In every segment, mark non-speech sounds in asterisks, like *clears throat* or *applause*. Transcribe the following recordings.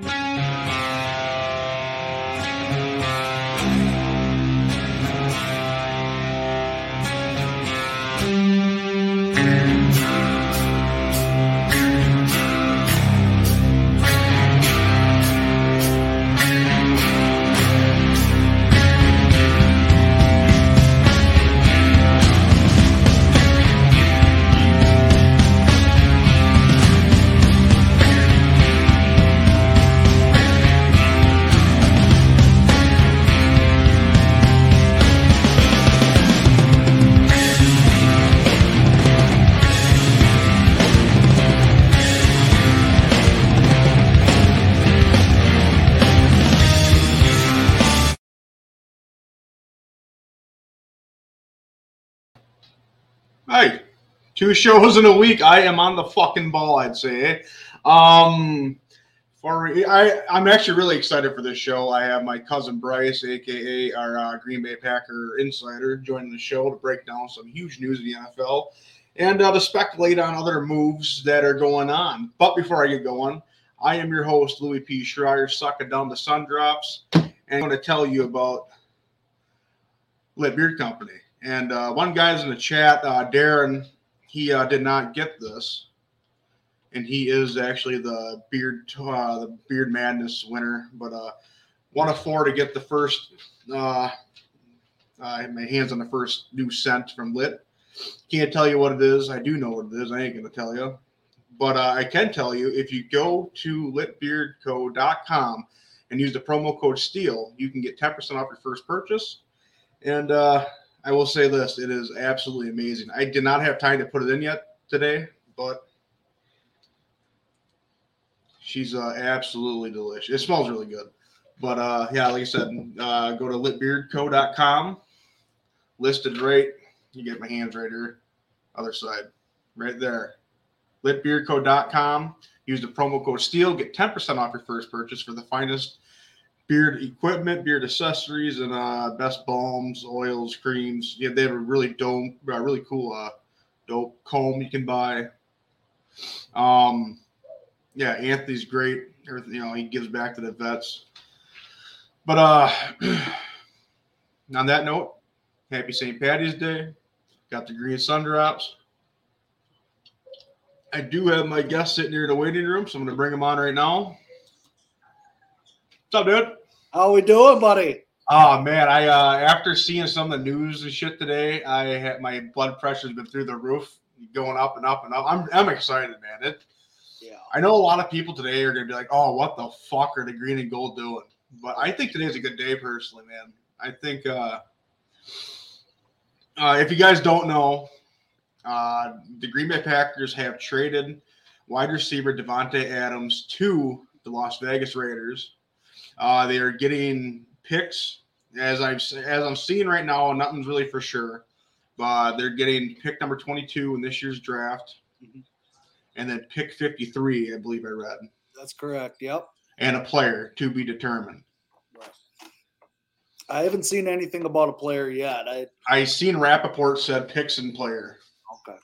Bye. Two shows in a week. I am on the fucking ball. I'd say. Um, for I, I'm actually really excited for this show. I have my cousin Bryce, aka our uh, Green Bay Packer insider, joining the show to break down some huge news in the NFL and uh, to speculate on other moves that are going on. But before I get going, I am your host Louis P. Schreier, sucking down the sun drops, and I'm going to tell you about Lit Beard Company. And uh, one guy's in the chat, uh, Darren. He uh, did not get this and he is actually the beard uh, the beard madness winner. But uh, one of four to get the first. Uh, uh, my hands on the first new scent from Lit. Can't tell you what it is. I do know what it is. I ain't gonna tell you, but uh, I can tell you if you go to litbeardco.com and use the promo code STEEL, you can get 10% off your first purchase. And uh, I will say this: it is absolutely amazing. I did not have time to put it in yet today, but She's uh, absolutely delicious. It smells really good. But uh, yeah, like I said, uh, go to litbeardco.com. Listed right. You get my hands right here. Other side. Right there. Litbeardco.com. Use the promo code STEEL. Get 10% off your first purchase for the finest beard equipment, beard accessories, and uh, best balms, oils, creams. Yeah, they have a really dope, uh, really cool, uh, dope comb you can buy. Um, yeah, Anthony's great. Everything, you know, he gives back to the vets. But uh *clears throat* on that note, happy St. Patty's Day. Got the green sun drops. I do have my guest sitting here in the waiting room, so I'm gonna bring him on right now. What's up, dude? How we doing, buddy? Oh man, I uh after seeing some of the news and shit today, I had my blood pressure's been through the roof, going up and up and up. I'm I'm excited, man. It yeah. I know a lot of people today are going to be like, oh, what the fuck are the green and gold doing? But I think today's a good day, personally, man. I think uh, uh, if you guys don't know, uh, the Green Bay Packers have traded wide receiver Davante Adams to the Las Vegas Raiders. Uh, they are getting picks as I've as I'm seeing right now. Nothing's really for sure, but they're getting pick number 22 in this year's draft. Mm-hmm and then pick 53, I believe I read. That's correct. Yep. And a player to be determined. I haven't seen anything about a player yet. I I seen Rappaport said picks and player. Okay.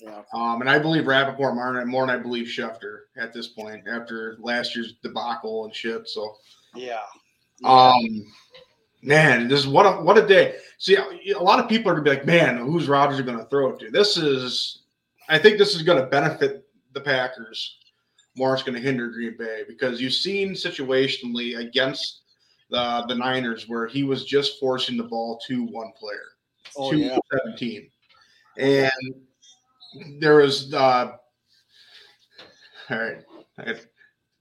Yeah. Um, and I believe Rappaport more, more than I believe Schefter at this point after last year's debacle and shit. So yeah. Um man, this is what a what a day. See, a lot of people are gonna be like, man, who's Rodgers gonna throw it to? This is I think this is gonna benefit the Packers more it's going to hinder Green Bay because you've seen situationally against the the Niners where he was just forcing the ball to one player, oh, to yeah. 17. And there was uh all right.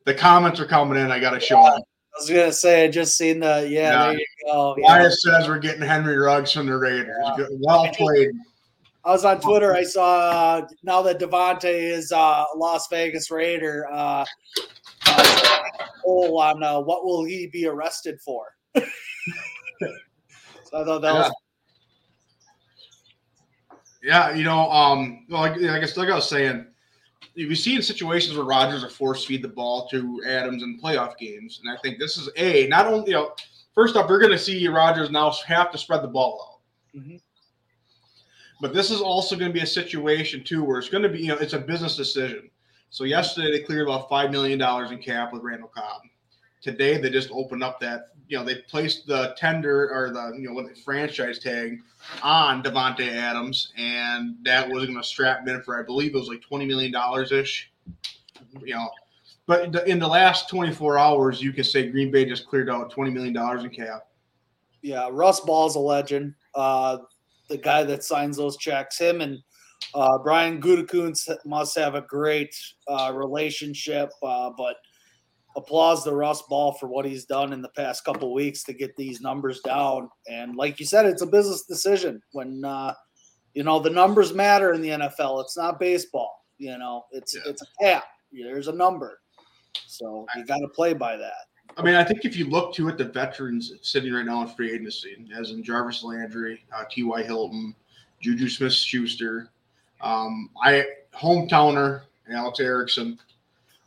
The comments are coming in. I got to show them. I was gonna say, I just seen the yeah. yeah. There you go. Wyatt yeah. says we're getting Henry Ruggs from the Raiders. Yeah. Well played. I was on Twitter. I saw uh, now that Davante is uh, Las Vegas Raider. Uh, uh, poll on uh, what will he be arrested for? *laughs* so I thought that yeah. was. Yeah, you know, um, like, like, I, like I was saying, you've seen situations where Rodgers are force feed the ball to Adams in playoff games, and I think this is a not only you know, first off, we're going to see Rodgers now have to spread the ball out. Mm-hmm. But this is also going to be a situation too where it's going to be, you know, it's a business decision. So yesterday they cleared about five million dollars in cap with Randall Cobb. Today they just opened up that, you know, they placed the tender or the, you know, franchise tag on Davante Adams, and that was going to strap him in for, I believe it was like twenty million dollars ish. You know, but in the last 24 hours, you can say Green Bay just cleared out $20 million in cap. Yeah, Russ Ball's a legend. Uh, the guy that signs those checks. Him and uh, Brian Gutekunst must have a great uh, relationship, uh, but applause to Russ Ball for what he's done in the past couple weeks to get these numbers down. And like you said, it's a business decision when uh, you know the numbers matter in the NFL. It's not baseball. You know, it's yeah. it's a cap. There's a number, so you got to play by that. I mean, I think if you look to it, the veterans sitting right now in free agency, as in Jarvis Landry, uh, T.Y. Hilton, Juju Smith Schuster, Um, I hometowner Alex Erickson.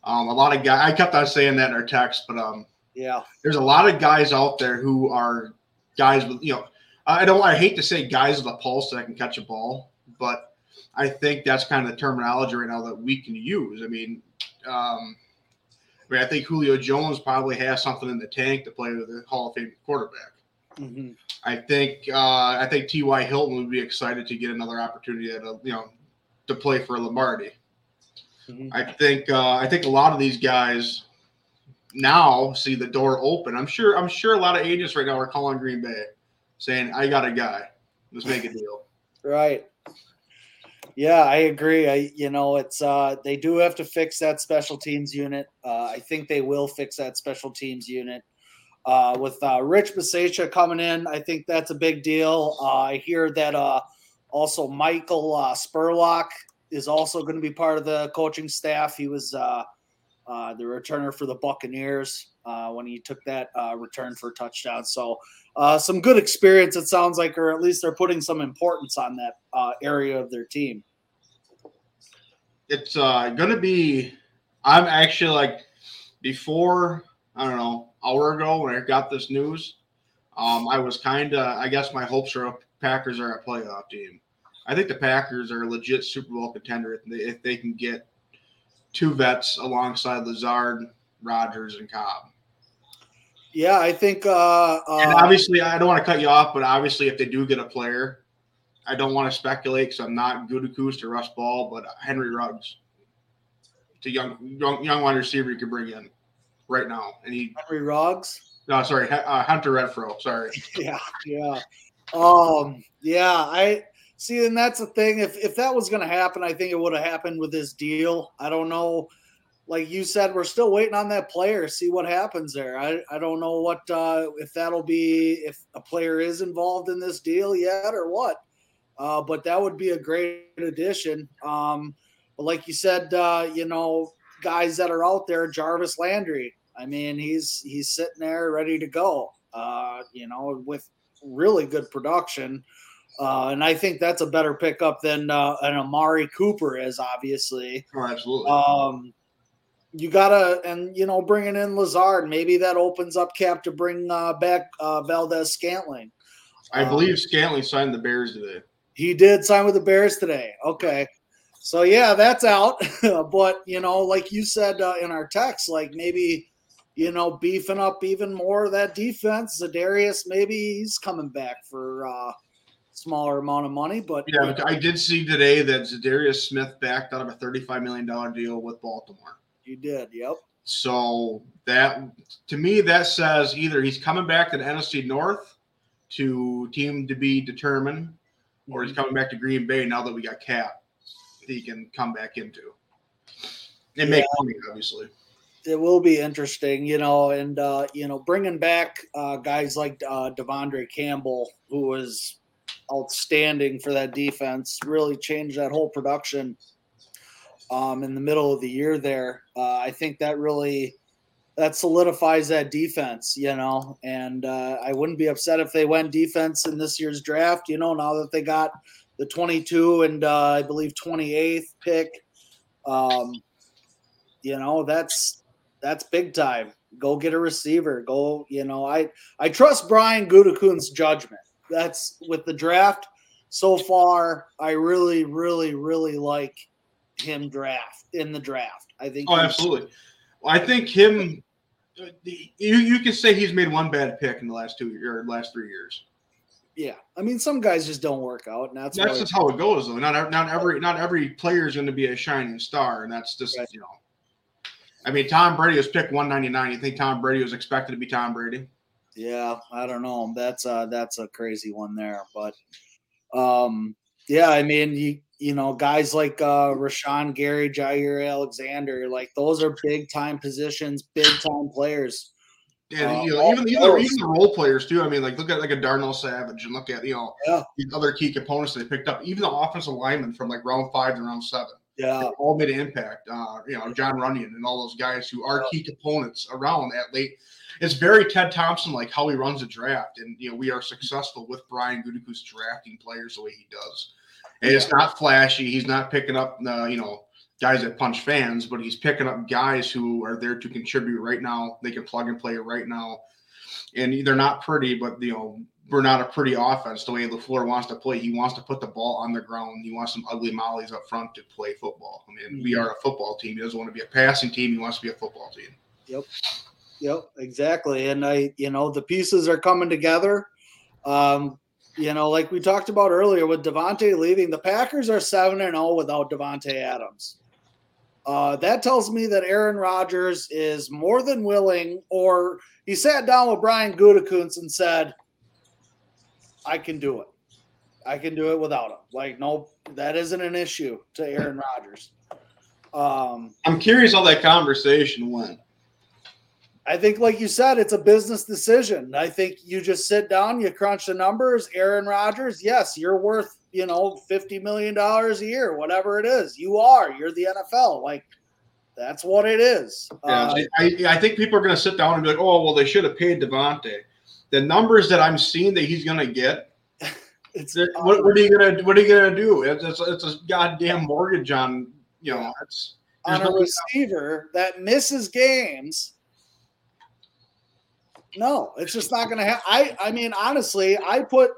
Um, a lot of guys. I kept on saying that in our text, but um, yeah, there's a lot of guys out there who are guys with you know. I don't. I hate to say guys with a pulse that can catch a ball, but I think that's kind of the terminology right now that we can use. I mean, um, I mean, I think Julio Jones probably has something in the tank to play with a Hall of Fame quarterback. Mm-hmm. I think uh, I think T.Y. Hilton would be excited to get another opportunity at a, you know to play for Lombardi. I think uh, I think a lot of these guys now see the door open. I'm sure I'm sure a lot of agents right now are calling Green Bay, saying, "I got a guy. Let's make a deal." right. Yeah, I agree. I you know it's uh they do have to fix that special teams unit. Uh, I think they will fix that special teams unit. Uh, with uh, Rich Bisaccia coming in, I think that's a big deal. Uh, I hear that uh, also Michael uh, Spurlock is also going to be part of the coaching staff. He was uh, uh, the returner for the Buccaneers uh, when he took that uh, return for a touchdown. So uh, some good experience, it sounds like, or at least they're putting some importance on that uh, area of their team. It's going to be. I'm actually like before. I don't know hour ago when I got this news. Um, I was kind of. I guess my hopes are up. Packers are a playoff team. I think the Packers are a legit Super Bowl contender if they, if they can get two vets alongside Lazard, Rodgers, and Cobb. Yeah, I think. Uh, uh, and obviously, I don't want to cut you off, but obviously, if they do get a player, I don't want to speculate because I'm not Gutekunst or Russ Ball, but Henry Ruggs. It's a young, young, young wide receiver you could bring in right now, and he Henry Ruggs. No, sorry, uh, Hunter Renfrow. Sorry. *laughs* yeah, yeah, um, yeah. I see, and that's the thing. If if that was going to happen, I think it would have happened with this deal. I don't know. Like you said, we're still waiting on that player. See what happens there. I, I don't know what uh, if that'll be if a player is involved in this deal yet or what. Uh, but that would be a great addition. Um, but like you said, uh, you know, guys that are out there, Jarvis Landry. I mean, he's he's sitting there ready to go. Uh, you know, with really good production. Uh, and I think that's a better pickup than uh, an Amari Cooper is, obviously. Oh, absolutely. Um, you gotta, and you know, bringing in Lazard, maybe that opens up cap to bring uh, back uh, Valdes Scantling. I believe um, Scantling signed the Bears today. He did sign with the Bears today. Okay, so yeah, that's out. *laughs* but you know, like you said uh, in our text, like maybe you know, beefing up even more of that defense. Za'Darius, maybe he's coming back for uh smaller amount of money, but yeah, I did see today that Za'Darius Smith backed out of a $35 million deal with Baltimore. You did, yep. So that to me, that says either he's coming back to the NFC North to team to be determined, or he's mm-hmm. coming back to Green Bay now that we got Cap that he can come back into and yeah. make money, obviously it will be interesting, you know, and uh, you know, bringing back uh, guys like uh, De'Vondre Campbell, who was outstanding for that defense, really changed that whole production um, in the middle of the year. There, uh, I think that really that solidifies that defense, you know, and uh, I wouldn't be upset if they went defense in this year's draft. You know, now that they got the 22 and uh, I believe 28th pick. Um, you know that's that's big time. Go get a receiver. Go, you know, I I trust Brian Gutekunst's judgment. That's with the draft so far. I really, really, really like him draft in the draft. I think. Oh, absolutely. Well, I think him. Uh, you you can say he's made one bad pick in the last two or last three years. Yeah, I mean, some guys just don't work out, and that's that's just how it goes. Though not not every not every player is going to be a shining star, and that's just right. you know I mean, Tom Brady was picked 199. You think Tom Brady was expected to be Tom Brady? Yeah, I don't know. That's uh that's a crazy one there, but um yeah, I mean, you you know, guys like uh Rashan Gary, Jaire Alexander, like those are big time positions, big time players. Yeah, uh, you know, even, even, the, even the role players too. I mean, like look at like a Darnell Savage and look at you know yeah. these other key components they picked up. Even the offensive linemen from like round five to round seven. Yeah, all made an impact. Uh, you know, Jon Runyan and all those guys who are key components around that late. It's very Ted Thompson like how he runs a draft, and you know we are successful with Brian Gutekunst drafting players the way he does. And it's not flashy. He's not picking up, uh, you know, guys that punch fans, but he's picking up guys who are there to contribute right now. They can plug and play right now, and they're not pretty, but you know, we're not a pretty offense the way LaFleur wants to play. He wants to put the ball on the ground. He wants some ugly mollies up front to play football. I mean, we are a football team. He doesn't want to be a passing team. He wants to be a football team. Yep. Yep, exactly. And I, you know, the pieces are coming together. Um, you know, like we talked about earlier with Davante leaving, the Packers are 7 and 0 without Davante Adams. Uh, that tells me that Aaron Rodgers is more than willing, or he sat down with Brian Gutekunst and said, I can do it. I can do it without him. Like, no, that isn't an issue to Aaron Rodgers. Um, I'm curious how that conversation went. I think, like you said, it's a business decision. I think you just sit down, you crunch the numbers. Aaron Rodgers, yes, you're worth, you know, $50 million a year, whatever it is. You are. You're the NFL. Like, that's what it is. Yeah, uh, I, I, think people are going to sit down and be like, oh, well, they should have paid Davante. The numbers that I'm seeing that he's going to get, *laughs* it's what, what, are you gonna what are you gonna do? It's, it's, it's a goddamn mortgage on you know it's on a receiver that misses games no, it's just not going to happen. I, I mean, honestly, I put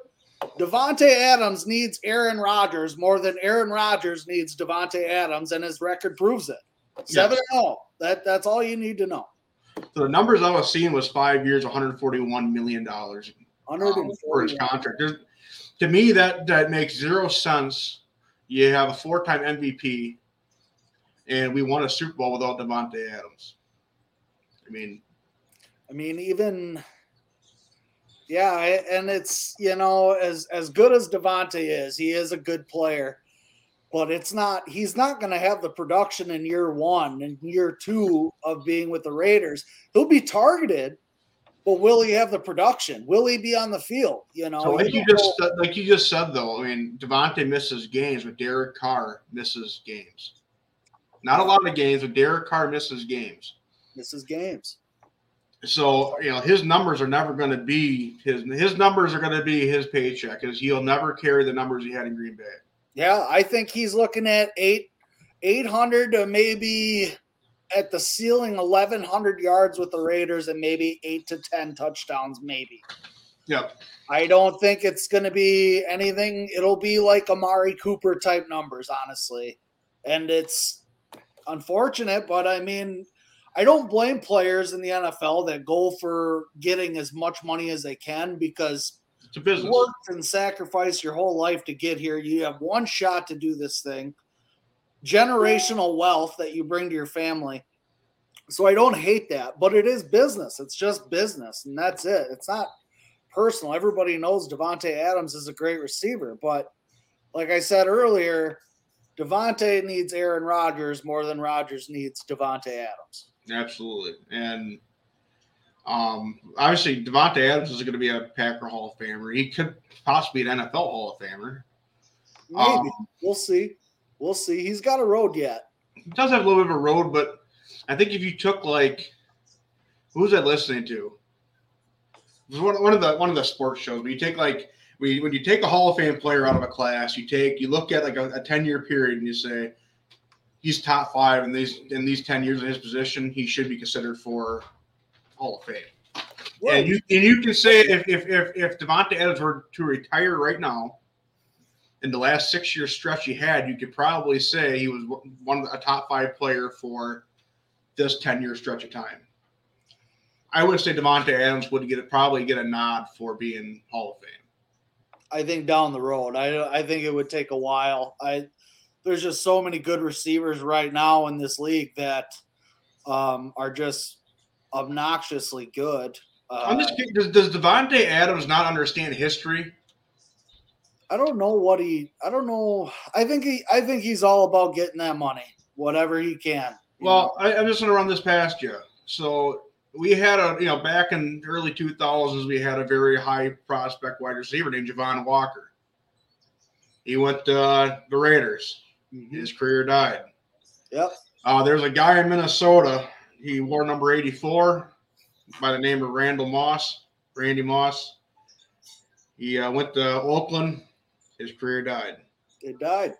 Davante Adams needs Aaron Rodgers more than Aaron Rodgers needs Davante Adams, and his record proves it. Seven yes. and That that's all you need to know. So the numbers I was seeing was five years, 141 million dollars um, for his contract. There's, to me, that that makes zero sense. You have a four-time MVP, and we won a Super Bowl without Davante Adams. I mean, I mean, even yeah, and it's you know as as good as Davante is, he is a good player, but it's not. He's not going to have the production in year one and year two of being with the Raiders. He'll be targeted, but will he have the production? Will he be on the field? You know, so like you just like you just said though. I mean, Davante misses games, but Derek Carr misses games. Not a lot of games, but Derek Carr misses games. Misses games. So you know his numbers are never going to be his his numbers are going to be his paycheck because he'll never carry the numbers he had in Green Bay. Yeah, I think he's looking at eight eight hundred to maybe at the ceiling eleven hundred yards with the Raiders and maybe eight to ten touchdowns, maybe. Yep. I don't think it's going to be anything. It'll be like Amari Cooper type numbers, honestly, and it's unfortunate, but I mean I don't blame players in the NFL that go for getting as much money as they can because it's a business. You worked and sacrificed your whole life to get here. You have one shot to do this thing. Generational wealth that you bring to your family. So I don't hate that, but it is business. It's just business, and that's it. It's not personal. Everybody knows Davante Adams is a great receiver, but like I said earlier, Davante needs Aaron Rodgers more than Rodgers needs Davante Adams. Absolutely. And um, obviously, Davante Adams is going to be a Packer Hall of Famer. He could possibly be an NFL Hall of Famer. Maybe. Um, we'll see. We'll see. He's got a road yet. He does have a little bit of a road, but I think if you took like, who's that listening to? It was one, one of the one of the sports shows. But you take like we when you take a Hall of Fame player out of a class, you take you look at like a, a ten year period and you say, he's top five in these in these ten years in his position. He should be considered for Hall of Fame. Well, and you and you can say if if if, if Davante Adams were to retire right now, in the last six year stretch he had, you could probably say he was one of the, a top five player for this ten year stretch of time. I would say Davante Adams would get probably get a nod for being Hall of Fame. I think down the road. I I think it would take a while. I there's just so many good receivers right now in this league that um, are just obnoxiously good. Uh, I'm just kidding. Does, does Davante Adams not understand history? I don't know what he. I don't know. I think he. I think he's all about getting that money, whatever he can. Well, I, am just going to run this past you. So we had a, you know, back in early 2000s, we had a very high prospect wide receiver named Javon Walker. He went to uh, the Raiders. Mm-hmm. His career died. Yep. Uh, there's a guy in Minnesota. He wore number 84 by the name of Randall Moss, Randy Moss. He uh, went to Oakland. His career died. It died.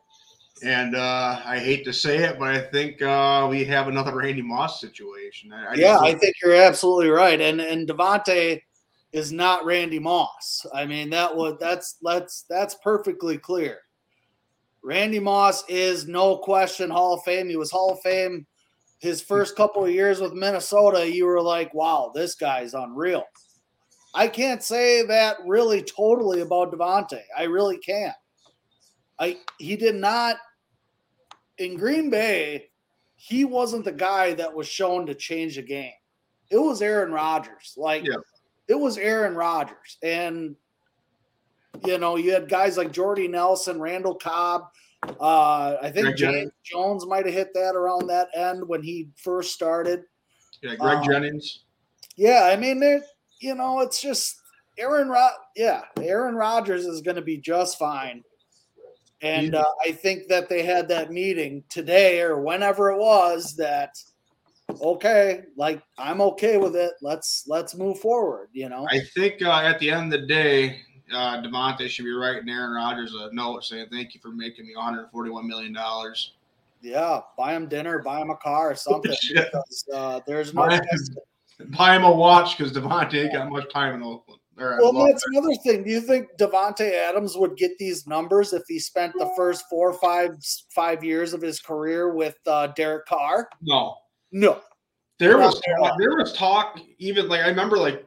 And uh, I hate to say it, but I think uh, we have another Randy Moss situation. I, I yeah, I think you're absolutely right. And and Davante is not Randy Moss. I mean that would that's that's that's perfectly clear. Randy Moss is no question Hall of Fame. He was Hall of Fame his first couple of years with Minnesota. You were like, wow, this guy's unreal. I can't say that really totally about Davante. I really can't. I he did not in Green Bay. He wasn't the guy that was shown to change the game. It was Aaron Rodgers. Like yeah. it was Aaron Rodgers, and you know you had guys like Jordy Nelson, Randall Cobb. Uh, I think Greg James Jennings. Jones might have hit that around that end when he first started. Yeah, Greg um, Jennings. Yeah, I mean, you know, it's just Aaron Rod. Yeah, Aaron Rodgers is going to be just fine. And uh, I think that they had that meeting today or whenever it was that okay, like I'm okay with it. Let's let's move forward. You know. I think uh, at the end of the day, uh, Davante should be writing Aaron Rodgers a note saying thank you for making me 141 million dollars. Yeah, buy him dinner, buy him a car or something. *laughs* because, uh, there's no buy, *laughs* buy him a watch because Davante ain't got much time in Oakland. Well, that's another thing. Do you think Davante Adams would get these numbers if he spent the first four, five, five years of his career with uh, Derek Carr? No, no. There was talk, there was talk. Even like I remember, like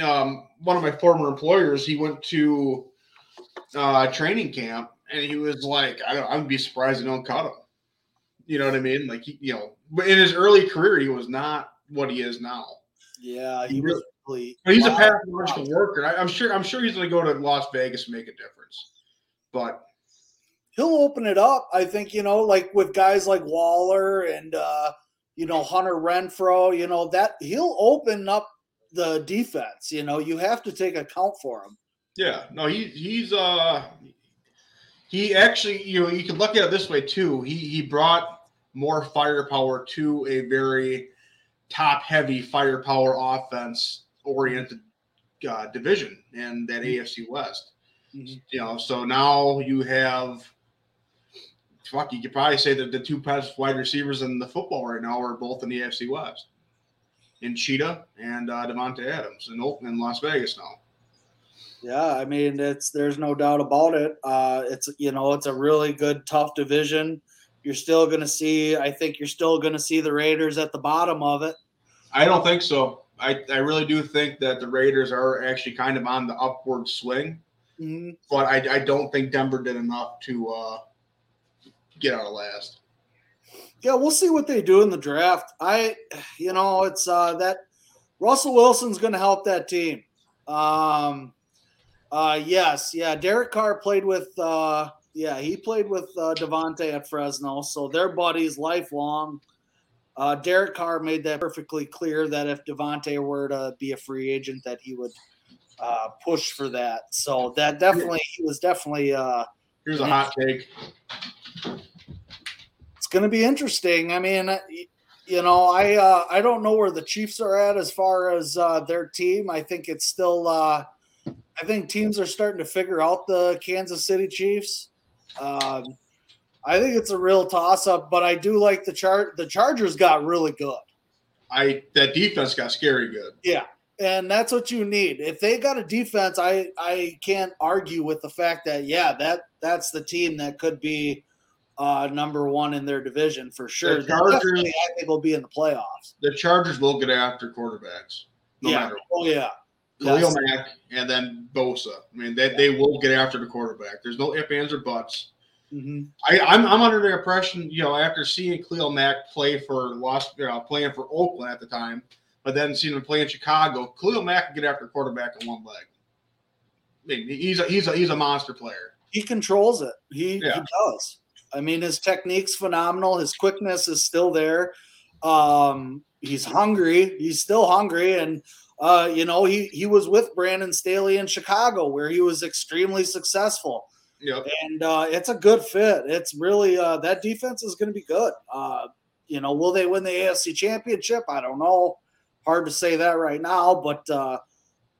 um, one of my former employers, he went to uh, training camp and he was like, I don't, I'd be surprised they don't cut him. You know what I mean? Like, he, you know, but in his early career, he was not what he is now. Yeah, he, he was but he's wow. a pathological worker. I, am sure. I'm sure he's going to go to Las Vegas and make a difference. But he'll open it up. I think you know, like with guys like Waller and uh, you know Hunter Renfrow, You know that he'll open up the defense. You know, you have to take account for him. Yeah. No, he he's uh he actually you know you can look at it this way too. He he brought more firepower to a very top heavy firepower offense oriented uh, division in that mm-hmm. AFC West. Mm-hmm. You know, so now you have fuck. You could probably say that the two best wide receivers in the football right now are both in the AFC West, in Cheetah and uh, Davante Adams in Oakland, and Las Vegas now. Yeah, I mean it's there's no doubt about it. Uh, it's you know it's a really good tough division. You're still going to see. I think you're still going to see the Raiders at the bottom of it. I don't think so. I, I really do think that the Raiders are actually kind of on the upward swing, mm-hmm. but I, I don't think Denver did enough to uh, get out of last. Yeah, we'll see what they do in the draft. I, you know, it's uh, that Russell Wilson's going to help that team. Um, uh, yes, yeah. Derek Carr played with, uh, yeah, he played with uh, Davante at Fresno, so they're buddies lifelong. Uh, Derek Carr made that perfectly clear that if Davante were to be a free agent, that he would uh, push for that. So that definitely he was definitely. Uh, Here's a hot take. Going to be interesting. I mean, uh, you know, I uh, I don't know where the Chiefs are at as far as uh, their team. I think it's still. Uh, I think teams are starting to figure out the Kansas City Chiefs. Um, I think it's a real toss up, but I do like the chart. The Chargers got really good. I that defense got scary good. Yeah, and that's what you need. If they got a defense, I I can't argue with the fact that yeah, that that's the team that could be uh, number one in their division for sure. The Chargers, I think, will be in the playoffs. The Chargers will get after quarterbacks, no yeah. matter. What. Oh yeah. Khalil yes. Mack and then Bosa. I mean, they, yeah. they will get after the quarterback. There's no ifs, ands, or buts. Mm-hmm. I, am I'm, I'm under the impression, you know, after seeing Khalil Mack play for Lost, uh, playing for Oakland at the time, but then seeing him play in Chicago, Khalil Mack can get after quarterback in one leg. I mean, he's a he's a he's a monster player. He controls it. He, yeah. he does. I mean, his technique's phenomenal. His quickness is still there. Um, he's hungry. He's still hungry, and uh, you know, he he was with Brandon Staley in Chicago, where he was extremely successful. Yep. And uh, it's a good fit. It's really uh, that defense is going to be good. Uh, you know, will they win the AFC Championship? I don't know. Hard to say that right now, but uh,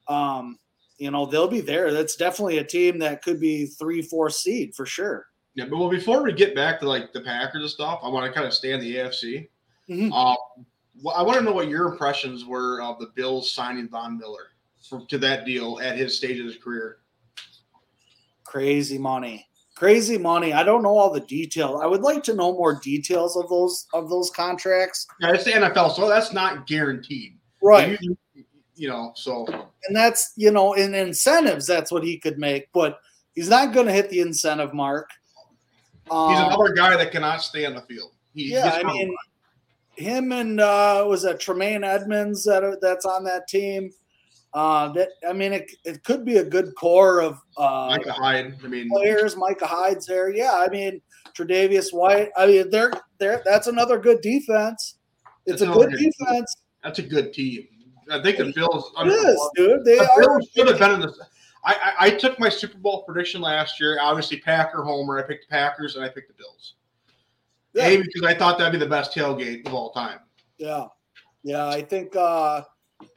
um, you know they'll be there. That's definitely a team that could be three, four seed for sure. Yeah, but well, before we get back to like the Packers and stuff, I want to kind of stay in the AFC. Mhm. Um, well, I want to know what your impressions were of the Bills signing Von Miller for, to that deal at his stage of his career. Crazy money. Crazy money. I don't know all the details. I would like to know more details of those of those contracts. Yeah, it's the NFL, so that's not guaranteed. Right. You, you know, so and that's you know in incentives that's what he could make but he's not going to hit the incentive mark um, he's another guy that cannot stay on the field. He yeah i mean him and uh was that tremaine edmunds that are, that's on that team uh that i mean it, it could be a good core of uh Micah Hyde. I mean, players micah hyde's there yeah i mean tredavious white i mean they're they're that's another good defense it's a good defense that's a good team. I think the Bills. it is dude they The are Bills should have been in this. I, I, I took my Super Bowl prediction last year. Obviously, Packer homer. I picked the Packers and I picked the Bills. Yeah. A because I thought that'd be the best tailgate of all time. Yeah. Yeah, I think uh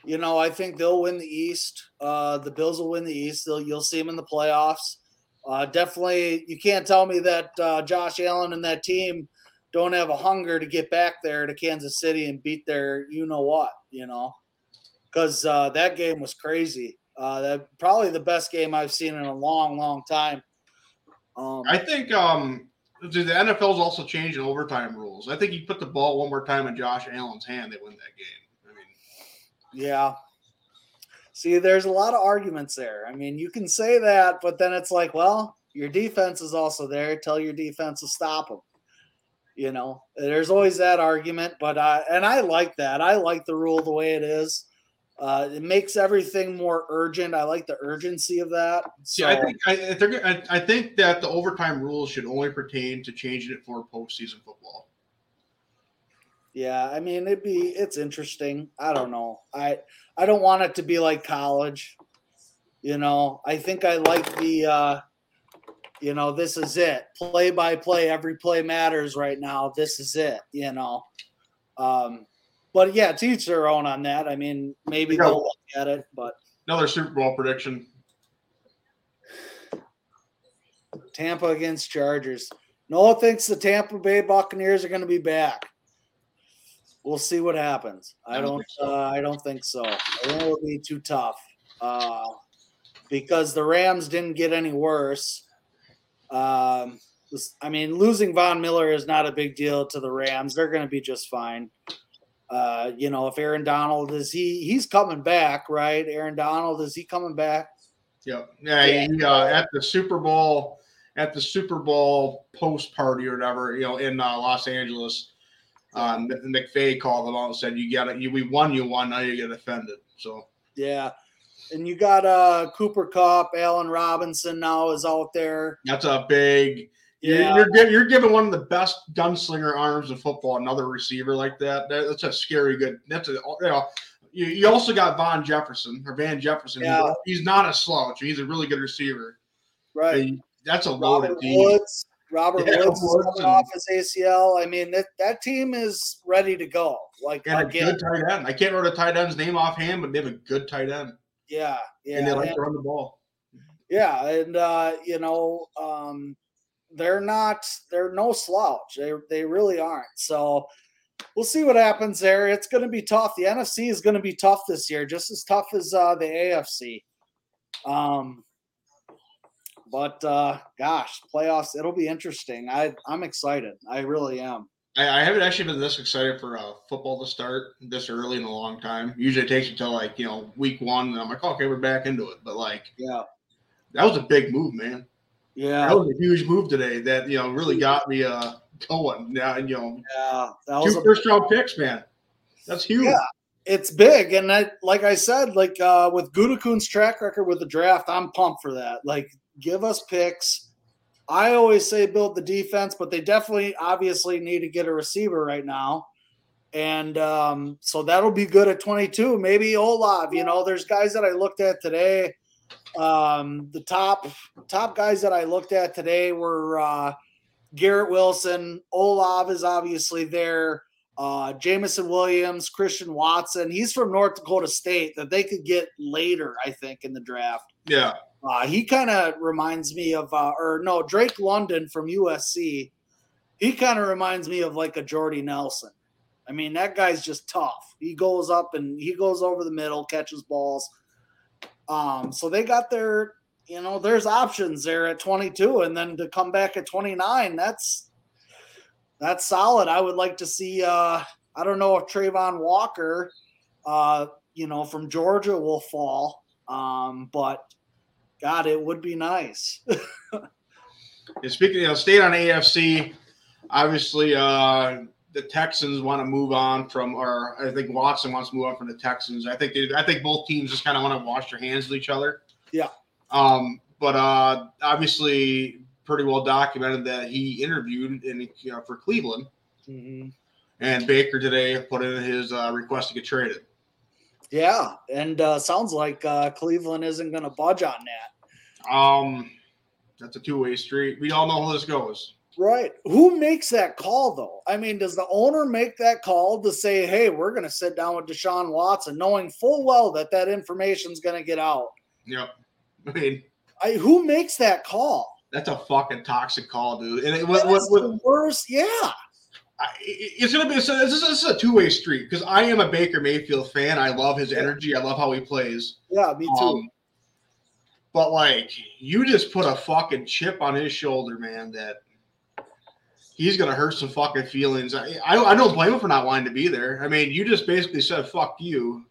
you know, I think they'll win the East. Uh the Bills will win the East. They'll you'll see them in the playoffs. Uh definitely you can't tell me that uh Josh Allen and that team don't have a hunger to get back there to Kansas City and beat their you know what, you know. Cuz uh that game was crazy. Uh that probably the best game I've seen in a long long time. Um I think um the the NFL's also changing overtime rules. I think you put the ball one more time in Josh Allen's hand, they win that game. I mean, Yeah. See, there's a lot of arguments there. I mean, you can say that, but then it's like, well, your defense is also there. Tell your defense to stop them. You know, there's always that argument, but I and I like that. I like the rule the way it is. Uh, it makes everything more urgent. I like the urgency of that. So, I think I, they're, I, I think that the overtime rules should only pertain to changing it for postseason football. Yeah, I mean it'd be it's interesting. I don't know. I I don't want it to be like college. You know, I think I like the uh you know, this is it. Play by play, every play matters right now. This is it, you know. Um but yeah, to each their own on that. I mean, maybe they'll look at it, but Another Super Bowl prediction. Tampa against Chargers. Noah thinks the Tampa Bay Buccaneers are going to be back. We'll see what happens. I I don't don't. think so. uh, I don't think so. I think it'll be too tough uh, because the Rams didn't get any worse. Um, I mean, losing Von Miller is not a big deal to the Rams. They're going to be just fine. Uh, you know, if Aaron Donald is he he's coming back, right? Aaron Donald is he coming back? Yep. Yeah, Yeah. he, uh, at the Super Bowl, at the Super Bowl post party or whatever, you know, in uh, Los Angeles, um, McVay called them out and said, "You got it. You, we won. You won. Now you get offended." So Yeah. And you got uh Cooper Kupp, Allen Robinson now is out there. that's a big. Yeah. you're, you're giving one of the best gunslinger arms in football. Another receiver like that. that- That's a scary good. That's a you know. You, you also got Von Jefferson or Van Jefferson. He's- Yeah. He's, not a slouch. He's a really good receiver. Right. And That's a loaded team. Woods. Robert Yeah, Woods is Woods coming and- off his ACL. I mean, that, that team is ready to go. Like And a again, good tight end. I can't remember the tight end's name offhand, but they have a good tight end. yeah, yeah. and they like and- to run the ball. Yeah, and uh, you know, um, they're not they're no slouch. They they really aren't. So we'll see what happens there. It's going to be tough. The NFC is going to be tough this year, just as tough as uh, the AFC. Um, but uh, gosh, playoffs it'll be interesting. I I'm excited. I really am. I, I haven't actually been this excited for uh, football to start this early in a long time. Usually it takes until like, you know, week one, and I'm like, okay, we're back into it. But like, Yeah, that was a big move, man. Yeah, That was a huge move today that, you know, really got me uh, going. Now, you know, yeah. That was two a first round picks, man. That's huge. Yeah. it's big and I, like i said like uh with gutekunst's track record with the draft i'm pumped for that like give us picks i always say build the defense but they definitely obviously need to get a receiver right now and um so that'll be good at 22 maybe olave you know there's guys that i looked at today um the top top guys that i looked at today were uh garrett wilson olave is obviously there uh, Jameson Williams, Christian Watson. He's from North Dakota State that they could get later, I think, in the draft. Yeah. Uh, he kind of reminds me of, uh, or no, Drake London from USC. He kind of reminds me of like a Jordy Nelson. I mean, that guy's just tough. He goes up and he goes over the middle, catches balls. Um, so they got their, you know, there's options there at 22, and then to come back at 29, that's that's solid. I would like to see. Uh, I don't know if Travon Walker, uh, you know, from Georgia will fall, um, but God, it would be nice. *laughs* and speaking, you know, staying on AFC, obviously, uh, the Texans want to move on from, or I think Watson wants to move on from the Texans. I think they, I think both teams just kind of want to wash their hands with each other. Yeah. Um, but uh, obviously, pretty well documented that he interviewed in you know, for Cleveland, mm-hmm. and Baker today put in his uh, request to get traded. Yeah, and uh, sounds like uh, Cleveland isn't going to budge on that. Um, that's a two-way street. We all know how this goes. Right. Who makes that call though? I mean, does the owner make that call to say, "Hey, we're going to sit down with Deshaun Watson," knowing full well that that information is going to get out? Yep. I mean, I, who makes that call? That's a fucking toxic call, dude. And it, what, what, what, the worst, yeah. I, it's gonna be so this is, this is a two way street because I am a Baker Mayfield fan. I love his energy. I love how he plays. Yeah, me too. Um, but like, you just put a fucking chip on his shoulder, man. That he's gonna hurt some fucking feelings. I, I, I don't blame him for not wanting to be there. I mean, you just basically said "fuck you"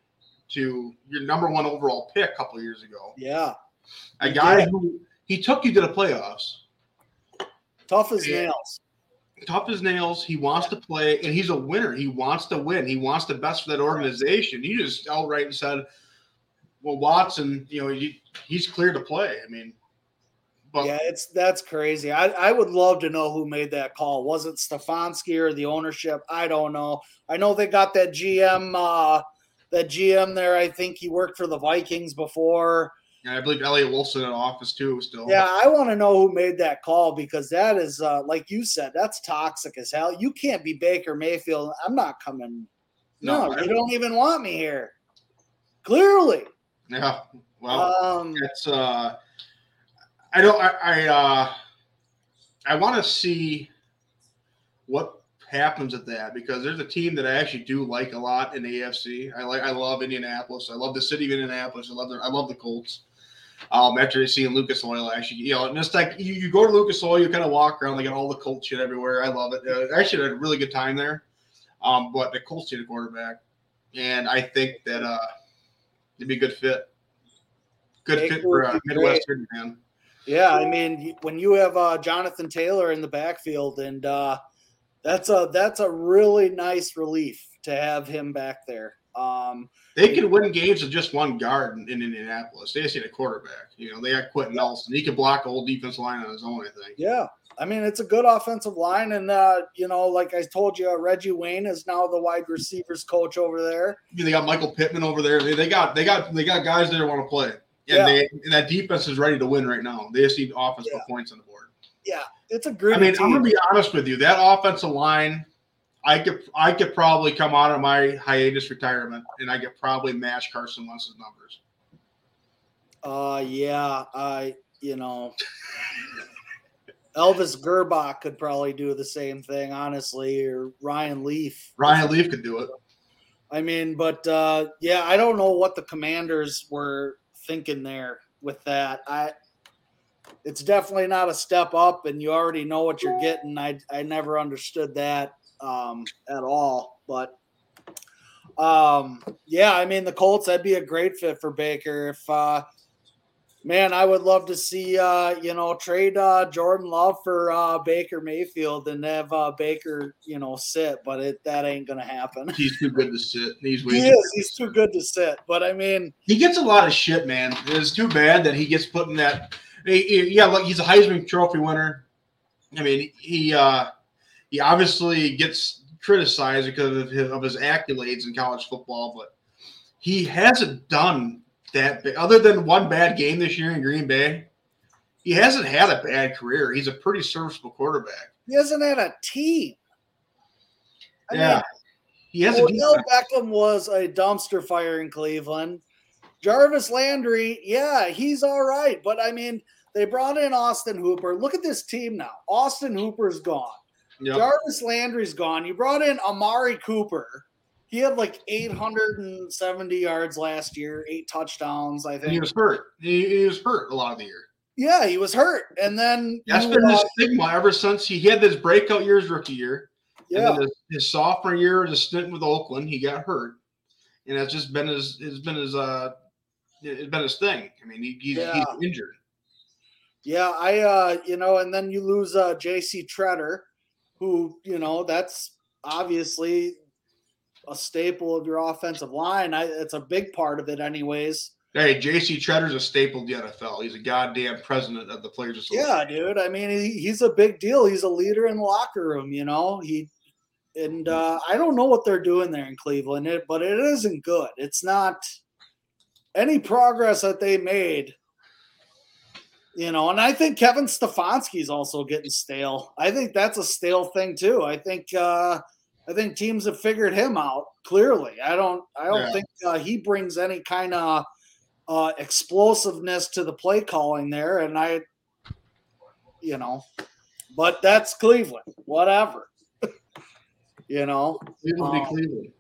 to your number one overall pick a couple years ago. Yeah, a guy yeah. who he took you to the playoffs. Tough as and, nails. Tough as nails. He wants to play, and he's a winner. He wants to win. He wants the best for that organization. You just outright said, "Well, Watson, you know, he, he's clear to play." I mean, but yeah, it's that's crazy. I, I would love to know who made that call. Was it Stefanski or the ownership? I don't know. I know they got that GM uh that GM there. I think he worked for the Vikings before. Yeah, I believe Elliot Wilson in office too still. Yeah, I want to know who made that call because that is uh like you said, that's toxic as hell. You can't be Baker Mayfield. I'm not coming. No, no you don't even want me here. Clearly. Yeah. Well, um, it's uh I don't. I I, uh, I want to see what happens at that because there's a team that I actually do like a lot in the AFC. I like. I love Indianapolis. I love the city of Indianapolis. I love the. I love the Colts. Um, after seeing Lucas Oil, actually, you know, and it's like you, you go to Lucas Oil, you kind of walk around, they got all the Colts shit everywhere. I love it. Uh, actually, had a really good time there. Um, but the Colts need a quarterback, and I think that uh, it'd be a good fit. Good fit for uh, Midwestern man. Yeah, I mean, when you have uh, Jonathan Taylor in the backfield, and uh, that's a that's a really nice relief to have him back there. Um, they could win games with just one guard in, in Indianapolis. They just need a quarterback. You know, they got Quenton Nelson. He can block a whole defense line on his own. I think. Yeah, I mean, it's a good offensive line, and uh, you know, like I told you, Reggie Wayne is now the wide receivers coach over there. Yeah, they got Michael Pittman over there. They, they got they got they got guys that want to play. And, yeah. they, and that defense is ready to win right now. They just need offense yeah. points on the board. Yeah, it's a great. I mean, team. I'm gonna be honest with you. That offensive line, I could I could probably come out of my hiatus retirement and I could probably match Carson Wentz's numbers. Uh, yeah, I you know. Elvis Grbac could probably do the same thing, honestly, or Ryan Leaf. Ryan Leaf could do it. I mean, but uh, yeah, I don't know what the commanders were thinking there with that. I it's definitely not a step up, and you already know what you're getting. I I never understood that um, at all, but um, yeah, I mean the Colts that'd be a great fit for Baker if uh, Man, I would love to see uh, you know trade uh, Jordan Love for uh, Baker Mayfield and have uh, Baker you know sit, but it that ain't gonna happen. He's too good to sit. He's he is. He's too good to sit. But I mean, he gets a lot of shit, man. It's too bad that he gets put in that. Yeah, look, he's a Heisman Trophy winner. I mean, he uh, he obviously gets criticized because of his, of his accolades in college football, but he hasn't done that big. Other than one bad game this year in Green Bay, he hasn't had a bad career. He's a pretty serviceable quarterback. He hasn't had a team. I yeah. Mean, he has Odell Beckham was a dumpster fire in Cleveland. Jarvis Landry, yeah, he's all right. But I mean, they brought in Austin Hooper. Look at this team now. Austin Hooper's gone. Yep. Jarvis Landry's gone. You brought in Amari Cooper. He had like 870 yards last year, eight touchdowns, I think he was hurt. He, he was hurt a lot of the year. Yeah, he was hurt. And then That's been his uh, stigma ever since he had this breakout year his rookie year. Yeah, his, his sophomore year, the stint with Oakland, he got hurt, and that's just been his. It's been his. Uh, it's been his thing. I mean, he, he's, Yeah. he's injured. yeah, I uh, you know, and then you lose uh JC Tretter, who, you know, that's obviously a staple of your offensive line. I it's a big part of it anyways. Hey, J.C. Tretter's a staple of the NFL. He's a goddamn president of the Players Association. Yeah, dude. I mean, he, he's a big deal. He's a leader in the locker room, you know. He and uh, I don't know what they're doing there in Cleveland, it, but it isn't good. It's not any progress that they made, you know. And I think Kevin Stefanski's also getting stale. I think that's a stale thing too. I think uh, I think teams have figured him out clearly. I don't. I don't Yeah. think uh, he brings any kind of uh, explosiveness to the play calling there, and I, you know, but that's Cleveland. Whatever, *laughs* you know. Cleveland be Um, Cleveland.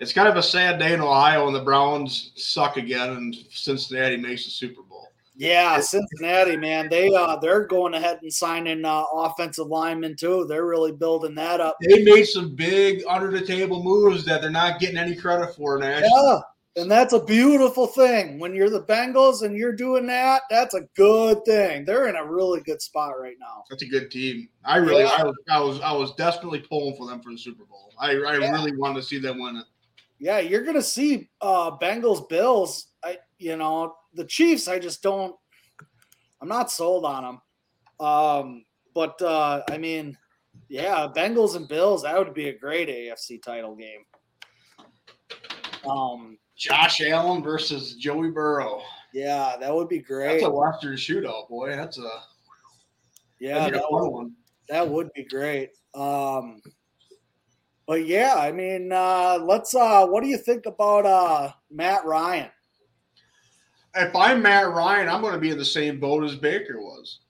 It's kind of a sad day in Ohio when the Browns suck again and Cincinnati makes the Super Bowl. Yeah, Cincinnati, man, they uh they're going ahead and signing uh, offensive linemen too. They're really building that up. They made some big under the table moves that they're not getting any credit for, Nash. Yeah, and that's a beautiful thing. When you're the Bengals and you're doing that, that's a good thing. They're in a really good spot right now. That's a good team. I really, Yeah. I, was, I was, I was desperately pulling for them for the Super Bowl. I, I Yeah. really wanted to see them win it. Yeah, you're gonna see uh Bengals Bills. I you know the Chiefs. I just don't. I'm not sold on them. Um, but uh I mean, yeah, Bengals and Bills. That would be a great AFC title game. Um, Josh Allen versus Joey Burrow. yeah, that would be great. That's a Western shootout, boy. That's a Yeah, that'd be a that would, one. that would be great. Um, but yeah, I mean, uh, let's. Uh, what do you think about uh, Matt Ryan? If I'm Matt Ryan, I'm going to be in the same boat as Baker was.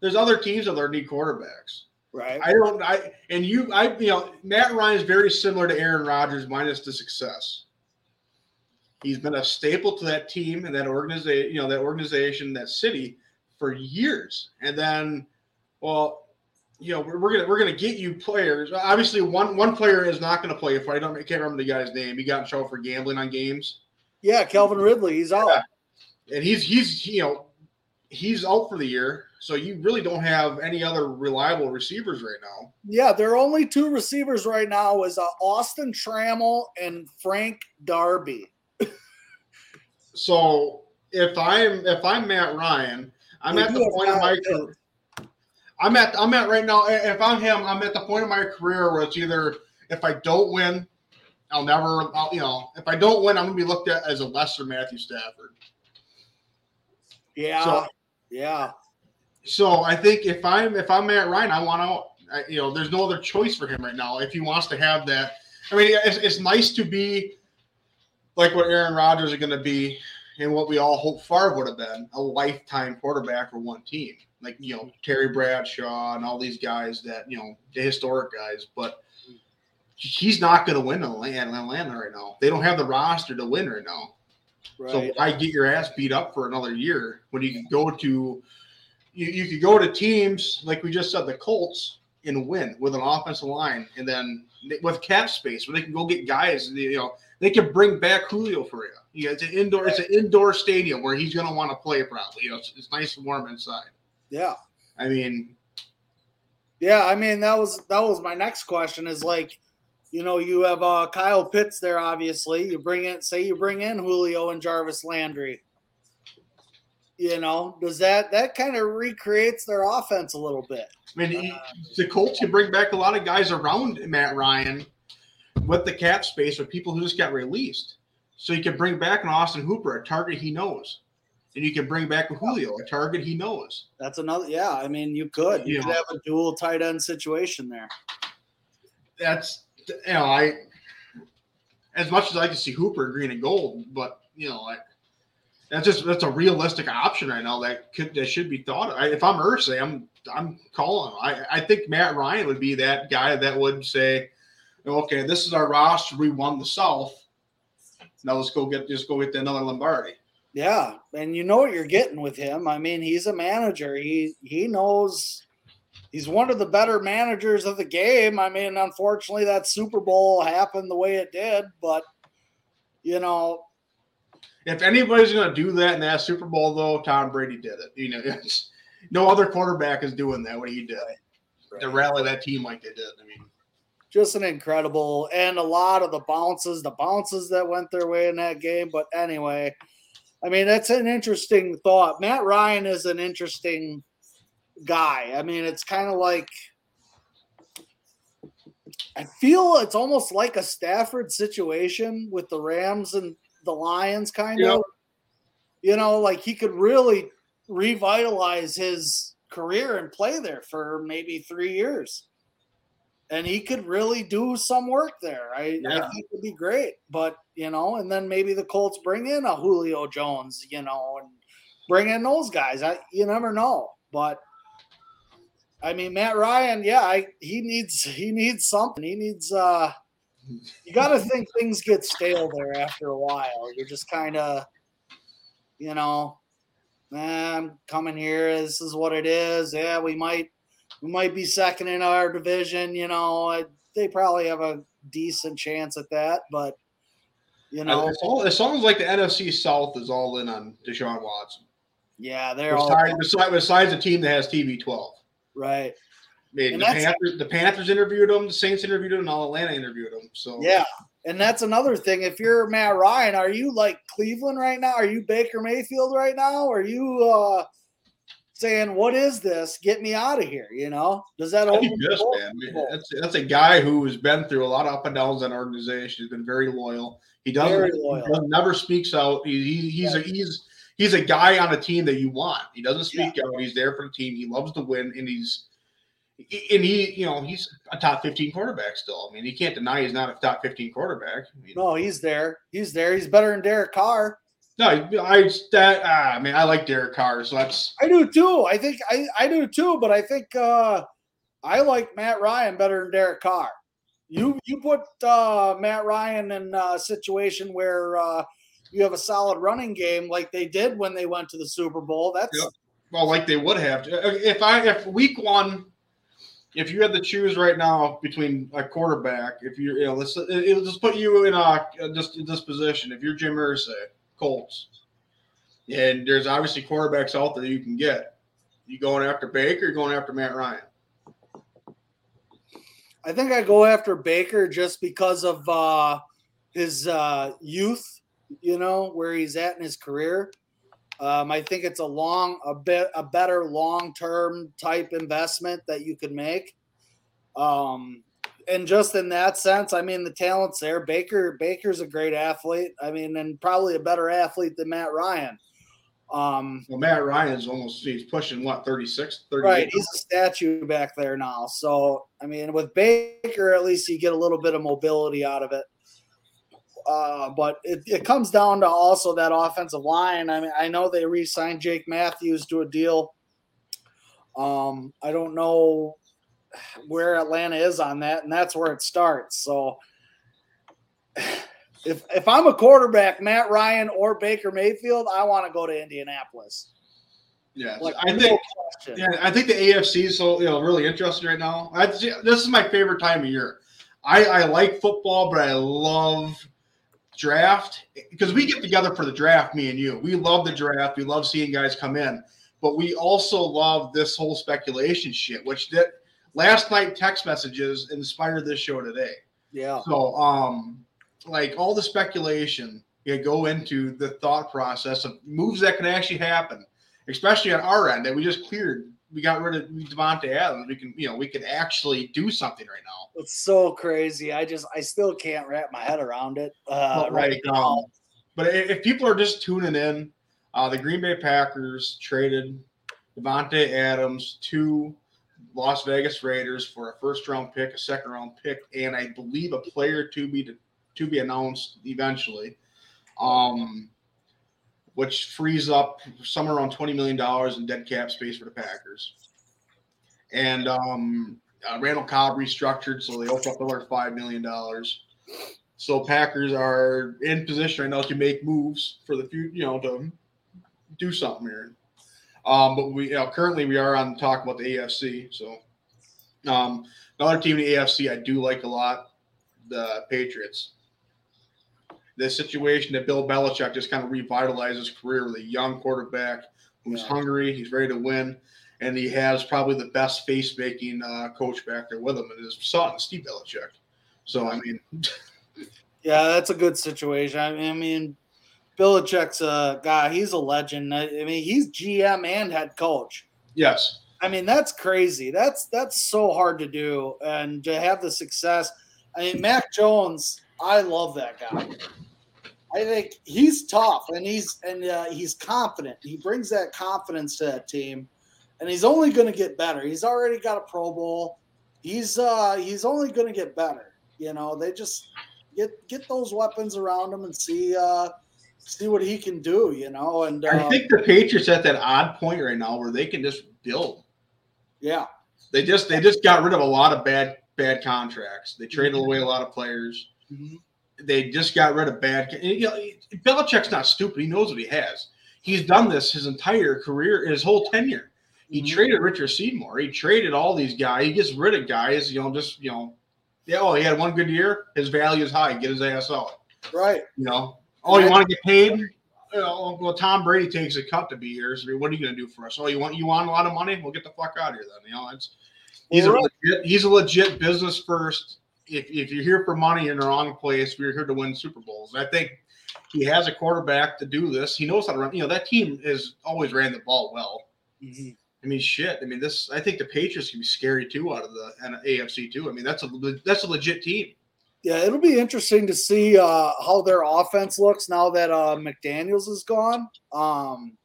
There's other teams that are need quarterbacks. Right. I don't. I and you. I you know Matt Ryan is very similar to Aaron Rodgers minus the success. He's been a staple to that team and that organization. You know that organization, that city, for years. And then, well, you know we're, we're gonna we're gonna get you players. Obviously, one one player is not going to play. If I don't, I can't remember the guy's name. He got in trouble for gambling on games, yeah, Calvin Ridley. He's out. Yeah. and he's he's you know he's out for the year. So you really don't have any other reliable receivers right now. Yeah, there are only two receivers right now is uh, Austin Trammell and Frank Darby. *laughs* So if I'm if I'm Matt Ryan, I'm at the point of my career. I'm at I'm at right now. If I'm him, I'm at the point of my career where it's either if I don't win, I'll never. I'll, you know, if I don't win, I'm gonna be looked at as a lesser Matthew Stafford. Yeah, So- yeah, So I think if I'm if I'm Matt Ryan, I want to. I, you know, there's no other choice for him right now if he wants to have that. I mean, it's, it's nice to be like what Aaron Rodgers is going to be, and what we all hope Favre would have been a lifetime quarterback for one team, like you know Terry Bradshaw and all these guys that you know the historic guys. But he's not going to win in Atlanta right now. They don't have the roster to win right now. So right. why get your ass beat up for another year when you can go to you, you could go to teams like we just said the Colts and win with an offensive line and then with cap space where they can go get guys you know they can bring back Julio for you. Yeah, it's an indoor it's an indoor stadium where he's gonna want to play probably. You know, it's, it's nice and warm inside. yeah, I mean, yeah. I mean, that was that was my next question. Is like, you know, you have uh, Kyle Pitts there. Obviously, you bring in, say, you bring in Julio and Jarvis Landry. You know, does that that kind of recreates their offense a little bit? I mean, he- the Colts can bring back a lot of guys around Matt Ryan with the cap space with people who just got released. So you can bring back an Austin Hooper, a target he knows. And you can bring back a Julio, a target he knows. That's another. Yeah, I mean, you could you could have a dual tight end situation there. That's you know, I as much as I can see Hooper green and gold, but you know, I That's just that's a realistic option right now that could that should be thought. Of. I, if I'm Irsay, I'm I'm calling. I I think Matt Ryan would be that guy that would say, okay, this is our roster. We won the South. Now let's go get just go get another Lombardi. Yeah, and you know what you're getting with him. I mean, he's a manager. He he knows he's one of the better managers of the game. I mean, unfortunately, that Super Bowl happened the way it did, but you know, if anybody's going to do that in that Super Bowl, though, Tom Brady did it. You know, *laughs* no other quarterback is doing that what he did right. to rally that team like they did. I mean, just an incredible and a lot of the bounces, the bounces that went their way in that game. But anyway, I mean, that's an interesting thought. Matt Ryan is an interesting guy. I mean, it's kind of like I feel it's almost like a Stafford situation with the Rams and the Lions, kind yep. of. You know, like he could really revitalize his career and play there for maybe three years. And he could really do some work there. I, yeah. I think would be great. But, you know, and then maybe the Colts bring in a Julio Jones, you know, and bring in those guys. I you never know. But I mean, Matt Ryan, yeah, I, he needs he needs something. He needs uh you got to think things get stale there after a while. You're just kind of, you know, eh, I'm coming here. This is what it is. Yeah, we might we might be second in our division. You know, they probably have a decent chance at that, but you know, it's all, it sounds like the NFC South is all in on Deshaun Watson. Yeah, they're besides, all besides, besides a team that has TB12. Right. The Panthers, the Panthers interviewed him, the Saints interviewed him, and all Atlanta interviewed him. So yeah, and that's another thing. If you're Matt Ryan, are you like Cleveland right now? Are you Baker Mayfield right now? Are you uh, saying, "What is this? Get me out of here"? You know, does that open just, man? That's that's a guy who has been through a lot of up and downs in organization. He's been very loyal. He doesn't, loyal. He doesn't never speaks out. He, he he's yeah. a he's he's a guy on a team that you want. He doesn't speak yeah. out. He's there for the team. He loves to win, and he's and he, you know, he's a top 15 quarterback still. I mean, he can't deny he's not a top 15 quarterback. I mean, no, he's there. He's there. He's better than Derek Carr. No, I that ah, I mean, I like Derek Carr, so that's I do too. I think I, I do too, but I think uh I like Matt Ryan better than Derek Carr. You you put uh Matt Ryan in a situation where uh you have a solid running game like they did when they went to the Super Bowl. That's yep. well, like they would have. If I if week one if you had to choose right now between a quarterback, if you're, you know, let's it'll just put you in a just this position. If you're Jim Irsay, Colts, and there's obviously quarterbacks out there you can get. You going after Baker? Or going after Matt Ryan? I think I go after Baker just because of uh, his uh, youth. You know where he's at in his career. Um, I think it's a long, a bit, a better long-term type investment that you could make. Um, and just in that sense, I mean, the talent's there. Baker, Baker's a great athlete. I mean, and probably a better athlete than Matt Ryan. Um, well, Matt Ryan's almost he's pushing what 36, 38. Right, he's a statue back there now. So, I mean, with Baker, at least you get a little bit of mobility out of it. Uh, but it, it comes down to also that offensive line. I mean, I know they re-signed Jake Matthews to a deal. Um, I don't know where Atlanta is on that, and that's where it starts. So, if if I'm a quarterback, Matt Ryan or Baker Mayfield, I want to go to Indianapolis. Yeah, like, I think. Yeah, I think the AFC is so you know really interesting right now. I, this is my favorite time of year. I, I like football, but I love draft because we get together for the draft, me and you. We love the draft. We love seeing guys come in, but we also love this whole speculation shit, which that last night text messages inspired this show today. Yeah. So, um, like all the speculation, you go into the thought process of moves that can actually happen, especially on our end that we just cleared we got rid of Davante Adams. We can, you know, we can actually do something right now. It's so crazy. I just, I still can't wrap my head around it uh, right, right now. Um, but if people are just tuning in, uh, the Green Bay Packers traded Davante Adams to Las Vegas Raiders for a first round pick, a second round pick, and I believe a player to be to, to be announced eventually. Um, which frees up somewhere around twenty million dollars in dead cap space for the Packers. And um, uh, Randall Cobb restructured, so they open up another five million dollars. So Packers are in position right now to make moves for the future, you know, to do something here. Um, but we you know, currently we are on talk about the AFC. So um, another team in the AFC I do like a lot, the Patriots. The situation that Bill Belichick just kind of revitalized his career with a young quarterback who's Yeah. hungry, he's ready to win, and he has probably the best face making uh, coach back there with him, and his son, Steve Belichick. So I mean, *laughs* Yeah, that's a good situation. I mean, I mean Belichick's a guy. He's a legend. I I mean, he's GM and head coach. yes, I mean, that's crazy. That's that's so hard to do, and to have the success. I mean, Mac Jones. I love that guy. I think he's tough, and he's and uh, he's confident. He brings that confidence to that team, and he's only going to get better. He's already got a Pro Bowl. He's uh he's only going to get better. You know, they just get get those weapons around him and see uh see what he can do. You know, and uh, I think the Patriots at that odd point right now where they can just build. yeah, They just they just got rid of a lot of bad bad contracts. They traded away a lot of players. Mhm. They just got rid of bad. You know, Belichick's not stupid. He knows what he has. He's done this his entire career, his whole tenure. He Mhm. traded Richard Seymour. He traded all these guys. He gets rid of guys. You know, just you know, yeah. Oh, he had one good year. His value is high. Get his ass out. right. You know. Oh, you want to get paid? You know, well, Tom Brady takes a cut to be here. So what are you going to do for us? Oh, you want you want a lot of money? We'll get the fuck out of here then. You know, it's he's a legit, he's a legit business first. If, if you're here for money in the wrong place, we're here to win Super Bowls. And I think he has a quarterback to do this. He knows how to run. You know, that team has always ran the ball well. Mhm. I mean, shit. I mean, this. I think the Patriots can be scary too out of the AFC too. I mean, that's a that's a legit team. Yeah, it'll be interesting to see uh, how their offense looks now that uh, McDaniels is gone. Um,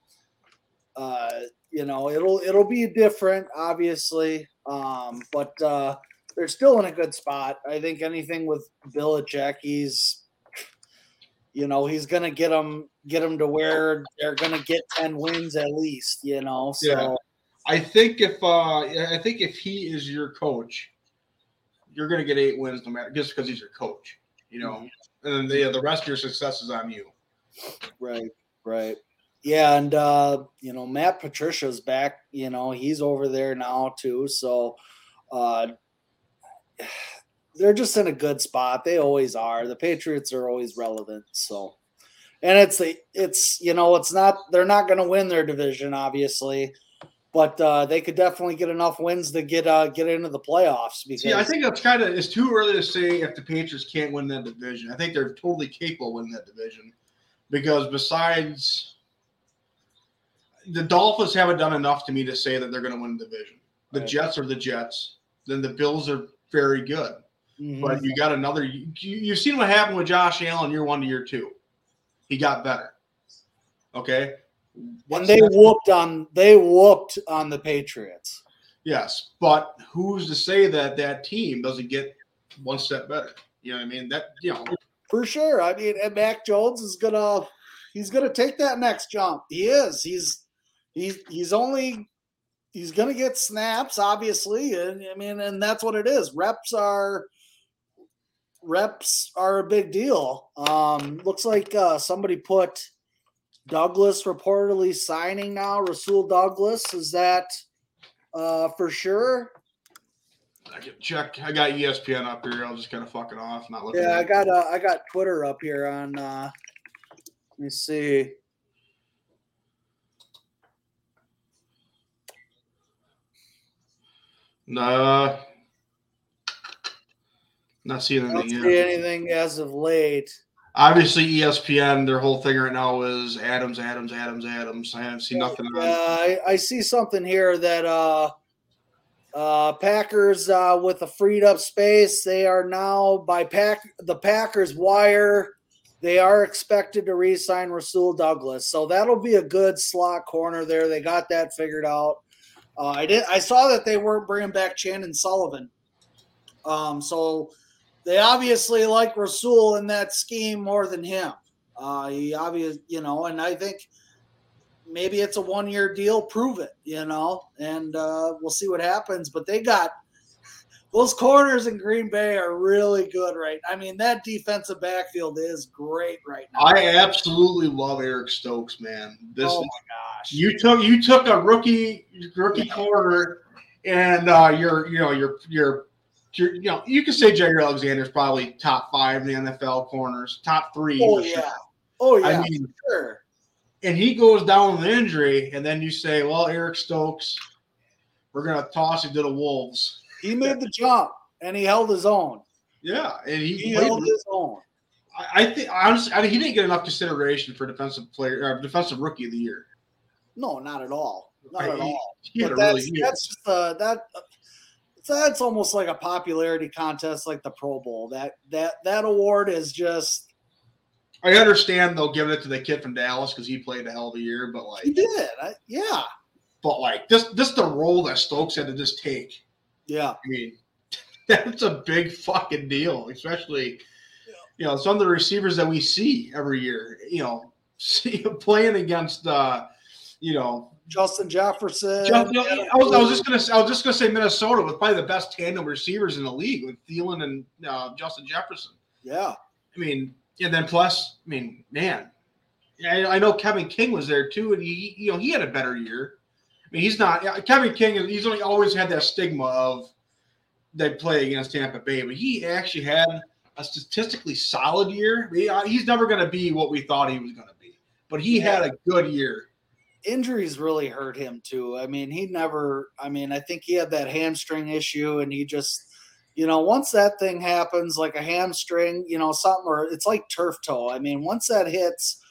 uh, you know, it'll it'll be different, obviously, um, but uh, they're still in a good spot. I think anything with Belichick, he's, you know, he's gonna get them get them to where they're gonna get ten wins at least. You know, so Yeah. I think if uh I think if he is your coach, you're gonna get eight wins no matter just because he's your coach. You know, and then the the rest of your success is on you. Right, right. Yeah, and uh, you know, Matt Patricia's back, you know, he's over there now too. So uh *sighs* they're just in a good spot. They always are. The Patriots are always relevant. So and it's the it's you know, it's not they're not gonna win their division, obviously. But uh, they could definitely get enough wins to get uh, get into the playoffs. Because See, I think that's kind of it's too early to say if the Patriots can't win that division. I think they're totally capable of winning that division because besides the Dolphins haven't done enough to me to say that they're going to win the division. The Right. Jets are the Jets. Then the Bills are very good. Mhm. But you got another. You, you've seen what happened with Josh Allen year one to year two. He got better. Okay. and What's they whooped on they whooped on the Patriots. Yes, but who's to say that that team doesn't get one step better? You know what I mean? That you know, For sure. I mean, and Mac Jones is gonna he's gonna take that next jump. He is. He's he's he's only he's gonna get snaps, obviously, and I mean, and that's what it is. Reps are reps are a big deal. Um, looks like uh, somebody put Douglas reportedly signing now. Rasul Douglas is that uh, for sure? I can check. I got ESPN up here. I'll just kind of fuck it off. Not looking. Yeah, I got uh, I got Twitter up here on. Uh, let me see. Nah, not seeing I don't anything see yet. anything as of late. Obviously, ESPN. Their whole thing right now is Adams, Adams, Adams, Adams. I haven't seen nothing. Uh, I, I see something here that uh, uh, Packers uh, with the freed up space, they are now by pack the Packers wire. They are expected to re-sign Rasul Douglas, so that'll be a good slot corner there. They got that figured out. Uh, I did. I saw that they weren't bringing back Chandon Sullivan, um, so they obviously like Rasul in that scheme more than him. Uh, he obviously, you know, and I think maybe it's a one year deal. Prove it, you know, and uh, we'll see what happens. But they got those corners in Green Bay are really good, right? I mean, that defensive backfield is great right now. I absolutely love Eric Stokes, man. This oh my gosh, you took you took a rookie rookie corner, and uh, you're you know you're you're. You're, know, you can say Jaire Alexander is probably top five in the NFL corners, top three. oh yeah, sure. oh yeah, I mean, sure. And he goes down with an injury, and then you say, "Well, Eric Stokes, we're gonna toss him to the Wolves." He made the jump and he held his own. Yeah, and he, he held his own. I, I think honestly, I mean, he didn't get enough consideration for defensive player, or defensive rookie of the year. No, not at all. Not I, at all. He, he that's, really that's just uh, that. That's almost like a popularity contest, like the Pro Bowl. That that that award is just. I understand though, giving it to the kid from Dallas because he played a hell of a year, but like he did, I, yeah. But like this, this the role that Stokes had to just take yeah. I mean, *laughs* that's a big fucking deal, especially, you know, some of the receivers that we see every year, you know, *laughs* see, playing against, uh, you know, Justin Jefferson. Just, you know, I, was, I was just gonna I was just gonna say Minnesota with probably the best tandem receivers in the league with Thielen and uh, Justin Jefferson. Yeah, I mean, and then plus, I mean, man, I, I know Kevin King was there too, and he you know he had a better year. I mean, he's not Kevin King. He's only always had that stigma of they play against Tampa Bay, but he actually had a statistically solid year. Uh, he's never going to be what we thought he was going to be, but he yeah. had a good year. Injuries really hurt him too. I mean, he never. I mean, I think he had that hamstring issue, and he just, you know, once that thing happens, like a hamstring, you know, something, or it's like turf toe. I mean, once that hits,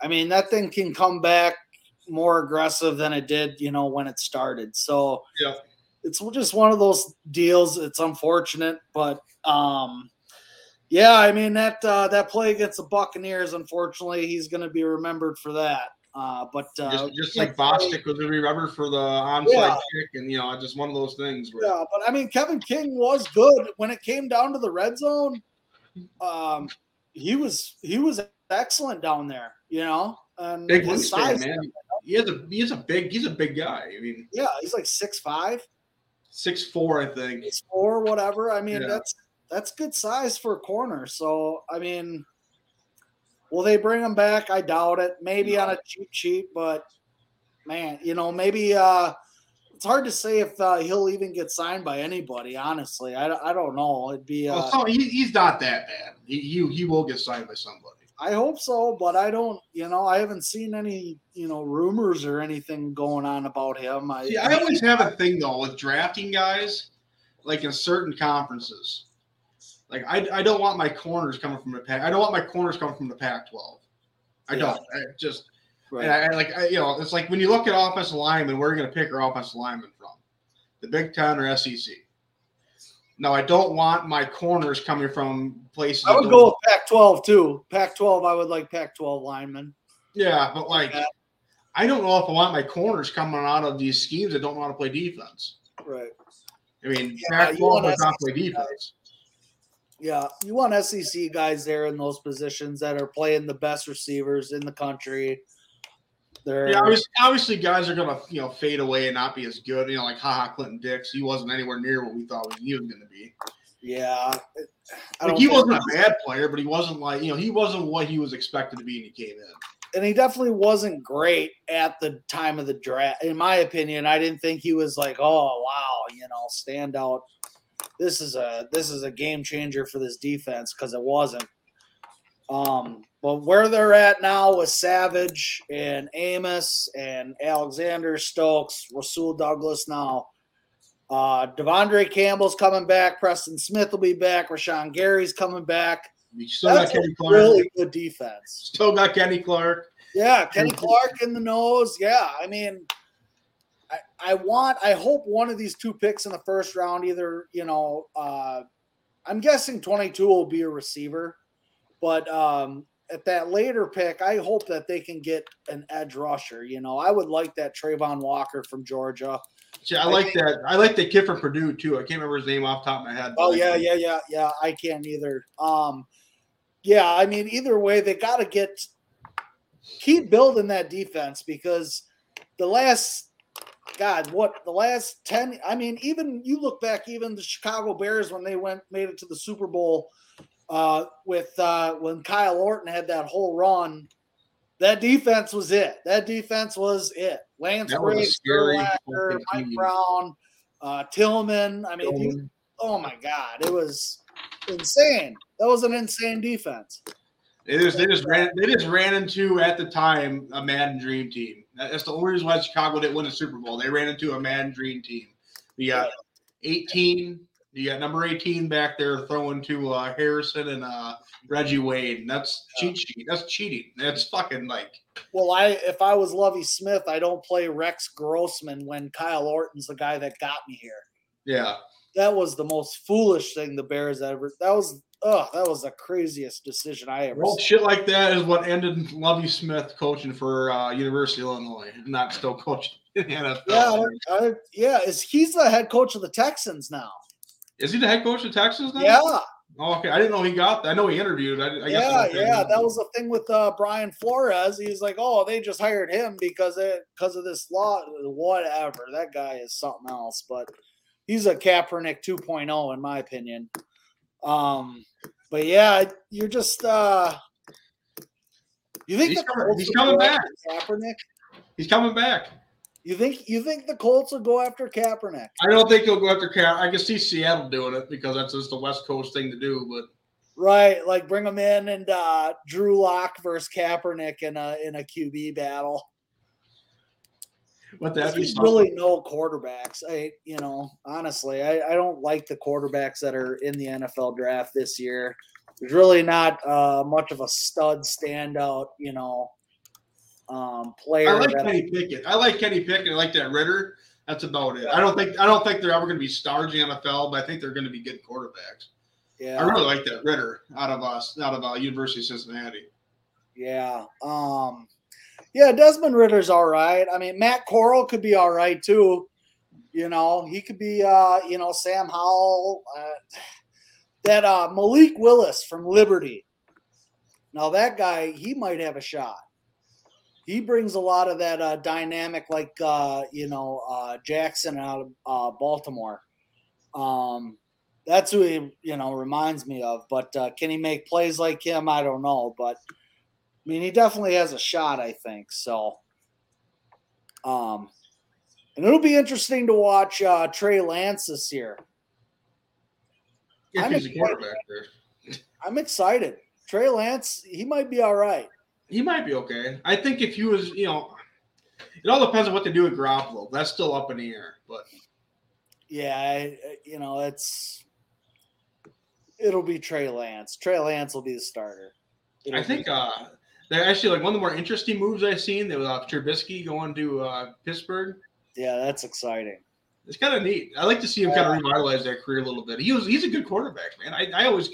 I mean, that thing can come back more aggressive than it did, you know, when it started. So yeah, it's just one of those deals. It's unfortunate, but um, yeah, I mean that uh, that play against the Buccaneers, unfortunately, he's going to be remembered for that. Uh, but uh, just, just like Bostic was remembered for the onside yeah. kick, and you know, just one of those things. Where, yeah, but I mean, Kevin King was good when it came down to the red zone. Um, he was he was excellent down there. You know, and big his size, man he has a he's a big he's a big guy. I mean, yeah, he's like six five, six four, I think. Six four, whatever. I mean, yeah. that's that's good size for a corner. So I mean, will they bring him back? I doubt it. Maybe no. on a cheap cheap, but man, you know, maybe uh it's hard to say if uh, he'll even get signed by anybody. Honestly, I, I don't know. It'd be. Uh, well, so he, he's not that bad. He, he he will get signed by somebody. I hope so, but I don't. You know, I haven't seen any you know rumors or anything going on about him. I, See, I always have a thing though with drafting guys, like in certain conferences. Like I, I don't want my corners coming from the pack. I don't want my corners coming from the Pac-12. I yeah. don't. I just right. I, I, like I, you know it's like when you look at offensive linemen, where are you going to pick our offensive linemen from? The Big Ten or SEC? No, I don't want my corners coming from places. I would go with Pac-12 too. Pac-12, I would like Pac-12 linemen. Yeah, but like, I don't know if I want my corners coming out of these schemes that don't know how to play defense. Right. I mean, yeah, Pac-12 does not play defense. Yeah, you want SEC guys there in those positions that are playing the best receivers in the country they're, yeah, obviously, obviously, guys are gonna you know fade away and not be as good. You know, like Ha Ha Clinton-Dix, he wasn't anywhere near what we thought he was going to be. Yeah, like he wasn't a bad player, but he wasn't like you know he wasn't what he was expected to be, and he came in. And he definitely wasn't great at the time of the draft, in my opinion. I didn't think he was like, oh wow, you know, stand out. This is a this is a game changer for this defense because it wasn't. Um, but where they're at now with Savage and Amos and Alexander Stokes, Rasul Douglas now. Uh, De'Vondre Campbell's coming back. Preston Smith will be back. Rashan Gary's coming back. You still That's got Kenny Clark. Really good defense. Still got Kenny Clark. Yeah, Kenny Clark in the nose. Yeah, I mean, I, I want, I hope one of these two picks in the first round, either, you know, uh, I'm guessing 22 will be a receiver, but um, at that later pick, I hope that they can get an edge rusher. You know, I would like that Travon Walker from Georgia. Yeah, I, I like think, that. I like the kid from Purdue too. I can't remember his name off top of my head. Oh yeah, yeah, yeah, yeah. I can't either. Um, yeah, I mean, either way, they got to get keep building that defense because the last God, what the last 10 I mean, even you look back, even the Chicago Bears when they went made it to the Super Bowl uh with uh when Kyle Orton had that whole run, that defense was it. That defense was it. Lance That Briggs, scary Mike. Brown, uh Tillman. I mean, you- oh my god, it was insane. That was an insane defense. They just they just ran they just ran into at the time a Madden Dream team. That's the only reason why Chicago didn't win the Super Bowl. They ran into a Madden Dream team. You got 18, you got number 18 back there throwing to uh, Harrison and uh, Reggie Wayne. That's cheat sheet. That's cheating. That's fucking like Well, I if I was Lovie Smith, I don't play Rex Grossman when Kyle Orton's the guy that got me here. yeah. That was the most foolish thing the Bears ever. That was oh, that was the craziest decision I ever. Well, shit like that is what ended Lovie Smith coaching for uh, University of Illinois, not still coaching in the NFL. Yeah, I, I, yeah. Is he's the head coach of the Texans now? Is he the head coach of Texas now? Yeah, Oh, okay. I didn't know he got that. I know he interviewed. I, I yeah, yeah. That was the thing with uh, Brian Flores. He's like, oh, they just hired him because it because of this law. Whatever. That guy is something else, but he's a Kaepernick 2.0 in my opinion. Um, but yeah, you're just uh you think He's coming- he's coming back. Kaepernick? He's coming back. You think you think the Colts will go after Kaepernick? I don't think he'll go after Cal. I can see Seattle doing it because that's just the West Coast thing to do. But Right, like bring him in and uh Drew Lock versus Kaepernick in a in a QB battle. but that'd be There's really no quarterbacks. I, you know, honestly, I, I don't like the quarterbacks that are in the NFL draft this year. There's really not uh, much of a stud standout, you know, um, player. I like Kenny Pickett. I like Kenny Pickett. I like that Ridder. That's about it. I don't think I don't think they're ever going to be stars in the NFL, but I think they're going to be good quarterbacks. yeah, I really like that Ridder out of us out of uh, University of Cincinnati. yeah, um, yeah. Desmond Ridder's all right. I mean, Matt Corral could be all right too. You know, he could be, uh, you know, Sam Howell. Uh, that uh, Malik Willis from Liberty. Now that guy, he might have a shot. He brings a lot of that uh, dynamic, like uh, you know uh, Jackson out of uh, Baltimore. Um, that's who he you know reminds me of. But uh, can he make plays like him? I don't know. But I mean, he definitely has a shot. I think so. Um, and it'll be interesting to watch uh, Trey Lance this year. I'm he's a excited. quarterback there. *laughs* I'm excited. Trey Lance, he might be all right. He might be okay. I think if he was, you know, it all depends on what they do with Garoppolo. That's still up in the air. But Yeah, I, you know, it's it'll be Trey Lance. Trey Lance will be the starter. It'll I think uh, they're actually like one of the more interesting moves I've seen. That was uh, Trubisky going to uh, Pittsburgh. yeah, that's exciting. It's kind of neat. I like to see him kind of revitalize that career a little bit. He was he's a good quarterback, man. I, I always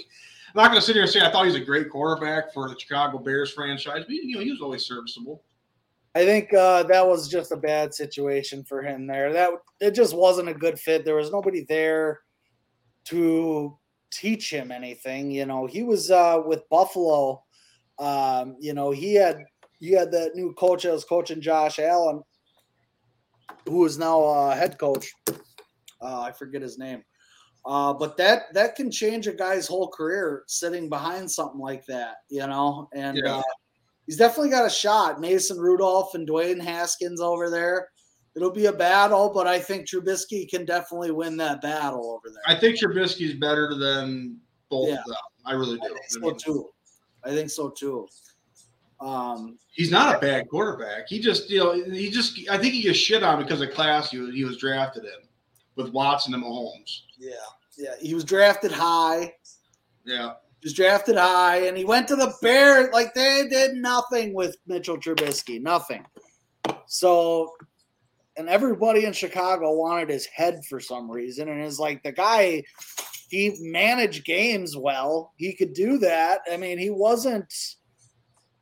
not going to sit here and say I thought he was a great quarterback for the Chicago Bears franchise, but you know he was always serviceable. I think uh, that was just a bad situation for him there. That it just wasn't a good fit. There was nobody there to teach him anything. You know, he was uh, with Buffalo. Um, you know, he had you had that new coach that was coaching Josh Allen, who is now uh, head coach. Uh, I forget his name. Uh, but that that can change a guy's whole career sitting behind something like that, you know. And Yeah. uh, he's definitely got a shot. Mason Rudolph and Dwayne Haskins over there. It'll be a battle, but I think Trubisky can definitely win that battle over there. I think Trubisky's better than both Yeah. of them. I really do. I think I so mean, too. I think so too. Um, he's not a bad quarterback. He just, you know, he just. I think he gets shit on because of class he was, he was drafted in with Watson and Mahomes. yeah, yeah. He was drafted high. Yeah, He was drafted high, and he went to the Bears. Like they did nothing with Mitchell Trubisky, nothing. So, and everybody in Chicago wanted his head for some reason, and it's like the guy. He managed games well. He could do that. I mean, he wasn't.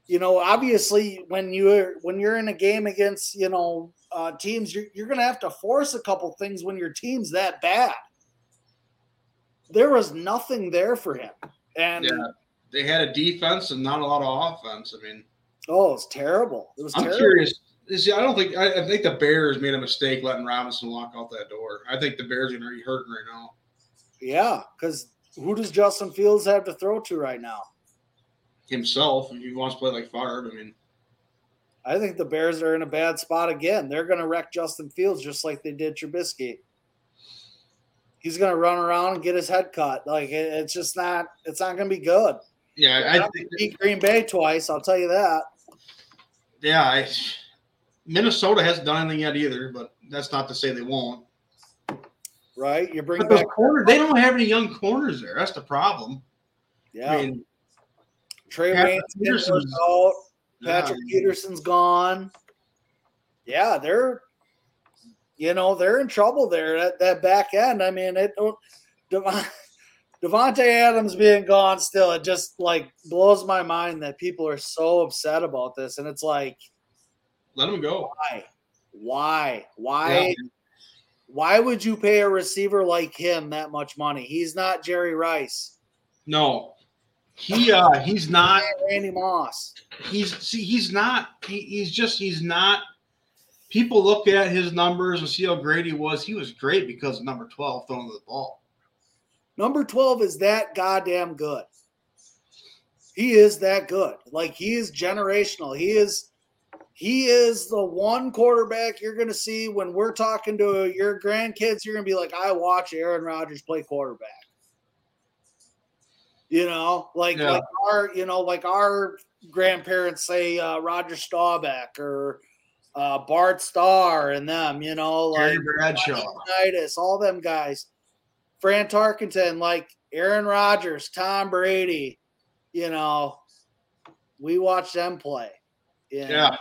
You know, obviously, when you're when you're in a game against you know uh, teams, you're you're gonna have to force a couple things when your team's that bad. There was nothing there for him, and yeah. They had a defense and not a lot of offense. I mean, Oh, it's terrible. It was I'm terrible. curious. See, I don't think I, I think the Bears made a mistake letting Robinson walk out that door. I think the Bears are going to be hurting right now. Yeah, because who does Justin Fields have to throw to right now? Himself, if he wants to play like Favre, I mean, I think the Bears are in a bad spot again. They're going to wreck Justin Fields just like they did Trubisky. He's going to run around and get his head cut. Like it, it's just not. It's not going to be good. yeah, I think beat Green Bay twice. I'll tell you that. yeah, I, Minnesota hasn't done anything yet either, but that's not to say they won't. Right? You bring But back. corners, they don't have any young corners there. That's the problem. Yeah. I mean, Trae Waynes Peterson's- out. yeah, Patrick Peterson's gone. Yeah, they're you know they're in trouble there at that back end. I mean, it Devon, *laughs* Davante Adams being gone still it just like blows my mind that people are so upset about this, and it's like let him go. why, why, why, Yeah. why would you pay a receiver like him that much money? He's not Jerry Rice, No, he uh he's not. Randy Moss. He's see he's not. He, he's just he's not. People look at his numbers and see how great he was. He was great because of number twelve throwing the ball. Number 12 is that goddamn good. He is that good. Like he is generational. He is he is the one quarterback you're going to see when we're talking to your grandkids you're going to be like I watch Aaron Rodgers play quarterback. You know, like Yeah. like our you know like our grandparents say uh, Roger Staubach or uh, Bart Starr and them, you know, like Bradshaw. All them guys. Fran Tarkenton, like Aaron Rodgers, Tom Brady, you know, we watch them play. You know? Yeah.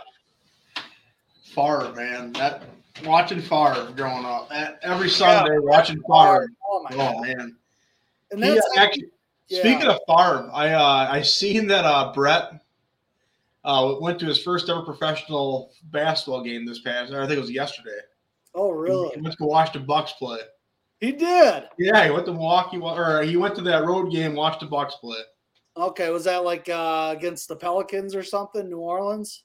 Favre, man. That watching Favre growing up. Every Sunday watching Favre. Oh my Oh man. And He, that's uh, actually yeah. speaking of Favre, I uh I seen that uh Brett uh went to his first ever professional basketball game this past I think it was yesterday. oh really? He went to watch the Bucks play. He did. Yeah, he went to Milwaukee or he went to that road game, watched the Bucks play. Okay, was that like uh against the Pelicans or something, New Orleans?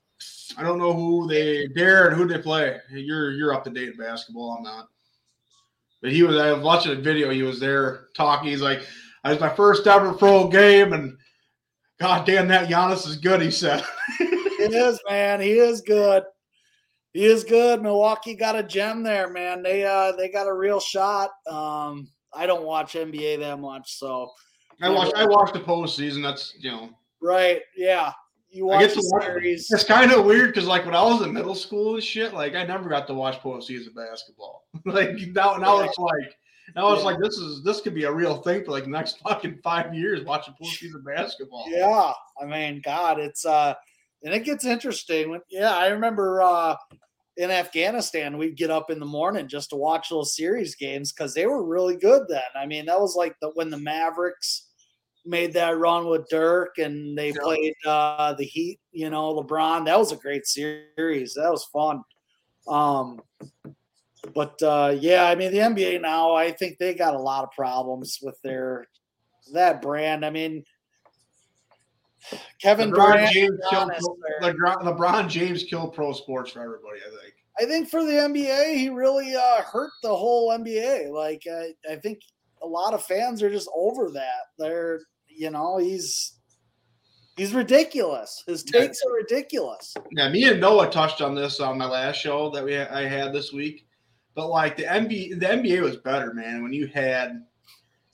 I don't know who they Darren, who they play. You're you're up to date in basketball. I'm not. But he was I was watching a video, he was there talking. He's like, it was my first ever pro game, and god damn that Giannis is good, he said. He is, man. He is good. He is good. Milwaukee got a gem there, man. They uh they got a real shot. Um I don't watch NBA that much, so I watch. I watched the postseason. That's you know right, yeah. You watch the to watch it's kind of weird because like when I was in middle school and shit, like I never got to watch postseason basketball. *laughs* like now now it's like now it's Yeah. like this is this could be a real thing for like the next *laughs* fucking five years watching postseason basketball. Yeah, I mean, God, it's uh, and it gets interesting. When, yeah, I remember uh, in Afghanistan, we'd get up in the morning just to watch those series games because they were really good then. I mean, that was like the when the Mavericks made that run with Dirk and they Yeah. played uh, the Heat. You know, LeBron. That was a great series. That was fun. Um, but uh, yeah, I mean, the NBA now, I think they got a lot of problems with their that brand. I mean, Kevin LeBron Durant, James killed LeBron, LeBron James killed pro sports for everybody. I think. I think for the NBA, he really uh, hurt the whole NBA. Like, I, I think a lot of fans are just over that. They're, you know, he's he's ridiculous. His Yeah. takes are ridiculous. Yeah, me and Noah touched on this on my last show that we I had this week. But like the NBA, the NBA was better, man. When you had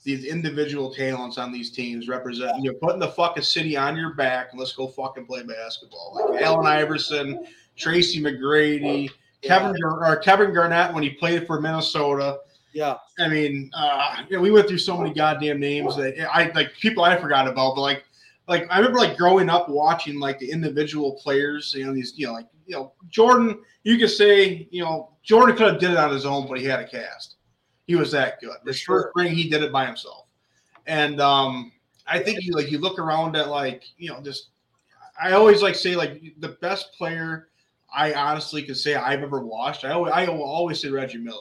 these individual talents on these teams representing, you're putting the fucking city on your back, and let's go fucking play basketball. Like Allen Iverson, Tracy McGrady, Kevin or Kevin Garnett when he played for Minnesota. Yeah, I mean, uh, you know, we went through so many goddamn names that I like people I forgot about, but like, like I remember like growing up watching like the individual players, you know, these, you know, like you know, Jordan. You could say, you know, Jordan could have did it on his own, but he had a cast. He was that good. His sure. first ring, he did it by himself, and um, I think you like you look around at like you know just. I always like say like the best player I honestly could say I've ever watched. I always I will always say Reggie Miller.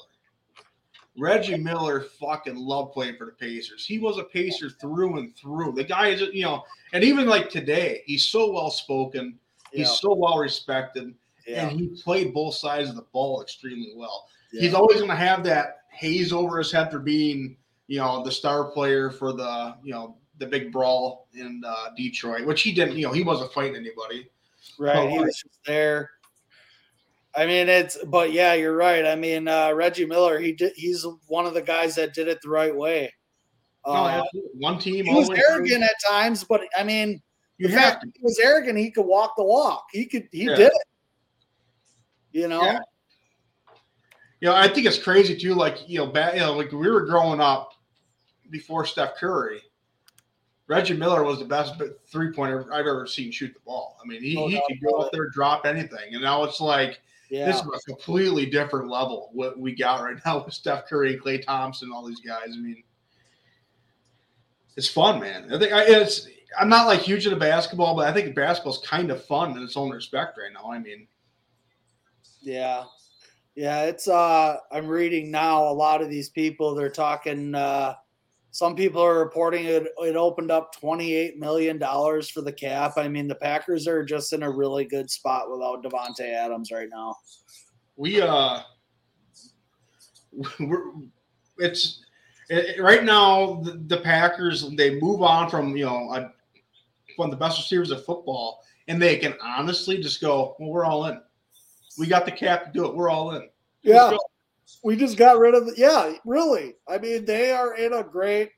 Reggie Miller fucking loved playing for the Pacers. He was a Pacer through and through. The guy is, you know, and even like today, he's so well spoken. He's yeah. so well respected. Yeah. and he played both sides of the ball extremely well. yeah. He's always going to have that haze over his head for being, you know, the star player for the, you know, the big brawl in uh, Detroit, which he didn't. You know, he wasn't fighting anybody. right. He was just there. I mean, it's but yeah, you're right. I mean, uh, Reggie Miller, he did. He's one of the guys that did it the right way. Uh, one team. he was way through. arrogant at times, but I mean, You the fact he was arrogant, he could walk the walk. He could. He Yeah. did it. You know. Yeah. You know, I think it's crazy too. Like you know, back, you know, like we were growing up before Steph Curry. Reggie Miller was the best three pointer I've ever seen shoot the ball. I mean, he, oh, No he doubt could go up there, drop anything, and now it's like Yeah. this is a completely different level what we got right now with Steph Curry, Klay Thompson, all these guys. I mean, it's fun, man. I think I, it's. I'm not like huge into basketball, but I think basketball's kind of fun in its own respect right now. I mean, Yeah. Yeah, it's uh I'm reading now a lot of these people they're talking uh some people are reporting it it opened up 28 million dollars for the cap. I mean, the Packers are just in a really good spot without Davante Adams right now. we uh *laughs* we're it's it, right now the, the packers they move on from you know a, one of the best receivers of football and they can honestly just go well we're all in we got the cap to do it we're all in Yeah. We just got rid of the yeah, really. I mean, they are in a great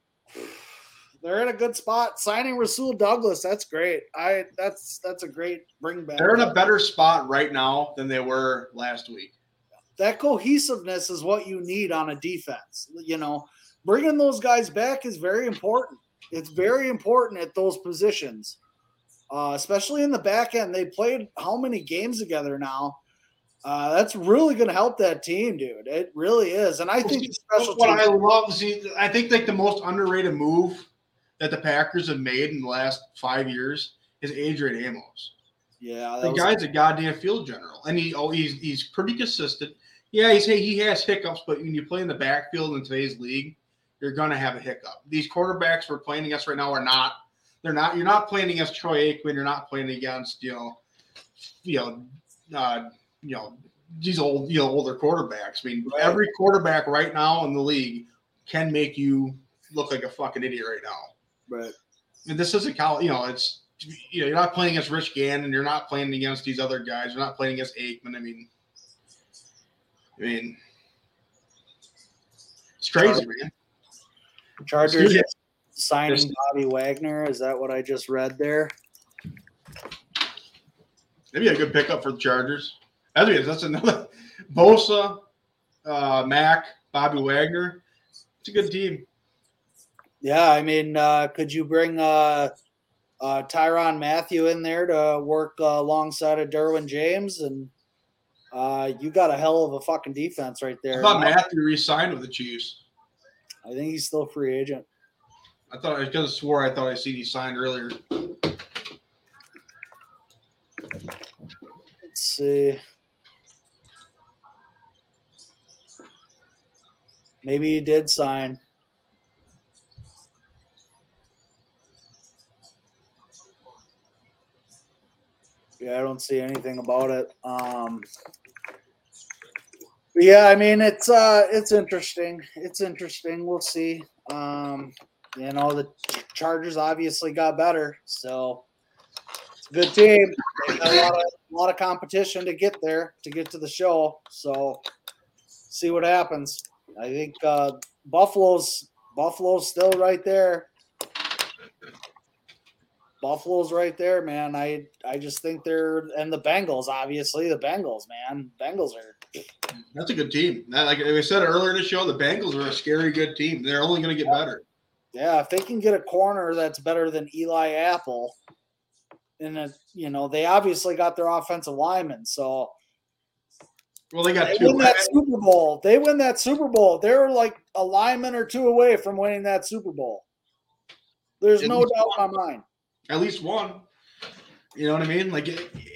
they're in a good spot. Signing Rasul Douglas, that's great. I that's that's a great bring back. they're in a better spot right now than they were last week that cohesiveness is what you need on a defense. You know, bringing those guys back is very important. It's very important at those positions, uh, especially in the back end. They played how many games together now? Uh, that's really going to help that team, dude. It really is. And I think the special what I love, see, I think like the most underrated move that the Packers have made in the last five years is Adrian Amos. yeah, that The guy's a goddamn field general, and he oh he's he's pretty consistent. Yeah, he's he has hiccups, but when you play in the backfield in today's league, you're gonna have a hiccup. These quarterbacks we're playing against right now are not. They're not. You're not playing against Troy Aikman. You're not playing against you know, you know, uh, you know these old you know older quarterbacks. I mean, Right. every quarterback right now in the league can make you look like a fucking idiot right now. but And this isn't college. You know, it's you know, you're not playing against Rich Gannon. You're not playing against these other guys. You're not playing against Aikman. I mean, I mean, it's crazy, man. Chargers Excuse signing Just- Bobby Wagner. Is that what I just read there? Maybe a good pickup for the Chargers. That's. That's another *laughs* Bosa, uh, Mac, Bobby Wagner. It's a good team. Yeah, I mean, uh, could you bring uh, uh, Tyrann Mathieu in there to work uh, alongside of Derwin James, and uh, you got a hell of a fucking defense right there. I there. thought Mathieu re-signed with the Chiefs. I think he's still free agent. I thought I could have swore I thought I seen he signed earlier. Let's see. Maybe he did sign. Yeah, I don't see anything about it. Um, yeah, I mean it's uh it's interesting. It's interesting. We'll see. Um, you know, the Chargers obviously got better, so it's a good team. A lot of a lot of competition to get there to get to the show. So see what happens. I think uh, Buffalo's Buffalo's still right there. Buffalo's right there, man. I I just think they're and the Bengals, obviously the Bengals, man. Bengals are That's a good team. Like we said earlier in the show, the Bengals are a scary good team. They're only going to get better. yeah. If they can get a corner that's better than Eli Apple, and you know they obviously got their offensive lineman, so Well, they got they two. win that Super Bowl. They win that Super Bowl. They're like a lineman or two away from winning that Super Bowl. There's no doubt in my mind. At least one. You know what I mean? Like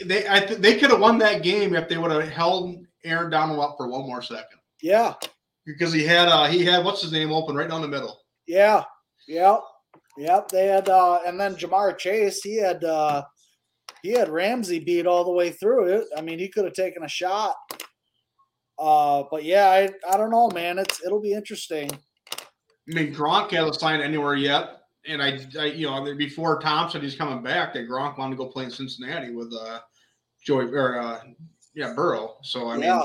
they, I th- they could have won that game if they would have held Aaron Donald up for one more second Yeah, because he had uh he had what's his name open right down the middle. yeah, yeah, yep. They had, uh, and then Ja'Marr Chase. He had, uh, he had Ramsey beat all the way through it. I mean, he could have taken a shot. Uh, but yeah, I I don't know, man. It's it'll be interesting. I mean, Gronk hasn't signed anywhere yet, and I, I you know, before said he's coming back, that Gronk wanted to go play in Cincinnati with uh, Joey or uh, yeah, Burrow. So I Yeah.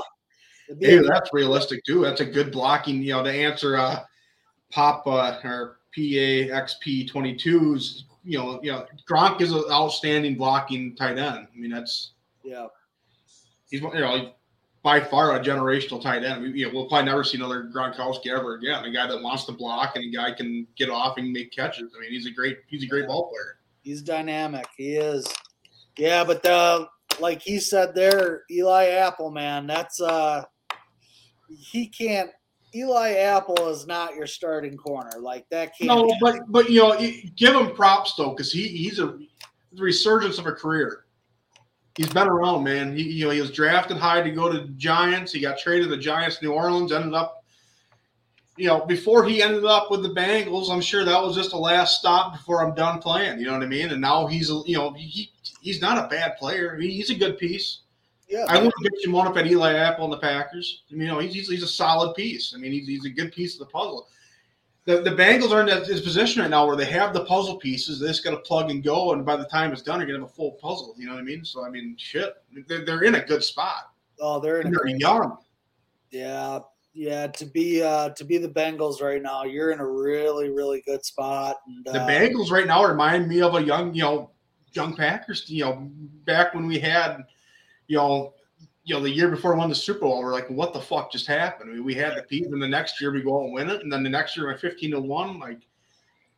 mean, hey, that's realistic too. That's a good blocking, you know, to answer uh, Pop uh, or PAXP 22's. You know, you know, Gronk is an outstanding blocking tight end. I mean, that's yeah. he's you know by far a generational tight end. We, you know, we'll probably never see another Gronkowski ever again. A guy that wants to block and a guy can get off and make catches. I mean, he's a great he's a great ball player. He's dynamic. He is. Yeah, but the like he said there, Eli Apple, man, that's uh he can't Eli Apple is not your starting corner. Like that can't No, but but you know, give him props though, because he he's a resurgence of a career. He's been around, man. He you know he was drafted high to go to Giants. He got traded to the Giants, New Orleans, ended up. You know, before he ended up with the Bengals, I'm sure that was just a last stop before I'm done playing. You know what I mean? And now he's, a- you know, he he's not a bad player. He- He's a good piece. yeah, I wouldn't bitch him one up at Eli Apple and the Packers. I mean, you know, he's, he's, he's a solid piece. I mean, he's, he's a good piece of the puzzle. The, the Bengals are in this position right now where they have the puzzle pieces. They just got to plug and go, and by the time it's done, you're gonna have a full puzzle. You know what I mean? So I mean, shit, they're, they're in a good spot. oh they're in a they're young. Yeah, yeah. To be uh to be the Bengals right now, you're in a really, really good spot. And, The uh, Bengals right now remind me of a young, you know, young Packers. You know, back when we had, you know, you know, the year before we won the Super Bowl, we're like, what the fuck just happened? I mean, we had the piece, and the next year we go out and win it, and then the next year we're 15 to one. Like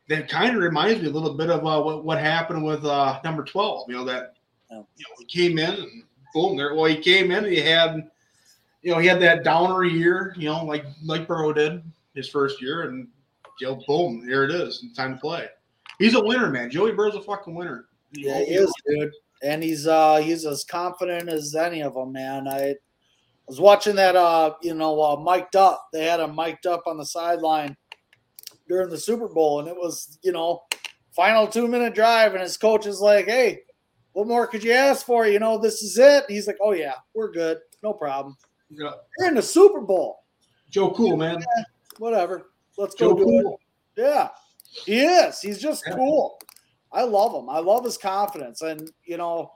that kind of reminds me a little bit of uh, what what happened with uh, number 12. You know that Yeah. you know he came in and boom there. Well, he came in and he had, you know, he had that downer year. You know, like like Burrow did his first year, and you know, boom, here it is, time to play. He's a winner, man. Joey Burrow's a fucking winner. Yeah, he is, dude. And he's uh he's as confident as any of them, man. I was watching that uh you know uh mic'd up. They had him mic'd up on the sideline during the Super Bowl, and it was you know final two minute drive, and his coach is like, "Hey, what more could you ask for? You know, this is it." He's like, "Oh yeah, we're good, no problem. Yeah. You're in the Super Bowl, Joe Cool, man. whatever. Let's go Joe do it." Yeah, he is. He's just Yeah. cool. I love him. I love his confidence. And, you know,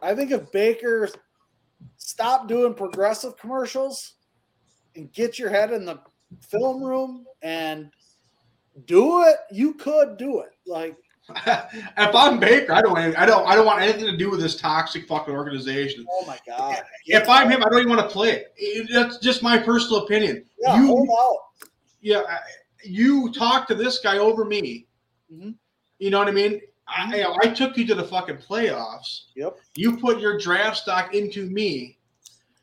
I think if Baker stopped doing progressive commercials and get your head in the film room and do it, you could do it. Like, *laughs* if I'm Baker, I don't, want I don't, I don't want anything to do with this toxic fucking organization. oh my God. If I'm him, I don't even want to play it. That's just my personal opinion. yeah, you- hold out. Yeah, you talk to this guy over me. Mhm. You know what I mean? I, mm-hmm. you know, I took you to the fucking playoffs. Yep. You put your draft stock into me,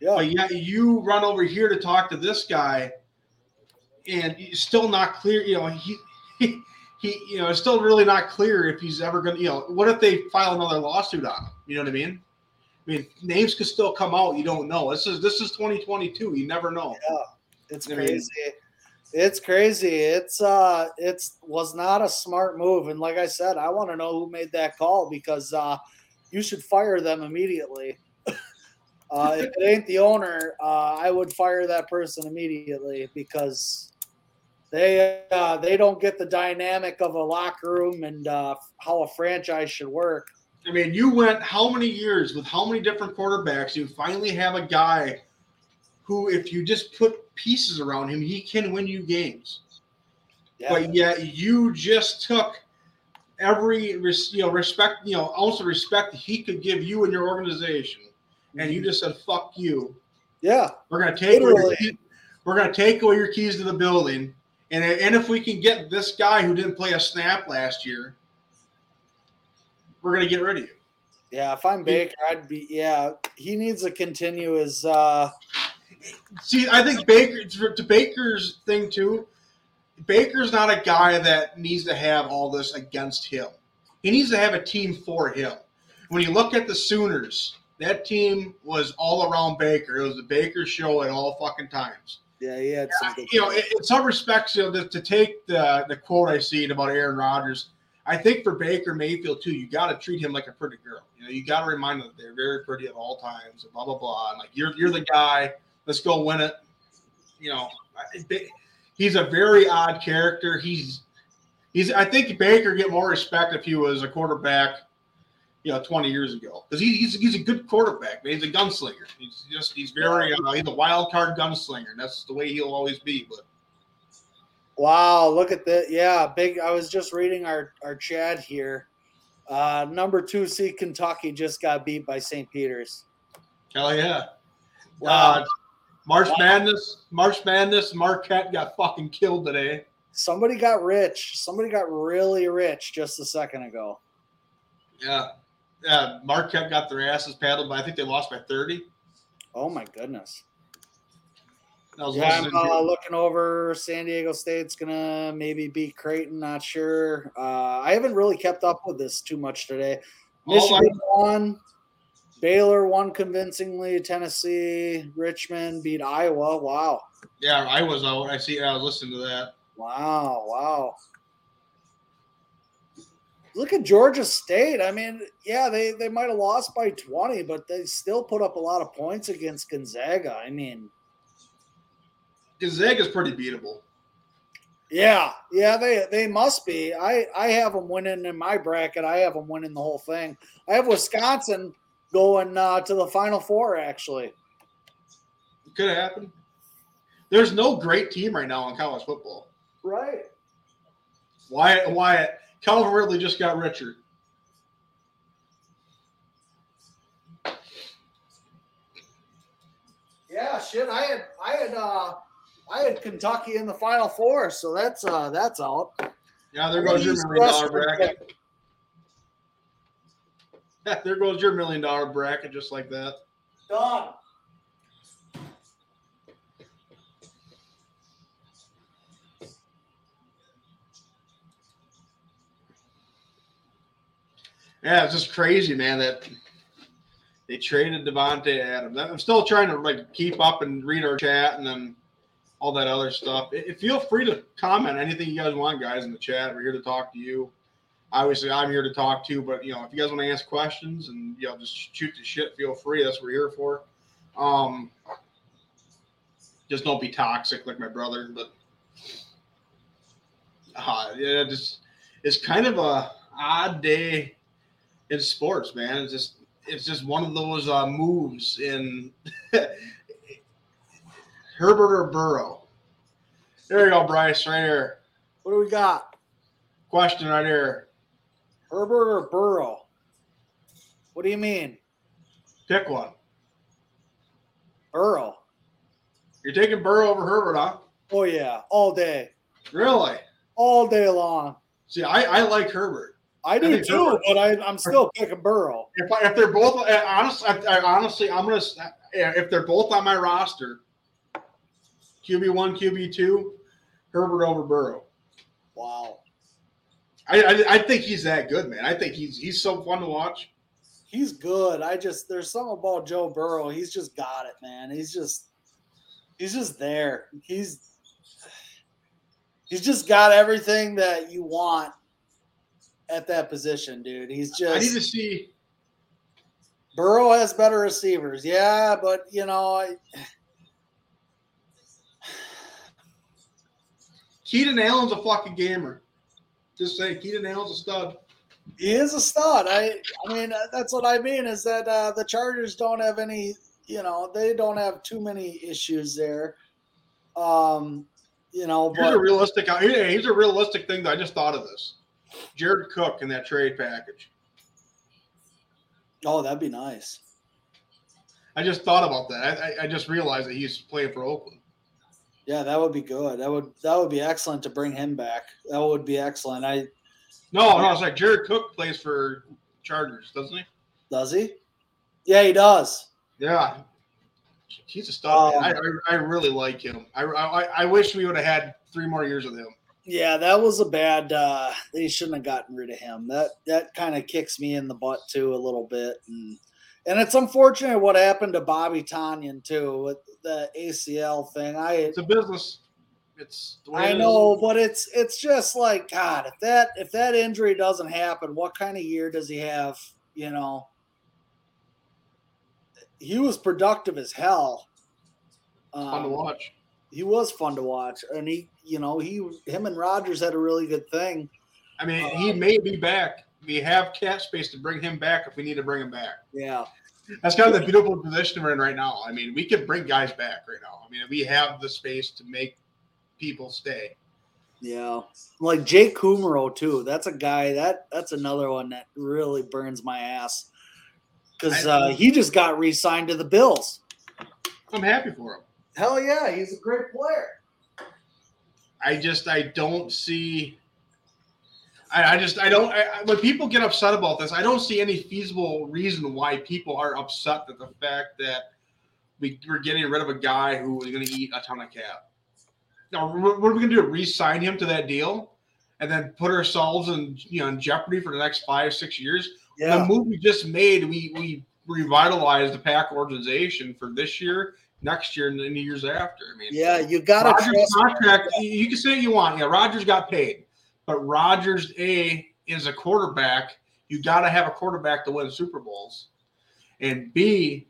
Yeah. but yet you run over here to talk to this guy, and it's still not clear. You know, he, *laughs* he, he you know, it's still really not clear if he's ever going to. You know, what if they file another lawsuit on him? You know what I mean? I mean, names could still come out. You don't know. This is this is 2022. You never know. Yeah. It's I mean- crazy. It's crazy. It's uh it's was not a smart move. And like I said, I want to know who made that call because uh you should fire them immediately. *laughs* uh if it ain't the owner, uh I would fire that person immediately because they uh they don't get the dynamic of a locker room and uh how a franchise should work. I mean, you went how many years with how many different quarterbacks? You finally have a guy who, if you just put pieces around him, he can win you games. Yeah. But yet, you just took every you know respect, you know, ounce of respect he could give you and your organization, and you just said, "Fuck you." yeah. We're gonna take away your Literally. key- we're gonna take away your keys to the building, and and if we can get this guy who didn't play a snap last year, we're gonna get rid of you. Yeah, if I'm Baker, I'd be yeah, he needs to continue his uh See, I think Baker to Baker's thing too. Baker's not a guy that needs to have all this against him. He needs to have a team for him. When you look at the Sooners, that team was all around Baker. It was the Baker show at all fucking times. yeah, he had some good You know, in in some respects, you know, to, to take the the quote I seen about Aaron Rodgers, I think for Baker Mayfield too, you got to treat him like a pretty girl. You know, you got to remind them that they're very pretty at all times. And blah blah blah. And like you're you're the guy. Let's go win it. You know, he's a very odd character. He's he's. I think Baker get more respect if he was a quarterback. You know, 20 years ago, because he, he's he's a good quarterback, man. He's a gunslinger. He's just he's very uh, he's a wild card gunslinger. And that's the way he'll always be. But Wow, look at that. Yeah, big. I was just reading our, our chat here. Uh, number two seed Kentucky just got beat by St. Peter's. Hell yeah. Wow. Uh, March wow. Madness, March Madness, Marquette got fucking killed today. Somebody got rich. Somebody got really rich just a second ago. Yeah. Yeah. Marquette got their asses paddled, but I think they lost by 30. Oh my goodness yeah, I'm uh, looking over. San Diego State's gonna maybe beat Creighton. Not sure. Uh, I haven't really kept up with this too much today. Michigan oh, won. Baylor won convincingly. Tennessee, Richmond beat Iowa. Wow. Yeah, I was out. I see. I was listening to that. Wow! Wow. Look at Georgia State. I mean, yeah, they they might have lost by twenty, but they still put up a lot of points against Gonzaga. I mean Gonzaga's pretty beatable. Yeah, yeah, they they must be. I I have them winning in my bracket. I have them winning the whole thing. I have Wisconsin going uh, to the Final Four. Actually, it could happen. There's no great team right now in college football. Right. Wyatt Wyatt Calvin Ridley just got Richard. Yeah, shit. I had I had uh I had Kentucky in the Final Four, so that's uh that's out. Yeah, there goes your million dollar bracket. *laughs* There goes your million dollar bracket, just like that. Done. Yeah, it's just crazy, man. That they traded Davante Adams. I'm still trying to like keep up and read our chat, and then all that other stuff. It, feel free to comment anything you guys want, guys, in the chat. We're here to talk to you. Obviously, I'm here to talk too, but you know, if you guys want to ask questions and you know, just shoot the shit, feel free. That's what we're here for. Um, just don't be toxic like my brother, but uh, yeah, just it's kind of a odd day in sports, man. It's just it's just one of those uh, moves in *laughs* Herbert or Burrow? There you go, Bryce, right here. What do we got? Question right here. Herbert or Burrow? What do you mean? Pick one. Burrow. You're taking Burrow over Herbert, huh? Oh yeah, all day. Really? All day long. See, I, I like Herbert. I do I too, Herbert, but I, am still picking Burrow. If, I, if they're both, eh, honestly, I, honestly, I'm gonna. Eh, if they're both on my roster, QB one, QB two, Herbert over Burrow. Wow. I, I, I think he's that good, man. I think he's he's so fun to watch. He's good. I just there's something about Joe Burrow. He's just got it, man. He's just he's just there. He's he's just got everything that you want at that position, dude. He's just I need to see Burrow has better receivers. Yeah, but you know, I Keenan Allen's a fucking gamer. Just say Keenan Allen's a stud. He is a stud. I I mean that's what I mean is that uh, the Chargers don't have any. You know they don't have too many issues there. Um, you know, here's but, a realistic. Here's a realistic thing that I just thought of this. Jared Cook in that trade package. Oh, that'd be nice. I just thought about that. I, I just realized that he's playing for Oakland. Yeah, that would be good. That would that would be excellent to bring him back. That would be excellent. I no, no, it's like Jared Cook plays for Chargers, doesn't he? Does he? Yeah, he does. Yeah, he's a stud. Um, I, I, I really like him. I, I I wish we would have had three more years with him. Yeah, that was a bad. uh They shouldn't have gotten rid of him. That that kind of kicks me in the butt too a little bit, and and it's unfortunate what happened to Bobby Tonyan too the ACL thing. I it's a business. It's I know, but it's it's just like God. If that if that injury doesn't happen, what kind of year does he have? You know, he was productive as hell. Um, fun to watch. He was fun to watch, and he, you know, he him and Rodgers had a really good thing. I mean, uh, he may be back. We have cap space to bring him back if we need to bring him back. Yeah. That's kind of the beautiful position we're in right now. I mean, we can bring guys back right now. I mean, we have the space to make people stay. Yeah, like Jake Kumerow too. That's a guy that that's another one that really burns my ass because uh, he just got re-signed to the Bills. I'm happy for him. Hell yeah, he's a great player. I just I don't see. I, I just I don't. I, when people get upset about this, I don't see any feasible reason why people are upset at the fact that we, we're getting rid of a guy who is going to eat a ton of cap. Now, what are we going to do? Re-sign him to that deal, and then put ourselves in you know in jeopardy for the next five six years? Yeah. The move we just made, we we revitalized the pack organization for this year, next year, and the years after. I mean, yeah, you got to contract. You can say what you want. Yeah, Rodgers got paid, but Rodgers a is a quarterback. You got to have a quarterback to win Super Bowls, and B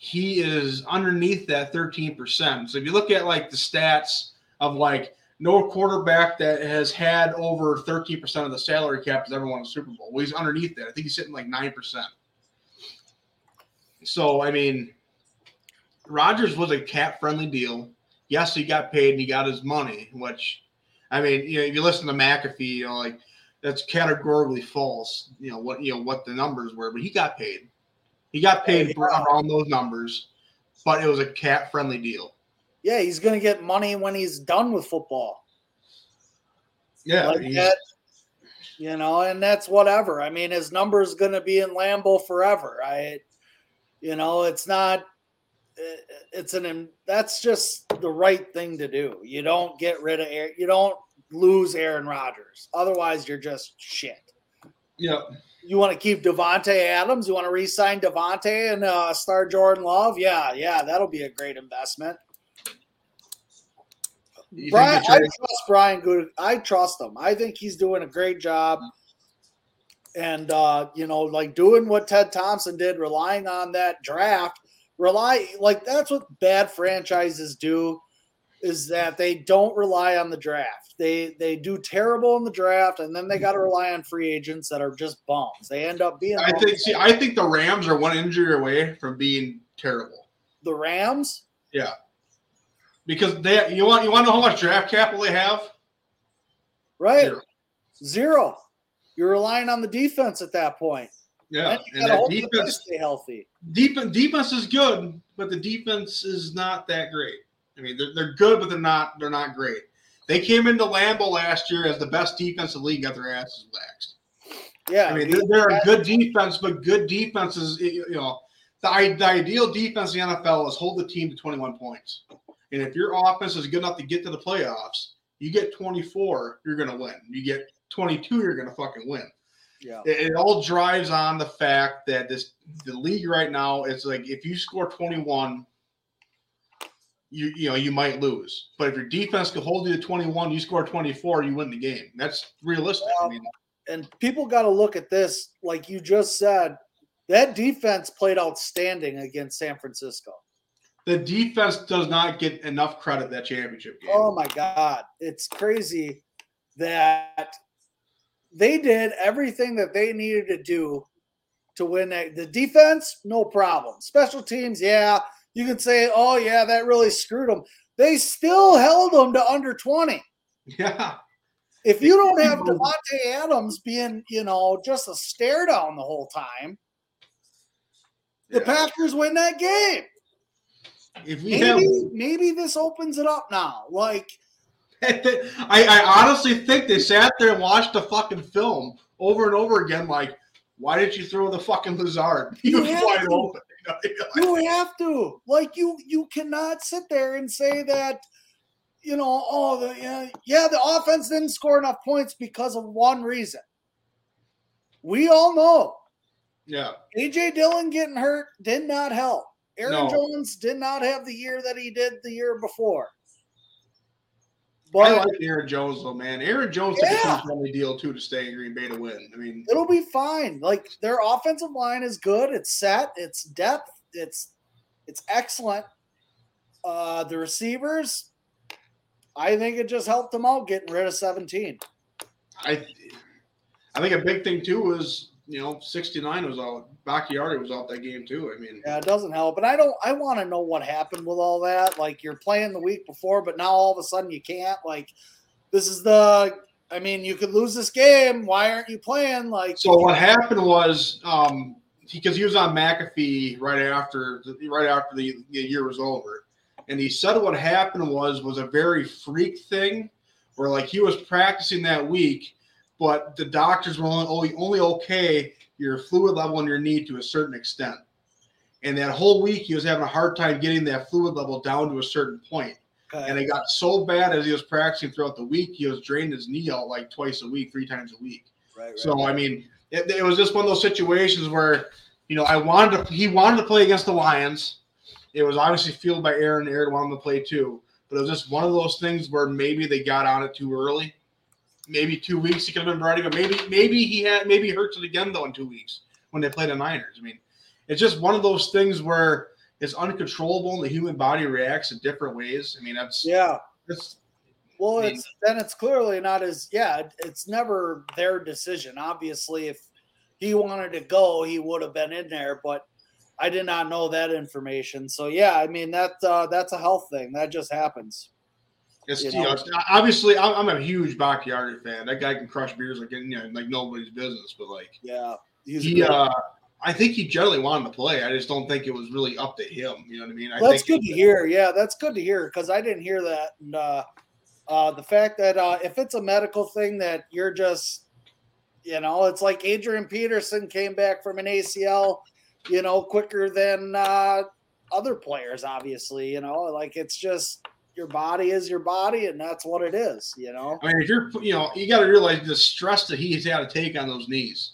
he is underneath that 13%. So if you look at like the stats of like no quarterback that has had over 13% of the salary cap has ever won a Super Bowl. Well, he's underneath that. I think he's sitting like 9%. So, I mean, Rodgers was a cap friendly deal. Yes, he got paid and he got his money, which, I mean, you know, if you listen to McAfee, you know, like that's categorically false, you know, what, you know, what the numbers were, but he got paid. He got paid yeah. around those numbers, but it was a cat friendly deal. Yeah, he's going to get money when he's done with football. Yeah, like that, you know, and that's whatever. I mean, his number is going to be in Lambeau forever. I, you know, it's not. Eh, it's an. That's just the right thing to do. You don't get rid of Aaron. You don't lose Aaron Rodgers. Otherwise, you're just shit. Yep you want to keep Davante Adams? You want to re-sign Davante and uh, start Jordan Love? Yeah, yeah, that'll be a great investment. Brian, I trust Brian Good. I trust him. I think he's doing a great job. And uh, you know, like doing what Ted Thompson did, relying on that draft, rely like that's what bad franchises do is that they don't rely on the draft. They they do terrible in the draft, and then they got to mm-hmm. rely on free agents that are just bums. They end up being. I think. See, I think the Rams are one injury away from being terrible. The Rams. Yeah. Because they, you want you want to know how much draft capital they have? Right. Zero. Zero. You're relying on the defense at that point. Yeah, and, and defense stay healthy. Defense, defense is good, but the defense is not that great. I mean, they're, they're good, but they're not they're not great. They came into Lambeau last year as the best defensive league, got their asses waxed. Yeah, I mean, they're, they're a good defense, but good defenses, you know, the, the ideal defense in the NFL is hold the team to 21 points. And if your offense is good enough to get to the playoffs, you get 24, you're going to win. You get 22, you're going to fucking win. Yeah. It, it, all drives on the fact that this the league right now is like if you score 21, you you know you might lose. But if your defense can hold you to 21, you score 24, you win the game. That's realistic. I mean, and people got to look at this, like you just said, that defense played outstanding against San Francisco. The defense does not get enough credit that championship game. Oh my god, it's crazy that they did everything that they needed to do to win that. The defense, no problem. Special teams, yeah, you can say, oh, yeah, that really screwed them. They still held them to under 20. Yeah. If you don't have Davante Adams being, you know, just a stare down the whole time, the yeah. Packers win that game. If we maybe, have, maybe this opens it up now. Like, *laughs* I, I honestly think they sat there and watched the fucking film over and over again. Like, why did you throw the fucking Lazard? *laughs* He was wide open. *laughs* you have to. Like you you cannot sit there and say that you know, oh, the, yeah, yeah, the offense didn't score enough points because of one reason. We all know. Yeah. AJ Dillon getting hurt did not help. Aaron no. Jones did not have the year that he did the year before. But I like Aaron Jones though, man. Aaron Jones took Yeah. a team friendly deal too to stay in Green Bay to win. I mean, it'll be fine. Like their offensive line is good. It's set. It's depth. It's it's excellent. Uh, the receivers, I think it just helped them out getting rid of 17. I I think a big thing too was you know 69 was out. Bakhtiari was out that game too. I mean, Yeah, it doesn't help. And I don't I want to know what happened with all that. Like you're playing the week before, but now all of a sudden you can't. Like this is the I mean, you could lose this game. Why aren't you playing? Like so what happened was um because he was on McAfee right after the, right after the, the year was over, and he said what happened was was a very freak thing, where like he was practicing that week, but the doctors were only only, okay your fluid level in your knee to a certain extent, and that whole week he was having a hard time getting that fluid level down to a certain point. okay. And it got so bad as he was practicing throughout the week, he was draining his knee out like twice a week, three times a week. right, right. So I mean, it, it was just one of those situations where, you know, I wanted to. He wanted to play against the Lions. It was obviously fueled by Aaron. Aaron wanted to play too, but it was just one of those things where maybe they got on it too early. Maybe two weeks he could have been ready, but maybe maybe he had maybe he hurts it again though in two weeks when they play the Niners. I mean, it's just one of those things where it's uncontrollable and the human body reacts in different ways. I mean, that's yeah. that's Well, I mean- it's then it's clearly not as yeah. It's never their decision. Obviously, if he wanted to go, he would have been in there. But I did not know that information. So yeah, I mean that uh, that's a health thing. That just happens. It's, You you know, know? obviously I'm, I'm a huge Bakhtiari fan. That guy can crush beers like you know, like nobody's business. But like Yeah, he's he, uh, I think he generally wanted to play. I just don't think it was really up to him. You know what I mean? I that's think good to hear. Yeah, that's good to hear because I didn't hear that. And uh, uh, the fact that uh, if it's a medical thing that you're just, you know, it's like Adrian Peterson came back from an ACL, you know, quicker than uh, other players. Obviously, you know, like it's just your body is your body, and that's what it is. You know. I mean, if you're, you know, you got to realize the stress that he's had to take on those knees.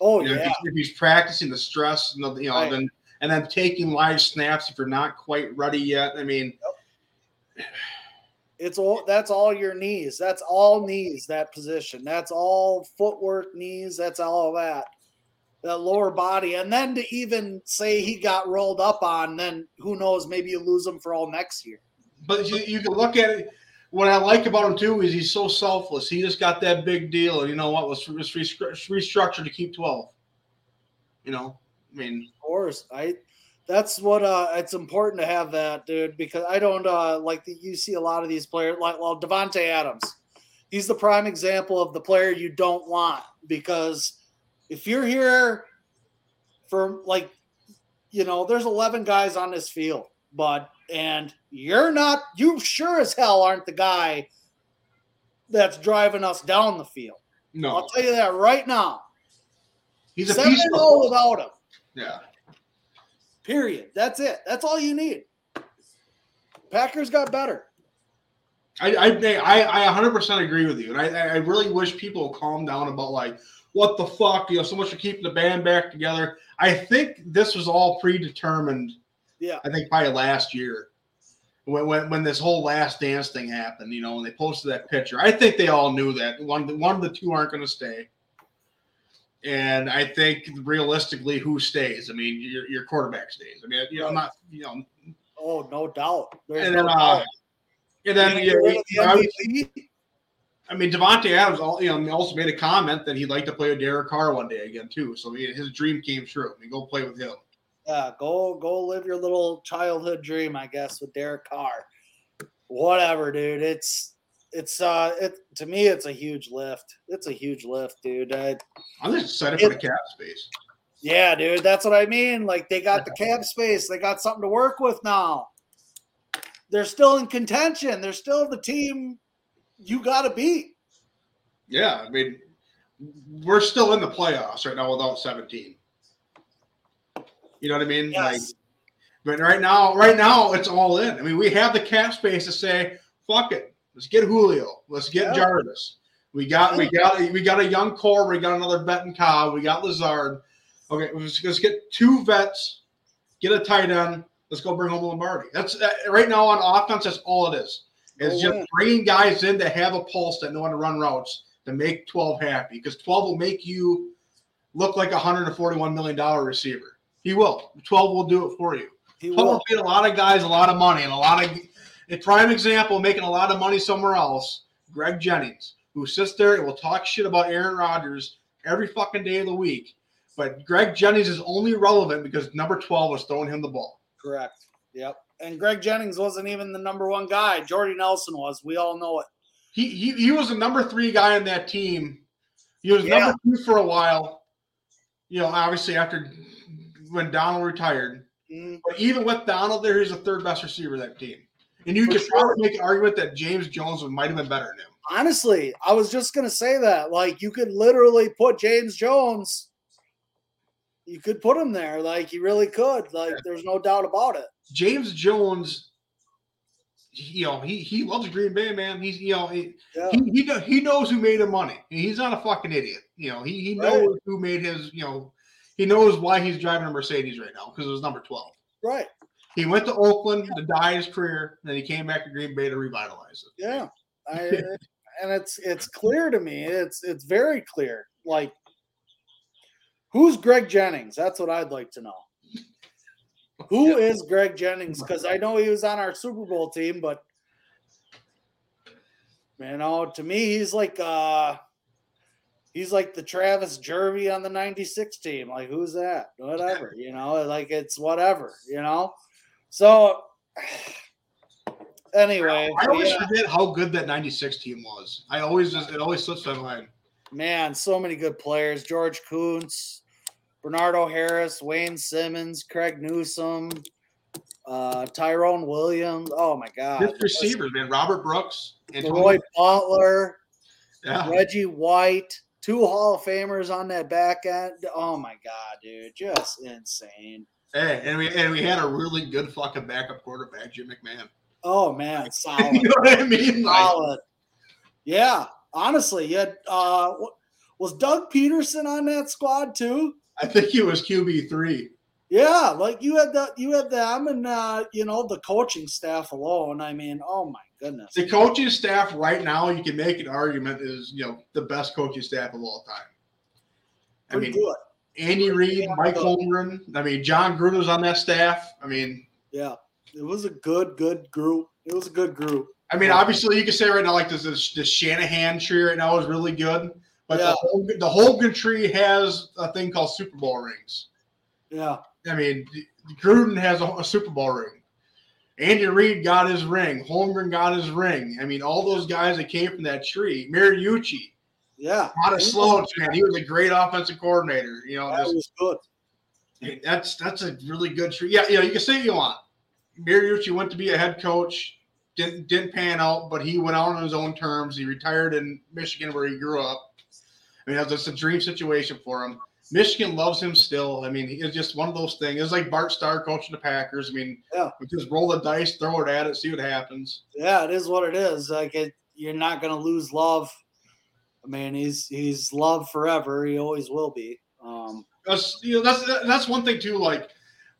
Oh You know, if, yeah, he's, if he's practicing the stress, and the, you know, Right. then and then taking live snaps if you're not quite ready yet. I mean, it's all that's all your knees. That's all knees. That position. That's all footwork, knees. That's all of that. That lower body, and then to even say he got rolled up on, then who knows? Maybe you lose him for all next year. But you, you can look at it. What I like about him too is he's so selfless. He just got that big deal, and you know what? Let's just restructure to keep twelve. You know, I mean, Of course, I. That's what uh, it's important to have that, dude, because I don't uh, like that you see a lot of these players like well Davante Adams. He's the prime example of the player you don't want because if you're here for like you know, there's 11 guys on this field, bud, and you're not you sure as hell aren't the guy that's driving us down the field. no, I'll tell you that right now. he's a Seven piece of oh without him. yeah. Period. That's it. That's all you need. Packers got better. I I I, I 100% agree with you, and I I really wish people would calm down about like what the fuck, you know, so much for keeping the band back together. I think this was all predetermined. Yeah. I think probably last year. When, when, when this whole last dance thing happened, you know, when they posted that picture, I think they all knew that one one of the two aren't going to stay. And I think realistically, who stays? I mean, your, your quarterback stays. I mean, you know, I'm not, you know, Oh, no doubt. There's and no then, uh, and then You the I, was- I mean, Davante Adams, all- you know, also made a comment that he'd like to play with Derek Carr one day again too. So he, his dream came true. I mean, go play with him. Yeah, go go live your little childhood dream, I guess, with Derek Carr. Whatever, dude. It's it's uh it to me it's a huge lift. It's a huge lift, dude. Uh, I'm just excited for the cap space. yeah, dude, that's what I mean. Like they got the cap space, they got something to work with now. They're still in contention. They're still the team you got to beat. Yeah, I mean, we're still in the playoffs right now without 17. You know what I mean? Like, Yes. but right now, right now, it's all in. I mean, we have the cap space to say, "Fuck it, let's get Julio, let's get Yeah. Jarvis. We got, we got, we got a young core. We got another vet in Cobb. We got Lazard. Okay, let's, let's get two vets, get a tight end. Let's go bring home Lombardi. That's uh, right now on offense. That's all it is. It's Go just bringing guys in that have a pulse that know how to run routes to make 12 happy because 12 will make you look like a $141 million receiver. He will. 12 will do it for you. He will. paid a lot of guys a lot of money and a lot of a prime example of making a lot of money somewhere else. Greg Jennings, who sits there and will talk shit about Aaron Rodgers every fucking day of the week. But Greg Jennings is only relevant because number 12 was throwing him the ball. Correct. Yep. And Greg Jennings wasn't even the number one guy. Jordy Nelson was. We all know it. He, he he was the number three guy on that team. He was Yeah. number two for a while. You know, obviously after when Donald retired. Mm, But even with Donald there, he's the third best receiver of that team. And you For could sure. probably make an argument that James Jones might have been better than him. Honestly, I was just gonna say that. Like, you could literally put James Jones. You could put him there. Like, you really could. Like, there's no doubt about it. James Jones, you know, he he loves Green Bay, man. He's you know he Yeah. he, he, he knows who made him money. He's not a fucking idiot. You know, he he knows who made his. You know, he knows why he's driving a Mercedes right now because it was number twelve. Right. He went to Oakland to die his career, then he came back to Green Bay to revitalize it. Yeah. I, *laughs* and it's it's clear to me. It's it's very clear. Like, who's Greg Jennings? That's what I'd like to know. Who is Greg Jennings? Because I know he was on our Super Bowl team, but you know, to me, he's like uh he's like the Travis Jervey on the 96 team. Like, who's that? Whatever, *laughs* you know, like it's whatever, you know. So *sighs* anyway, I always yeah. forget how good that '96 team was. I always just it always slips my mind. Man, so many good players. George Koonce, Bernardo Harris, Wayne Simmons, Craig Newsom, uh, Tyrone Williams. Oh my God. His receivers, man. Robert Brooks, Antonio- Roy Butler, yeah. Reggie White, two Hall of Famers on that back end. Oh my God, dude. Just insane. Hey, and we and we had a really good fucking backup quarterback, Jim McMahon. Oh man, *laughs* solid. you know what I mean? Like, solid. Yeah, honestly, you had, uh, was Doug Pederson on that squad too? I think he was QB three. Yeah, like you had the you had them and uh, you know the coaching staff alone. I mean, oh my goodness. The coaching staff right now, you can make an argument is you know the best coaching staff of all time. I Pretty mean, good. Andy Reid, Mike Holmgren. I mean, Jon Gruden Gruden's on that staff. I mean, Yeah, it was a good good group. It was a good group. I mean, obviously, you can say right now like this this, this Shanahan tree right now is really good, but Yeah. the the Holmgren tree has a thing called Super Bowl rings. Yeah, I mean, Gruden has a, a Super Bowl ring. Andy Reid got his ring. Holmgren got his ring. I mean, all those guys that came from that tree. Mariucci, yeah. not a slouch, man. He was a great offensive coordinator. You know, That was good. that's that's a really good tree. Yeah, you know, you can say what you want. Mariucci went to be a head coach, didn't didn't pan out, but he went out on his own terms. He retired in Michigan where he grew up. I mean, that's just a dream situation for him. Michigan loves him still. I mean, it's just one of those things. It's like Bart Starr coaching the Packers. I mean, Yeah. we just roll the dice, throw it at it, see what happens. Yeah, it is what it is. Like it, you're not gonna lose love. I mean, he's he's loved forever. He always will be. Um, That's you know that's that's one thing too. Like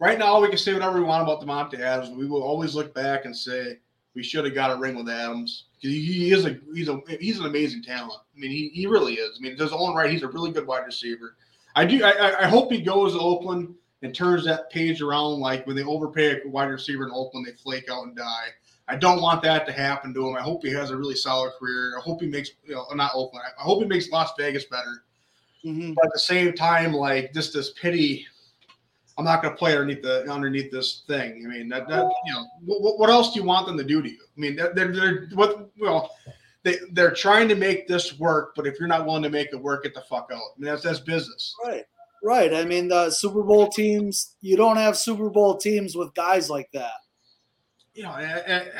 right now, we can say whatever we want about Davante Adams. We will always look back and say we should have got a ring with Adams. He, he is a he's a he's an amazing talent. I mean, he, he really is. I mean, does own right. He's a really good wide receiver. I do. I, I- I hope he goes to Oakland and turns that page around. Like when they overpay a wide receiver in Oakland, they flake out and die. I don't want that to happen to him. I hope he has a really solid career. I hope he makes you know not Oakland. I hope he makes Las Vegas better mhm. but at the same time, like just this pity, I'm not going to play underneath the underneath this thing. I mean, that, that you know, what, what else do you want them to do to you? I mean, they're, they're what well, they they're trying to make this work, but if you're not willing to make it work, get the fuck out. I mean, that's that's business. Right, right. I mean, the Super Bowl teams. You don't have Super Bowl teams with guys like that. You know, and, and-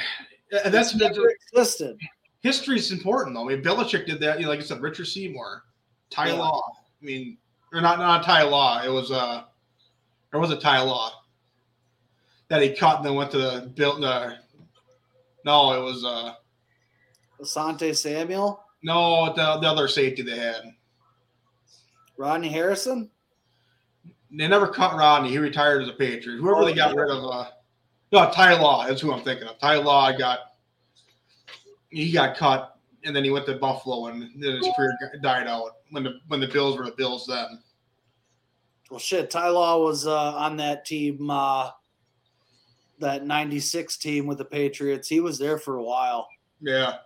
and that's It's never existed. history is important though. I mean, Belichick did that. You know, like I said, Richard Seymour, Ty Yeah. Law. I mean, or not not Ty Law. It was uh, or was a Ty Law that he cut and then went to the built the. Uh, no, it was uh Asante Samuel, no the the other safety they had. Rodney Harrison. They never cut Rodney. He retired as a Patriot. Whoever Oh, they got yeah. rid of. Uh, no, Ty Law is who I'm thinking of. Ty Law got. he got cut, and then he went to Buffalo, and then his career died out when the when the Bills were the Bills then. Well, shit, Ty Law was uh, on that team, uh, that '96 team with the Patriots. He was there for a while. Yeah.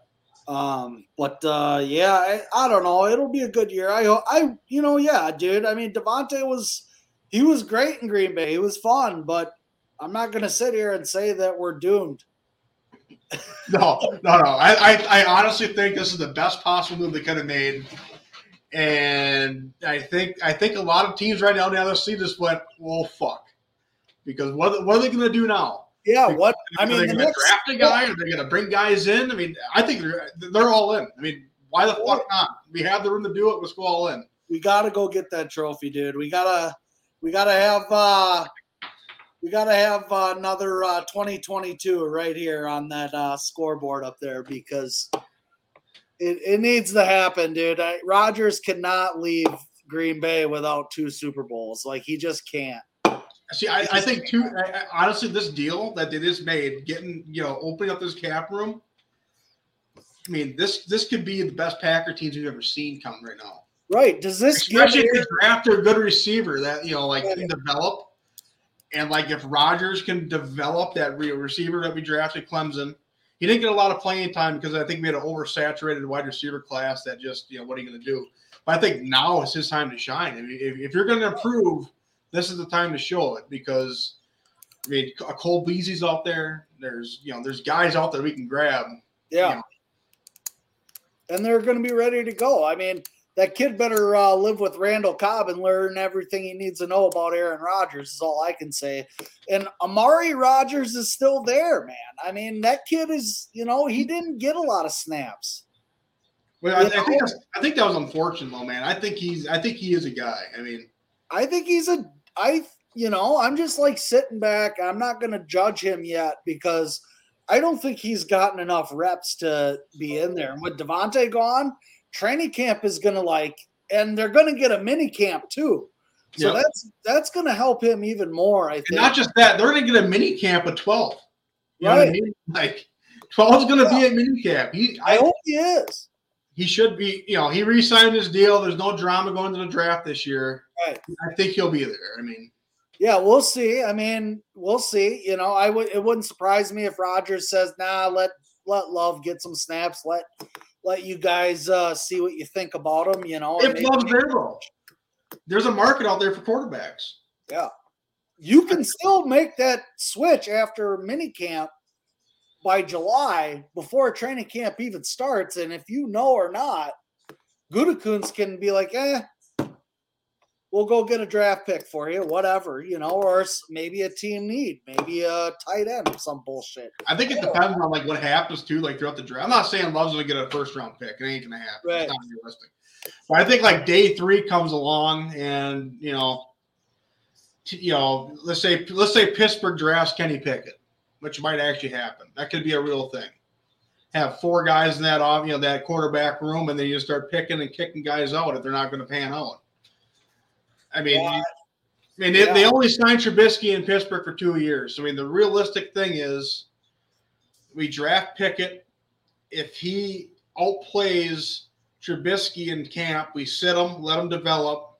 Um, but uh, yeah, I, I don't know. It'll be a good year. I, I, you know, yeah, dude. I mean, Davante was, he was great in Green Bay. He was fun, but I'm not gonna sit here and say that we're doomed. no, no, no. I, I, I honestly think this is the best possible move they could have made. And I think I think a lot of teams right now in the NFC just went, well, fuck, because what what are they going to do now? Yeah, what I mean, are they going to draft a guy? Are they going to bring guys in? I mean, I think they're they're all in. I mean, why the fuck not? We have the room to do it. Let's go all in. We got to go get that trophy, dude. We gotta we gotta have uh we got to have uh, another uh, 2022 right here on that uh, scoreboard up there because it, it needs to happen, dude. I, Rodgers cannot leave Green Bay without two Super Bowls. Like he just can't. See, I, I think too. I, honestly, this deal that they just made, getting you know, opening up this cap room. I mean, this this could be the best Packer teams we've ever seen come right now. Right? Does this especially if they draft a good receiver that you know, like can develop? And like if Rodgers can develop that real receiver that we drafted, Clemson, he didn't get a lot of playing time because I think we had an oversaturated wide receiver class that just, you know, what are you going to do? But I think now is his time to shine. If, if you're going to improve, this is the time to show it because, I mean, Cole Beasley's out there. There's, you know, there's guys out there we can grab. Yeah. You know. And they're going to be ready to go. I mean, that kid better uh, live with Randall Cobb and learn everything he needs to know about Aaron Rodgers. Is all I can say. And Amari Rodgers is still there, man. I mean, that kid is, you know, he didn't get a lot of snaps. Well, I, I, think I think that was unfortunate, though, man. I think he's, I think he is a guy. I mean, I think he's a, I, you know, I'm just like sitting back. I'm not going to judge him yet because I don't think he's gotten enough reps to be in there. And with Davante gone training camp is going to like, and they're going to get a mini camp too. So yep. that's that's going to help him even more. I think. And not just that, they're going to get a mini camp of twelve. You right. know what I mean? Like twelve is going to yeah. be at mini camp. He, I, I hope he is. He should be. You know, he re-signed his deal. There's no drama going to the draft this year. Right. I think he'll be there. I mean. Yeah, we'll see. I mean, we'll see. You know, I would. It wouldn't surprise me if Rodgers says, "Nah, let let Love get some snaps. Let let you guys uh, see what you think about him." You know, if Love's there though, there's a market out there for quarterbacks. Yeah, you can still make that switch after minicamp by July before training camp even starts, and if you know or not, Gutekunst can be like, eh, we'll go get a draft pick for you, whatever, you know, or maybe a team need, maybe a tight end or some bullshit. I think it depends on like what happens too, like throughout the draft. I'm not saying Love's gonna get a first round pick. It ain't gonna happen. Right. It's not realistic. But I think like day three comes along and you know, you know, let's say let's say Pittsburgh drafts Kenny Pickett, which might actually happen. That could be a real thing. Have four guys in that you know, that quarterback room, and then you start picking and kicking guys out if they're not going to pan out. I mean, yeah. I mean, they, yeah. they only signed Trubisky in Pittsburgh for two years. I mean, the realistic thing is we draft Pickett. If he outplays Trubisky in camp, we sit him, let him develop.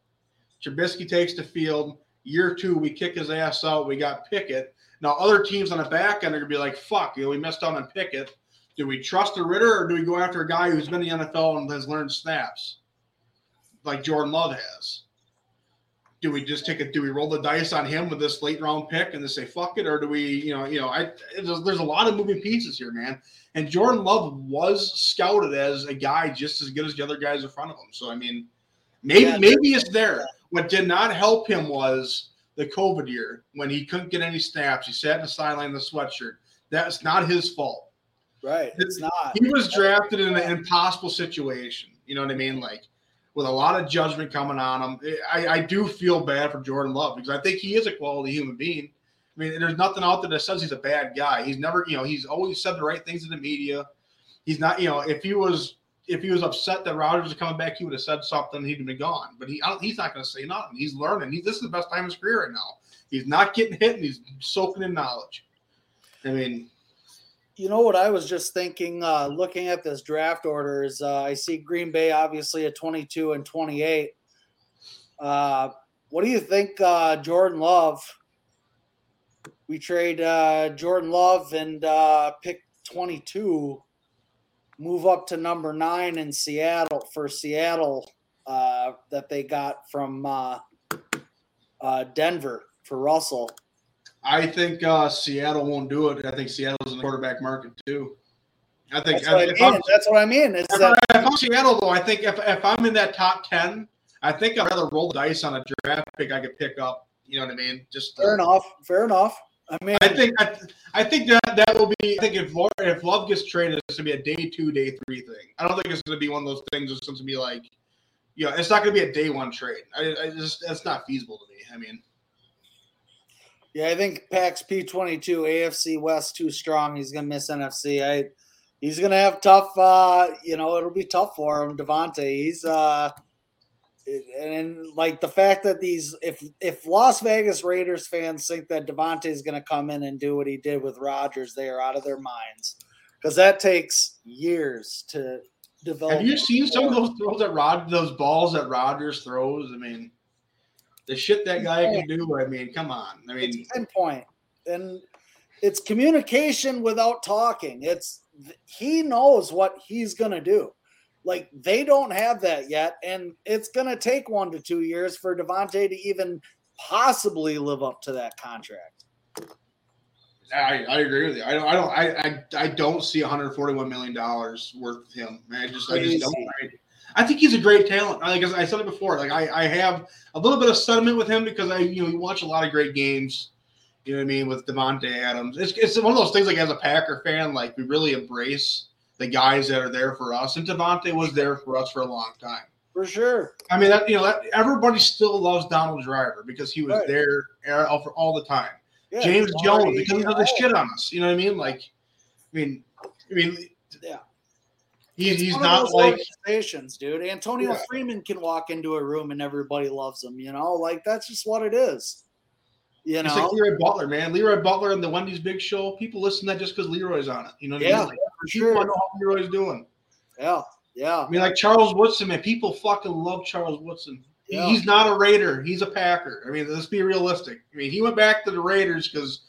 Trubisky takes the field. Year two, we kick his ass out. We got Pickett. Now, other teams on the back end are going to be like, fuck, you know, we missed out on Pickett. Do we trust the Ridder or do we go after a guy who's been in the NFL and has learned snaps like Jordan Love has? do we just take it? do we roll the dice on him with this late round pick and just say fuck it or do we you know you know I there's, there's, a lot of moving pieces here man and Jordan Love was scouted as a guy just as good as the other guys in front of him so I mean maybe yeah, maybe it's there what did not help him was the COVID year when he couldn't get any snaps he sat in the sideline in the sweatshirt that's not his fault right it's not he was drafted in an impossible situation you know what I mean like with a lot of judgment coming on him. I, I do feel bad for Jordan Love because I think he is a quality human being. I mean, there's nothing out there that says he's a bad guy. He's never, you know, he's always said the right things in the media. He's not, you know, if he was if he was upset that Rodgers was coming back, he would have said something. He'd have been gone. But he, he's not going to say nothing. He's learning. He, this is the best time of his career right now. He's not getting hit, and he's soaking in knowledge. I mean, You know what I was just thinking, uh, looking at this draft order is uh, I see Green Bay obviously at 22 and 28. Uh, what do you think, uh, Jordan Love? We trade uh, Jordan Love and uh, pick 22, move up to number nine in Seattle for Seattle uh, that they got from uh, uh, Denver for Russell. I think uh, Seattle won't do it. I think Seattle's in the quarterback market too. I think That's what I if, mean. I'm, That's what I mean. Is if, that I- if I'm Seattle though, I think if, if I'm in that top ten, I think I'd rather roll the dice on a draft pick I could pick up. You know what I mean? Just fair enough? Fair enough. I mean, I think I, I think that that will be. I think if Lord, if Love gets traded, it's gonna be a day two, day three thing. I don't think it's gonna be one of those things It's going to be like, you know, it's not gonna be a day one trade. I, I just that's not feasible to me. I mean, Yeah, I think PAX P22 AFC West too strong. He's gonna miss NFC. I he's gonna have tough. uh You know, it'll be tough for him. Davante. He's uh, and like the fact that these if if Las Vegas Raiders fans think that Davante is gonna come in and do what he did with Rodgers, they are out of their minds because that takes years to develop. have you seen some of those throws that Rod, those balls that Rodgers throws? I mean, the shit that guy can do. I mean, come on. I mean, it's pinpoint and it's communication without talking it's he knows what he's gonna do like they don't have that yet and it's gonna take one to two years for Davante to even possibly live up to that contract I, I agree with you. I don't. I don't. I, I, I don't see 141 million dollars worth of him. I just. I just don't. I, I think he's a great talent. Like I said it before. Like I, I have a little bit of sentiment with him because I, you know, you watch a lot of great games. You know what I mean with Davante Adams. It's, it's one of those things. Like as a Packer fan, like we really embrace the guys that are there for us. And Davante was there for us for a long time. for sure I mean, that you know, that, everybody still loves Donald Driver because he was Right. there uh, for all the time. yeah, James Jones because he does the shit on us. You know what I mean? Like, I mean, I mean, Yeah. He's he's not like organizations, dude. Antonio Yeah. Freeman can walk into a room and everybody loves him. You know, like that's just what it is. You it's know, like Leroy Butler, man. Leroy Butler and the Wendy's Big Show. People listen to that just because Leroy's on it. You know what Yeah, I mean? Like, for people sure. know how Leroy's doing. yeah, yeah. I mean, like Charles Woodson, man. People fucking love Charles Woodson. Yeah. He's not a Raider. He's a Packer. I mean, let's be realistic. I mean, he went back to the Raiders because,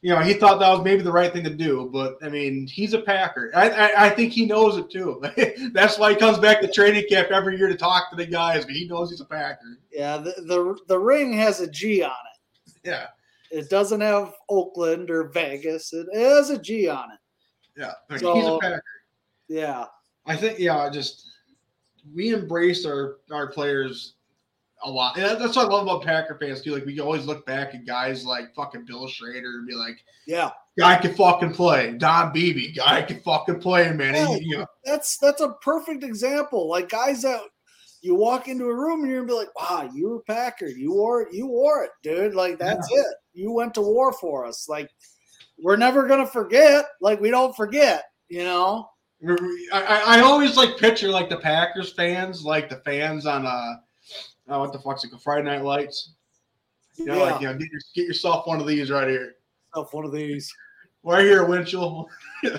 you know, he thought that was maybe the right thing to do. But I mean, he's a Packer. I I, I think he knows it too. *laughs* That's why he comes back to training camp every year to talk to the guys. But he knows he's a Packer. Yeah, the, the the ring has a G on it. Yeah, It doesn't have Oakland or Vegas. It has a G on it. yeah. So- he's a Packer. Yeah. I think yeah, I just we embrace our our players a lot. And that's what I love about Packer fans too. Like we always look back at guys like fucking Bill Schroeder and be like, Yeah. guy can fucking play. Don Beebe, guy can fucking play, man. Yeah. He, you know, That's that's a perfect example. Like guys that you walk into a room and you're gonna be like, wow, you were Packer. You wore it, you wore it, dude. Like that's it. You went to war for us. Like we're never gonna forget. Like we don't forget, you know? I, I always like picture like the Packers fans, like the fans on uh, oh, what the fuck's it called? Friday Night Lights. You know, like you know, get, your, get yourself one of these right here. Yourself one of these. Right here, Winchell.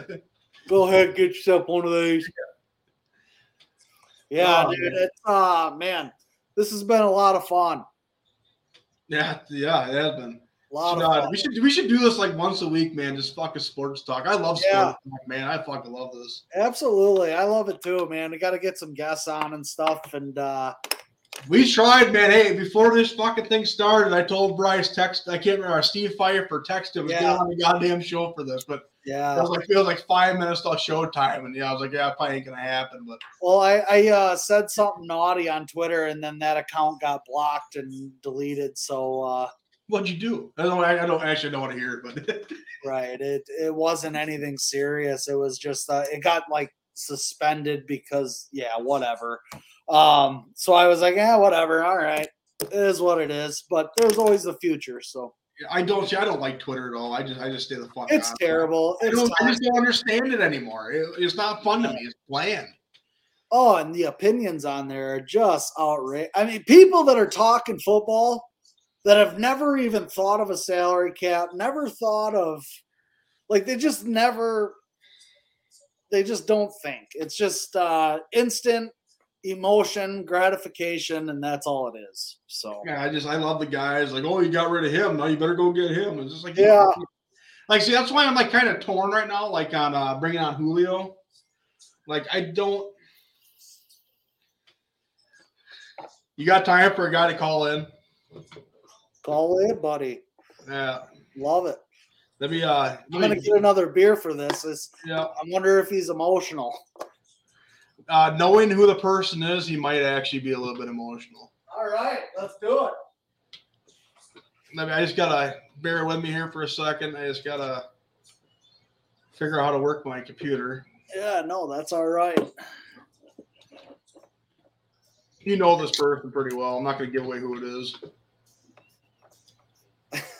*laughs* Go ahead, get yourself one of these. Yeah, Oh, dude. man. It's uh man, this has been a lot of fun. yeah, yeah, it has been. A lot Should, of uh, fun. we should we should do this like once a week, man. Just fucking sports talk. I love sports Yeah. talk, man. I fucking love this. Absolutely. I love it too, man. We got to get some guests on and stuff. And uh We tried, man. Hey, before this fucking thing started, I told Bryce text. I can't remember. Steve Pfeiffer texted was Yeah. getting on the goddamn show for this, but it yeah. was like it was like five minutes till showtime, and yeah, I was like, yeah, probably ain't gonna happen. But Well, I, I uh, said something naughty on Twitter, and then that account got blocked and deleted. So, uh, what'd you do? I don't. I don't actually don't want to hear it, but *laughs* right, it it wasn't anything serious. It was just uh, it got like suspended because yeah, whatever. Um, so I was like, yeah, whatever. All right, it is what it is. But there's always the future. So I don't. See, I don't like Twitter at all. I just I just stay the fuck. it's out terrible. I, It's don't, I just don't understand it anymore. It- it's not fun to me. It's bland. Oh, and the opinions on there are just outrageous. I mean, people that are talking football that have never even thought of a salary cap, never thought of like they just never they just don't think. It's just uh instant emotion gratification and that's all it is. So Yeah, I just I love the guys. Like, oh, you got rid of him. Now you better go get him. It's just like Yeah. Like, see, that's why I'm like kind of torn right now. Like on uh bringing on Julio. Like, I don't. You got time for a guy to call in? call it, buddy. Yeah. Love it. Let me. uh I'm gonna get another beer for this. It's, Yeah. I wonder if he's emotional. Uh, knowing who the person is, he might actually be a little bit emotional. All right, let's do it. Let me, I just gotta bear with me here for a second. I just gotta figure out how to work my computer. Yeah, no, that's all right. You know this person pretty well. I'm not gonna give away who it is.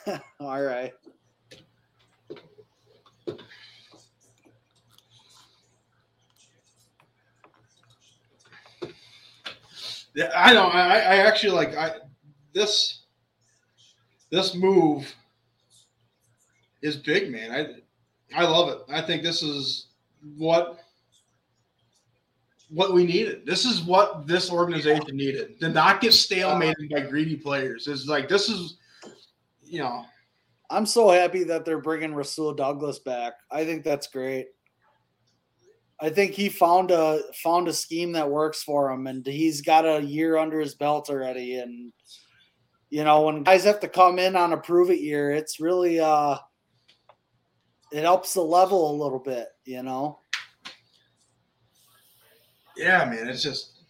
*laughs* all right. I know. I, I actually like I this this move is big, man. I I love it. I think this is what what we needed. This is what this organization needed. To not get stalemated by greedy players. It's like this is you know I'm so happy that they're bringing Rasul Douglas back. I think that's great. I think he found a found a scheme that works for him, and he's got a year under his belt already. And you know, when guys have to come in on a prove it year, it's really uh, it helps the level a little bit. You know, yeah, man. It's just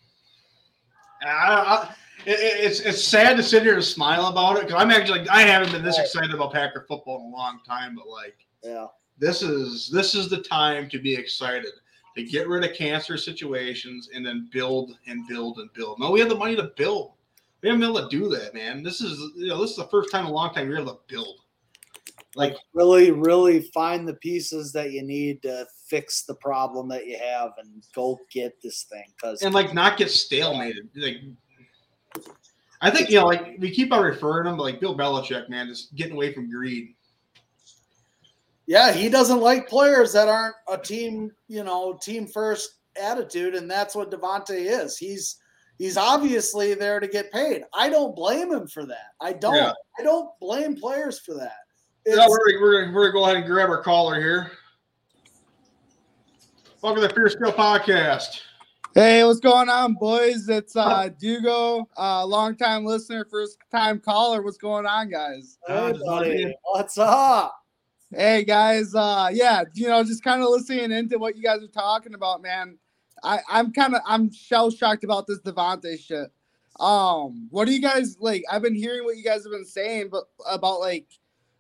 I, I, it, it's it's sad to sit here and smile about it because I'm actually like I haven't been this excited about Packer football in a long time, but like yeah, this is this is the time to be excited to get rid of cancer situations and then build and build and build. No, we have the money to build. We haven't been able to do that, man. This is you know this is the first time in a long time you're able to build. Like really, really find the pieces that you need to fix the problem that you have, and go get this thing. Because and like not get stalemated. Like I think you know, like we keep on referring them, but like Bill Belichick, man, just getting away from greed. Yeah, he doesn't like players that aren't a team, you know, team first attitude, and that's what Davante is. He's he's obviously there to get paid. I don't blame him for that. I don't. Yeah. I don't blame players for that. Yeah, we're, we're, gonna- we're gonna go ahead and grab our caller here. Welcome to the Fear Skill Podcast. Hey, what's going on, boys? It's uh Dugo, uh long time listener, first time caller. What's going on, guys? Hey, buddy, what's up? Hey guys, uh yeah, you know, just kind of listening into what you guys are talking about, man. I, I'm kind of I'm shell shocked about this Davante shit. Um, what do you guys like? I've been hearing what you guys have been saying, but about like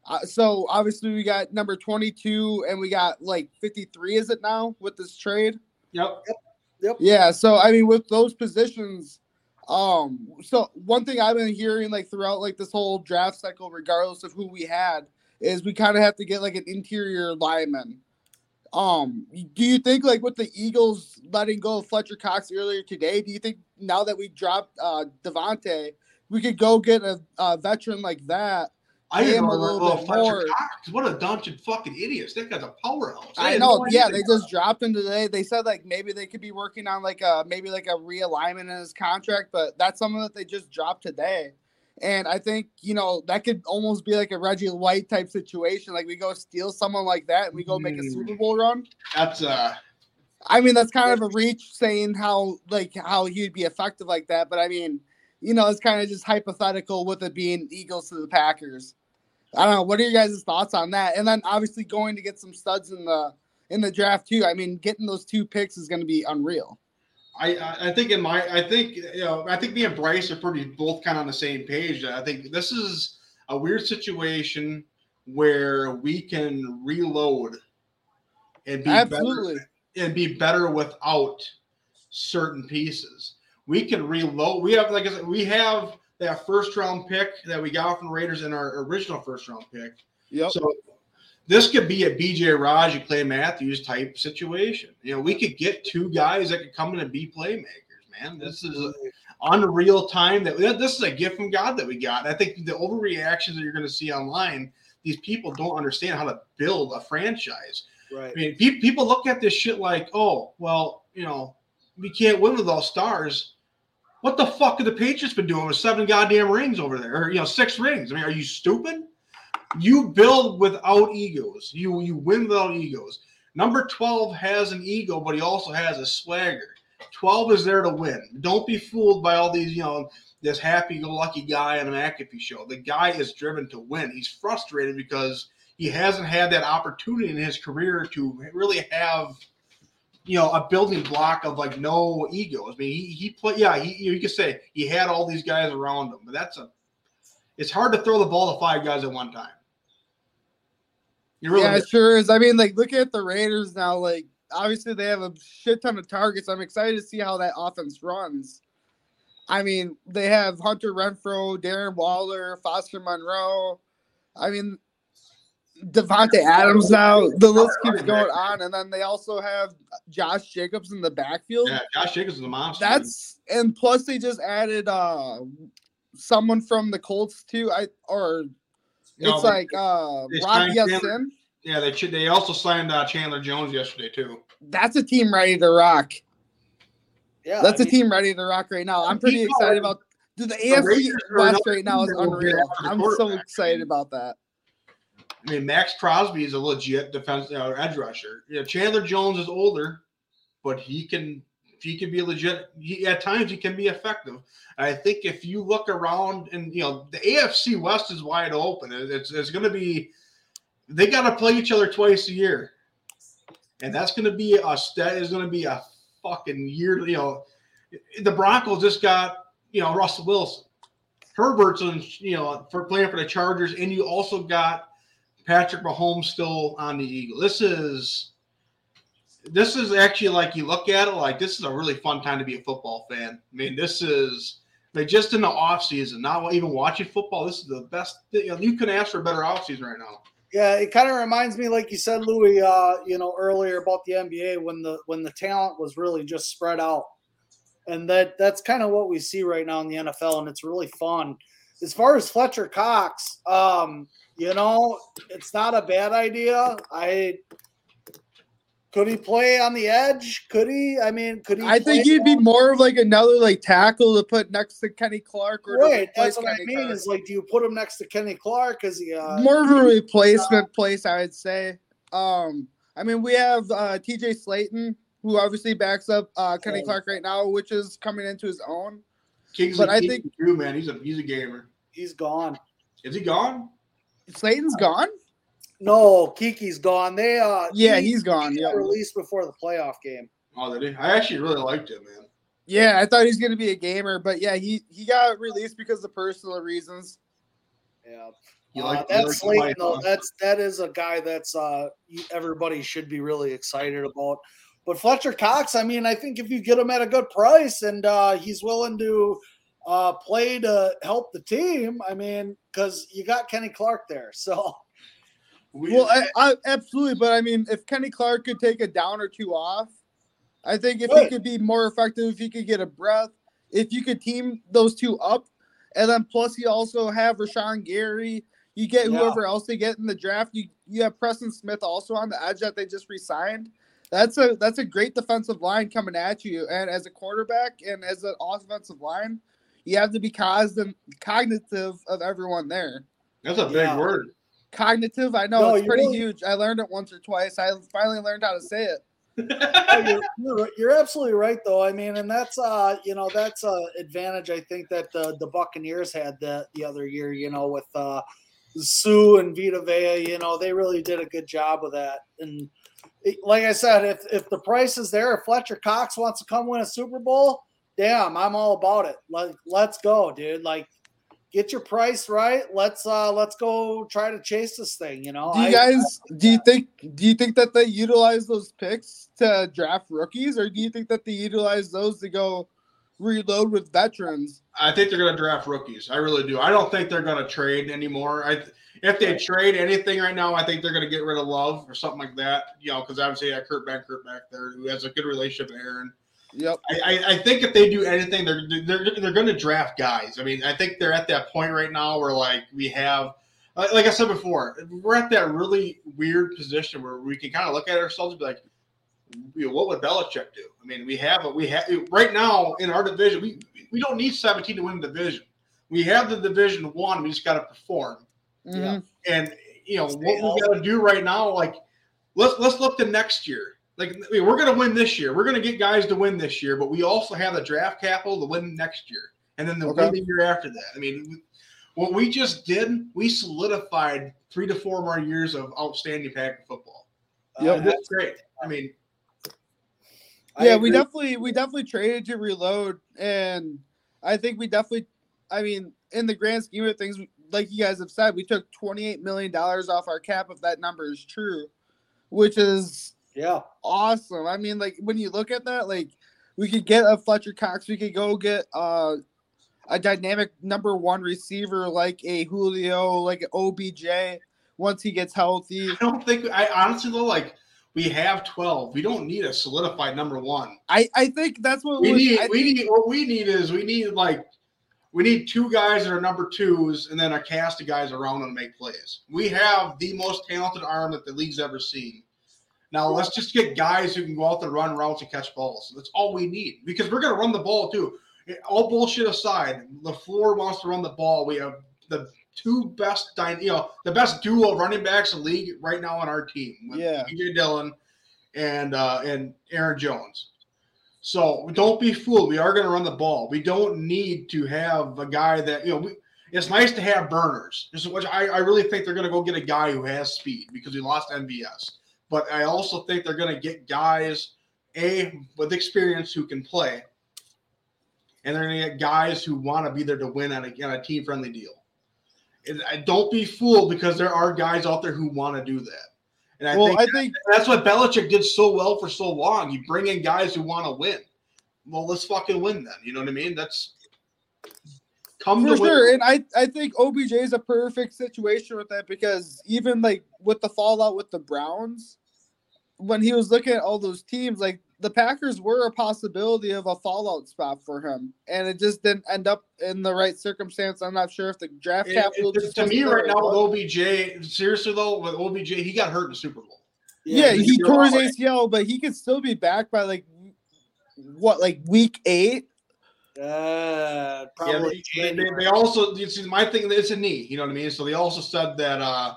uh, so obviously we got number 22 and we got like 53 is it now with this trade? Yep. Yep. yep. Yeah, so I mean, with those positions, um, so one thing I've been hearing like throughout like this whole draft cycle, regardless of who we had, is we kind of have to get like an interior lineman. Um, do you think like with the Eagles letting go of Fletcher Cox earlier today, do you think now that we dropped uh Davante, we could go get a, a veteran like that? I Pay didn't him know a little oh, bit Fletcher more. Cox. What a bunch of fucking idiots. That guy's a powerhouse. I know. no Yeah, they just dropped him today. They said like maybe they could be working on like a maybe like a realignment in his contract, but that's something that they just dropped today. And I think you know that could almost be like a Reggie White type situation. Like we go steal someone like that and we go make a Mm. Super Bowl run. That's uh I mean that's kind of a reach saying how like how he'd be effective like that, but I mean you know it's kind of just hypothetical with it being Eagles to the Packers. I don't know. What are your guys' thoughts on that? And then obviously going to get some studs in the in the draft too. I mean, getting those two picks is going to be unreal. I, I think in my I think you know I think me and Bryce are pretty both kind of on the same page. I think this is a weird situation where we can reload and be Absolutely. better and be better without certain pieces. We can reload. We have like I said, we have that first round pick that we got from Raiders in our original first round pick. Yep. So this could be a BJ Raji and Clay Matthews type situation. You know, we could get two guys that could come in and be playmakers, man. This is unreal time that this is a gift from God that we got. I think the overreactions that you're going to see online, these people don't understand how to build a franchise. Right. I mean, pe- people look at this shit like, oh, well, you know, we can't win with all stars. What the fuck have the Patriots been doing with seven goddamn rings over there, or you know, six rings? I mean, are you stupid? You build without egos. You you win without egos. Number twelve has an ego, but he also has a swagger. Twelve is there to win. Don't be fooled by all these, you know, this happy-go-lucky guy on an McAfee show. The guy is driven to win. He's frustrated because he hasn't had that opportunity in his career to really have you know a building block of like no egos. I mean, he he play yeah. He you could say he had all these guys around him, but that's a. It's hard to throw the ball to five guys at one time. Really yeah, sure is. I mean, like, looking at the Raiders now. Like, obviously, they have a shit ton of targets. I'm excited to see how that offense runs. I mean, they have Hunter Renfrow, Darren Waller, Foster Moreau. I mean, Davante Adams now. The list keeps going on, and then they also have Josh Jacobs in the backfield. yeah. Josh Jacobs is a monster. That's and plus they just added uh someone from the Colts too. I or No, it's they- like uh they Rocky signed yeah. They they also signed uh, Chandler Jones yesterday too. That's a team ready to rock. Yeah. That's I a mean, team ready to rock right now. I'm pretty excited about. Dude, the The AFC Raiders are West right now is team that will get unreal. I'm so excited about that. I mean, Maxx Crosby is a legit defense uh, edge rusher. Yeah, Chandler Jones is older, but he can he can be legit. He, at times, he can be effective. I think if you look around and you know the AFC West is wide open. It's it's going to be they got to play each other twice a year, and that's going to be a that is going to be a fucking year. You know, the Broncos just got you know Russell Wilson. Herbert's on, you know, for playing for the Chargers, and you also got Patrick Mahomes still on the Eagle. This is this is actually like you look at it like this is a really fun time to be a football fan. I mean, this is like just in the off season, not even watching football. This is the best. You, know, you can ask for a better off season right now. Yeah, it kind of reminds me, like you said, Louis, uh, you know, earlier about the NBA when the when the talent was really just spread out, and that that's kind of what we see right now in the NFL, and it's really fun. As far as Fletcher Cox, um, you know, it's not a bad idea. I could he play on the edge? Could he? I mean, could he? I think he'd be more of like another like tackle to put next to Kenny Clark or Right, that's what I mean. Clark. Is like, do you put him next to Kenny Clark? Is he? Uh, more of a replacement place, I would say. Um, I mean, we have uh, TJ Slaton, who obviously backs up uh, Kenny Clark right now, which is coming into his own. Kingsley, But I Kingsley think- Drew, man, he's a he's a gamer. he's gone. Is he gone? Slaton's gone. No, Keke's gone. They uh Yeah, he- he's gone. he Yeah, released before the playoff game. Oh, did he? I actually really liked him, man. yeah. I thought he was gonna be a gamer, but yeah, he he got released because of personal reasons. Yeah, You uh, like that's Slaton though. That's that is a guy that's uh everybody should be really excited about. But Fletcher Cox, I mean, I think if you get him at a good price and uh, he's willing to uh, play to help the team, I mean, because you got Kenny Clark there, *laughs* so Well, I, I, absolutely, but I mean, if Kenny Clark could take a down or two off, I think if he could be more effective, if he could get a breath, if you could team those two up, and then plus you also have Rashan Gary, you get Yeah. whoever else they get in the draft. You you have Preston Smith also on the edge that they just re-signed. That's a that's a great defensive line coming at you, and as a quarterback and as an offensive line, you have to be cognizant cognitive of everyone there that's a big Yeah. word. Cognitive. I know No, it's pretty really- huge. I learned it once or twice. I finally learned how to say it. *laughs* Oh, you're, you're, you're absolutely right though i mean and that's uh you know that's a advantage i think that the the buccaneers had the the other year you know with uh Suh and vita vea you know they really did a good job of that and it- like i said if if the price is there if fletcher cox wants to come win a super bowl damn i'm all about it like let's go dude like get your price right let's uh let's go try to chase this thing you know Do you I- guys do you think do you think that they utilize those picks to draft rookies or do you think that they utilize those to go reload with veterans? I think they're going to draft rookies. I really do. I don't think they're going to trade anymore. I, if they trade anything right now, I think they're going to get rid of Love or something like that. You know, because obviously, yeah, Kurt Benkert back there who has a good relationship with Aaron. Yep. I, I, I think if they do anything, they're they're they're going to draft guys. I mean, I think they're at that point right now where like we have like, like I said before, we're at that really weird position where we can kind of look at ourselves and be like, you know, what would Belichick do? I mean, we have we have right now in our division. We we don't need 17 to win the division. We have the division one. We just got to perform. Yeah. And you know Stay what we got to do right now. Like let's let's look to next year. Like I we're going to win this year. We're going to get guys to win this year, but we also have the draft capital to win next year, and then the Okay. the year after that. I mean, what we just did, we solidified three to four more years of outstanding Packer football. Uh, yeah, And that's great. I mean, I yeah, we definitely we definitely traded to reload, and I think we definitely, I mean, in the grand scheme of things, like you guys have said, we took twenty eight million dollars off our cap if that number is true, which is Yeah. awesome. I mean, like when you look at that, like we could get a Fletcher Cox, we could go get uh, a dynamic number one receiver like a Julio, like an OBJ once he gets healthy. I don't think I honestly though like we have 12. We don't need a solidified number one. I I think that's what We was, need I we think- need what we need is we need like we need two guys that are number twos and then a cast of guys around them to make plays. We have the most talented arm that the league's ever seen. Now let's just get guys who can go out there, run routes, and catch balls. That's all we need because we're gonna run the ball too. All bullshit aside, LaFleur wants to run the ball. We have the two best, you know, the best duo running backs in the league right now on our team. with Yeah. AJ Dillon and uh, and Aaron Jones. So don't be fooled. We are going to run the ball. We don't need to have a guy that you know. We, it's nice to have burners, This is which I, I really think they're going to go get a guy who has speed because we lost MVS. But I also think they're going to get guys a with experience who can play, and they're going to get guys who want to be there to win on a, on a team friendly deal. And I don't be fooled because there are guys out there who want to do that. And I well, think I think that's what Belichick did so well for so long. You bring in guys who want to win. Well, let's fucking win then. You know what I mean? That's come for to win. sure, and I I think OBJ is a perfect situation with that because even like with the fallout with the Browns, when he was looking at all those teams, like the Packers were a possibility of a fallout spot for him, and it just didn't end up in the right circumstance. I'm not sure if the draft It- capital. it- just to me, right there. now with OBJ, seriously though, with OBJ, he got hurt in the Super Bowl. yeah, he- he tore his right. ACL, but he could still be back by like what, like week eight. Uh, Yeah, probably they, they, they also you see my thing. That it's a knee. You know what I mean? So they also said that uh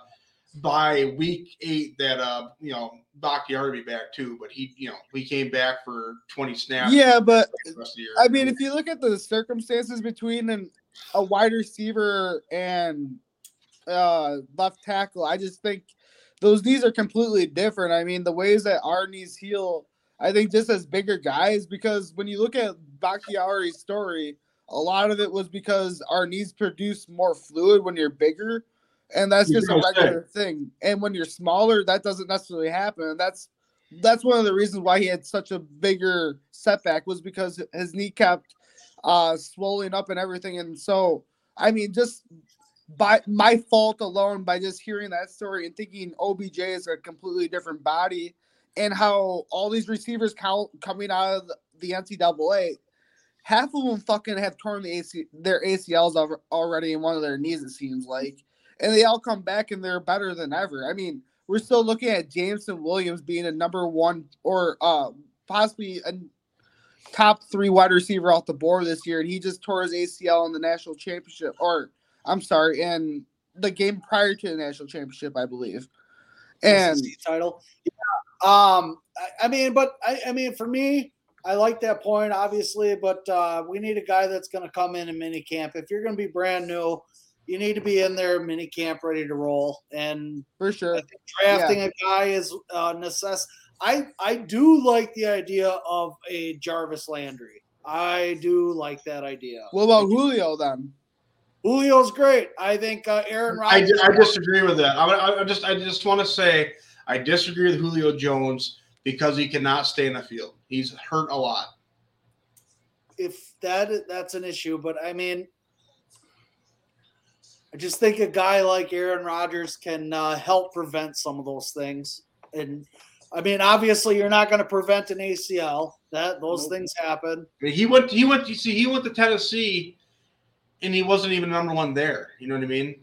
by week eight that uh you know Bakhtiari be back too, but he you know he came back for twenty snaps. Yeah, but the rest of the year. I mean, if you look at the circumstances between an, a wide receiver and uh, left tackle, I just think those knees are completely different. I mean, the ways that our knees heal, I think just as bigger guys, because when you look at Bakhtiari's story, a lot of it was because our knees produce more fluid when you're bigger. And that's just a regular thing. And when you're smaller, that doesn't necessarily happen. And that's that's one of the reasons why he had such a bigger setback was because his knee kept uh swelling up and everything. And so I mean just by my fault alone by just hearing that story and thinking OBJ is a completely different body and how all these receivers count coming out of the NCAA, half of them fucking have torn the AC, their ACLs already in one of their knees, it seems like. And they all come back and they're better than ever. I mean, we're still looking at Jameson Williams being a number one or uh possibly a top three wide receiver off the board this year, and he just tore his ACL in the national championship, or I'm sorry, in the game prior to the national championship, I believe. And title. Yeah. Um, I, I mean, but I, I mean, for me, I like that point, obviously, but uh, we need a guy that's going to come in in mini camp. If you're going to be brand new, you need to be in there mini camp ready to roll. And for sure, I think drafting a guy is uh, necess. I I do like the idea of a Jarvis Landry. I do like that idea. what about Julio then? Julio's great. I think uh, Aaron I, Rodgers. I disagree with that. I, I, I just I just want to say I disagree with Julio Jones because he cannot stay in the field. He's hurt a lot. if that that's an issue, but I mean, I just think a guy like Aaron Rodgers can uh, help prevent some of those things. And I mean, obviously, you're not going to prevent an ACL. That those Nope. things happen. He went he went you see he went to Tennessee and he wasn't even number one there. You know what I mean?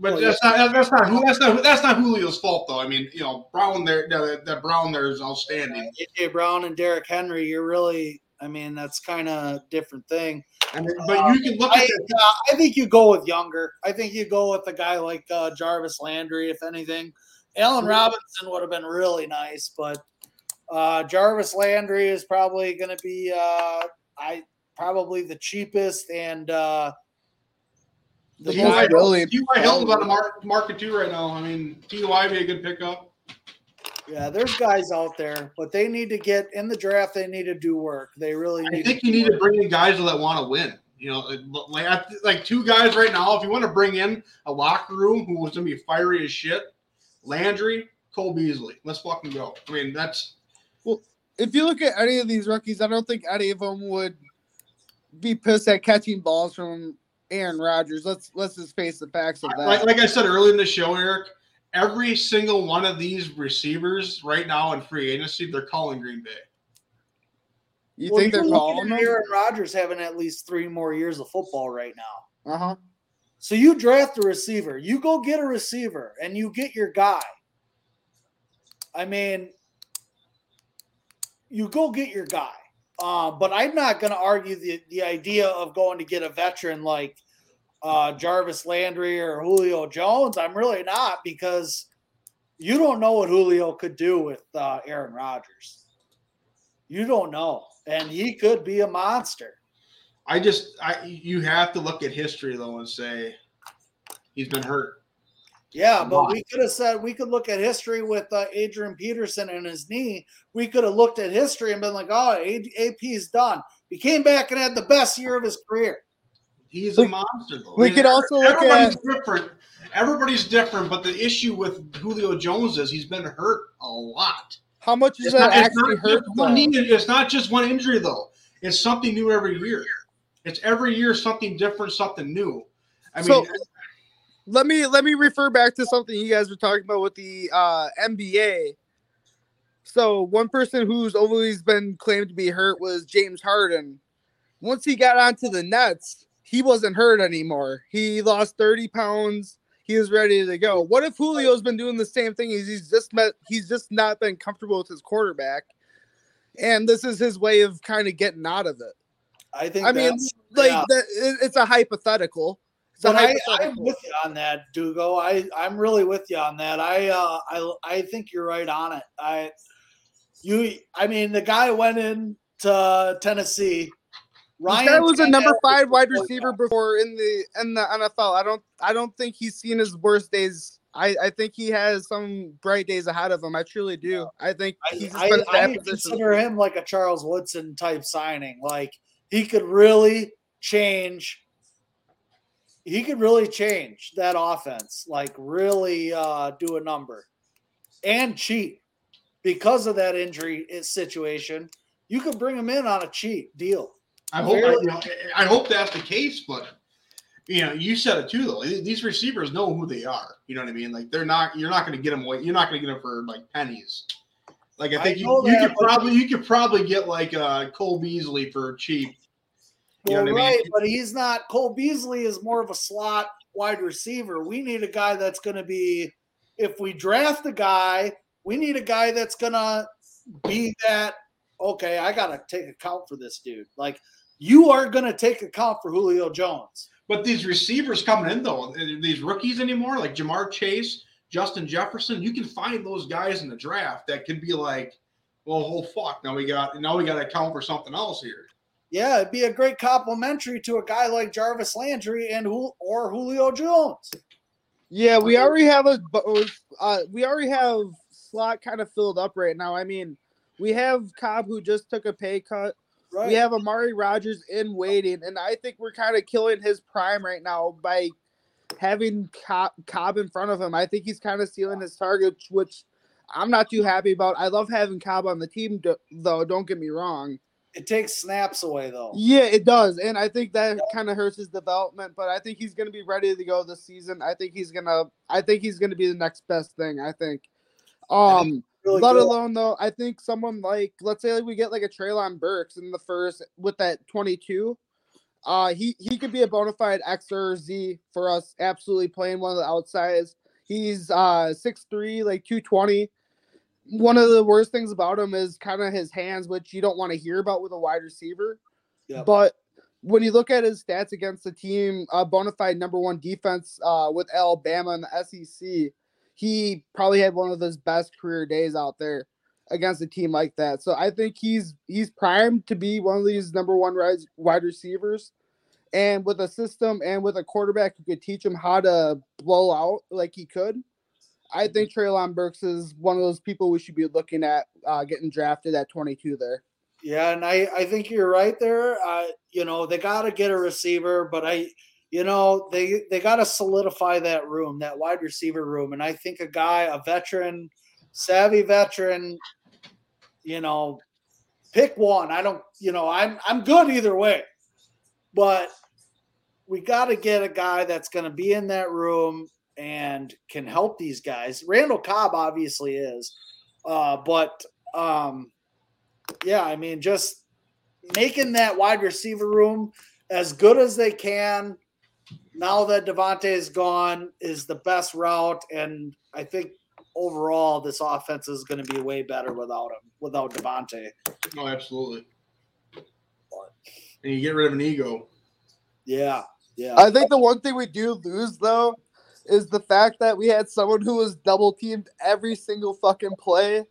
But Well, that's not that's not that's not that's not Julio's fault though. I mean, you know, Brown there that, that Brown there is outstanding. AJ Brown and Derrick Henry, you're really, I mean, that's kind of different thing. I mean, but you can look I, at uh, I think you go with younger. I think you go with a guy like uh, Jarvis Landry, if anything. Allen Robinson would have been really nice, but uh, Jarvis Landry is probably going to be uh, I probably the cheapest and uh, the The most- most really- T.Y. Hilton's on the market, market too right now. I mean, T.Y. be a good pickup. yeah. There's guys out there, but they need to get in the draft. They need to do work. They really I need. think to you do need to bring in guys that want to win. You know, like like two guys right now. If you want to bring in a locker room who was going to be fiery as shit, Landry, Cole Beasley. Let's fucking go. I mean, that's well. if you look at any of these rookies, I don't think any of them would be pissed at catching balls from Aaron Rodgers. Let's let's just face the facts of that. like, like I said earlier in the show, Eric. Every single one of these receivers right now in free agency, they're calling Green Bay. you Well, think they're calling at them? Aaron Rodgers having at least three more years of football right now. Uh huh. So you draft a receiver, you go get a receiver, and you get your guy. I mean, you go get your guy. Uh, but I'm not going to argue the, the idea of going to get a veteran like uh, Jarvis Landry or Julio Jones. I'm really not because you don't know what Julio could do with uh, Aaron Rodgers. You don't know. And he could be a monster. I just, I you have to look at history though and say he's been hurt. Yeah, but Why? we could have said we could look at history with uh, Adrian Peterson and his knee. We could have looked at history and been like, "Oh, AP is done." He came back and had the best year of his career. He's a monster though. we could also look everybody's at- different. Everybody's different, but the issue with Julio Jones is he's been hurt a lot. How much is It's that not, it's actually not hurt? just one knee, it's not just one injury though. It's something new every year. It's every year something different, something new. I So- mean, let me let me refer back to something you guys were talking about with the uh, NBA. So one person who's always been claimed to be hurt was James Harden. Once he got onto the Nets, he wasn't hurt anymore. He lost 30 pounds. He was ready to go. What if Julio's been doing the same thing? He's, just met he's just not been comfortable with his quarterback. And this is his way of kind of getting out of it. I think. I mean, like yeah. that, it- it's a hypothetical. It's but I, I'm with you on that, Dugo. I I'm really with you on that. I uh I I think you're right on it. I you I mean the guy went in to Tennessee. This guy was a number five wide was- receiver before in the in the NFL. I don't I don't think he's seen his worst days. I, I think he has some bright days ahead of him. I truly do. I think I, just I, I consider him like a Charles Woodson type signing. Like he could really change. He could really change that offense. Like really uh, do a number and cheat because of that injury situation. You could bring him in on a cheap deal. I hope Really? you know, I hope that's the case, but you know, you said it too though. These receivers know who they are. You know what I mean? Like they're not. You're not going to get them away. You're not going to get them for like pennies. Like I I think you, you that, could probably you could probably get like uh, Cole Beasley for cheap. You know what I mean? right, but he's not. Cole Beasley is more of a slot wide receiver. We need a guy that's going to be. If we draft a guy, we need a guy that's going to be that. Okay, I got to take account for this dude. Like you are going to take account for Julio Jones. But these receivers coming in though, eh, these rookies anymore, like Ja'Marr Chase, Justin Jefferson, you can find those guys in the draft that can be like, well, oh fuck, now we got now we got to account for something else here. Yeah, it'd be a great complimentary to a guy like Jarvis Landry and Jul- or Julio Jones. Yeah, we already have a uh, we already have slot kind of filled up right now. I mean, we have Cobb who just took a pay cut. Right. We have Amari Rodgers in waiting, and I think we're kind of killing his prime right now by having Cobb, Cobb in front of him. I think he's kind of stealing his target, which I'm not too happy about. I love having Cobb on the team, though. Don't get me wrong. It takes snaps away though. Yeah, it does, and I think that kind of hurts his development. But I think he's going to be ready to go this season. I think he's gonna. I think he's going to be the next best thing. I think. Um, Really let good. alone though, I think someone like let's say like we get like a Treylon Burks in the first with that twenty two. Uh, he he could be a bona fide X or Z for us. Absolutely playing one of the outsides. He's uh six three, like two twenty. One of the worst things about him is kind of his hands, which you don't want to hear about with a wide receiver. Yep. But when you look at his stats against the team, uh, bona fide number one defense uh, with Alabama and the SEC, he probably had one of his best career days out there against a team like that. So I think he's he's primed to be one of these number one rise, wide receivers. And with a system and with a quarterback who could teach him how to blow out like he could, I think Treylon Burks is one of those people we should be looking at uh, getting drafted at 22 there. Yeah, and I, I think you're right there. Uh, you know, they got to get a receiver, but I, you know, they they got to solidify that room, that wide receiver room, and I think a guy, a veteran, savvy veteran, you know, pick one. I don't, you know, I'm I'm good either way, but we got to get a guy that's going to be in that room and can help these guys. Randall Cobb obviously is, uh, but um, yeah, I mean, just making that wide receiver room as good as they can. Now that Davante is gone, is the best route, and I think overall this offense is going to be way better without him, without Davante. No, absolutely. And you get rid of an ego. Yeah, yeah. I think the one thing we do lose though is the fact that we had someone who was double teamed every single fucking play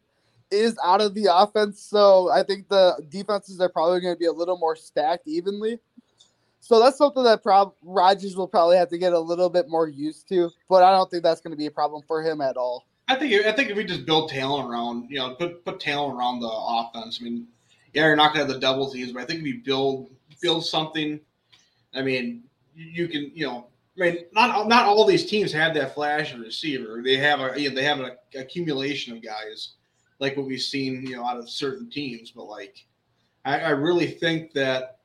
is out of the offense. So I think the defenses are probably going to be a little more stacked evenly. So that's something that prob- Rodgers will probably have to get a little bit more used to. But I don't think that's going to be a problem for him at all. I think I think if we just build talent around, you know, put put talent around the offense. I mean, yeah, you're not going to have the double teams, but I think if we build build something, I mean, you can, you know, I mean, not not all these teams have that flash receiver. They have a you know, they have an accumulation of guys like what we've seen, you know, out of certain teams. But like, I, I really think that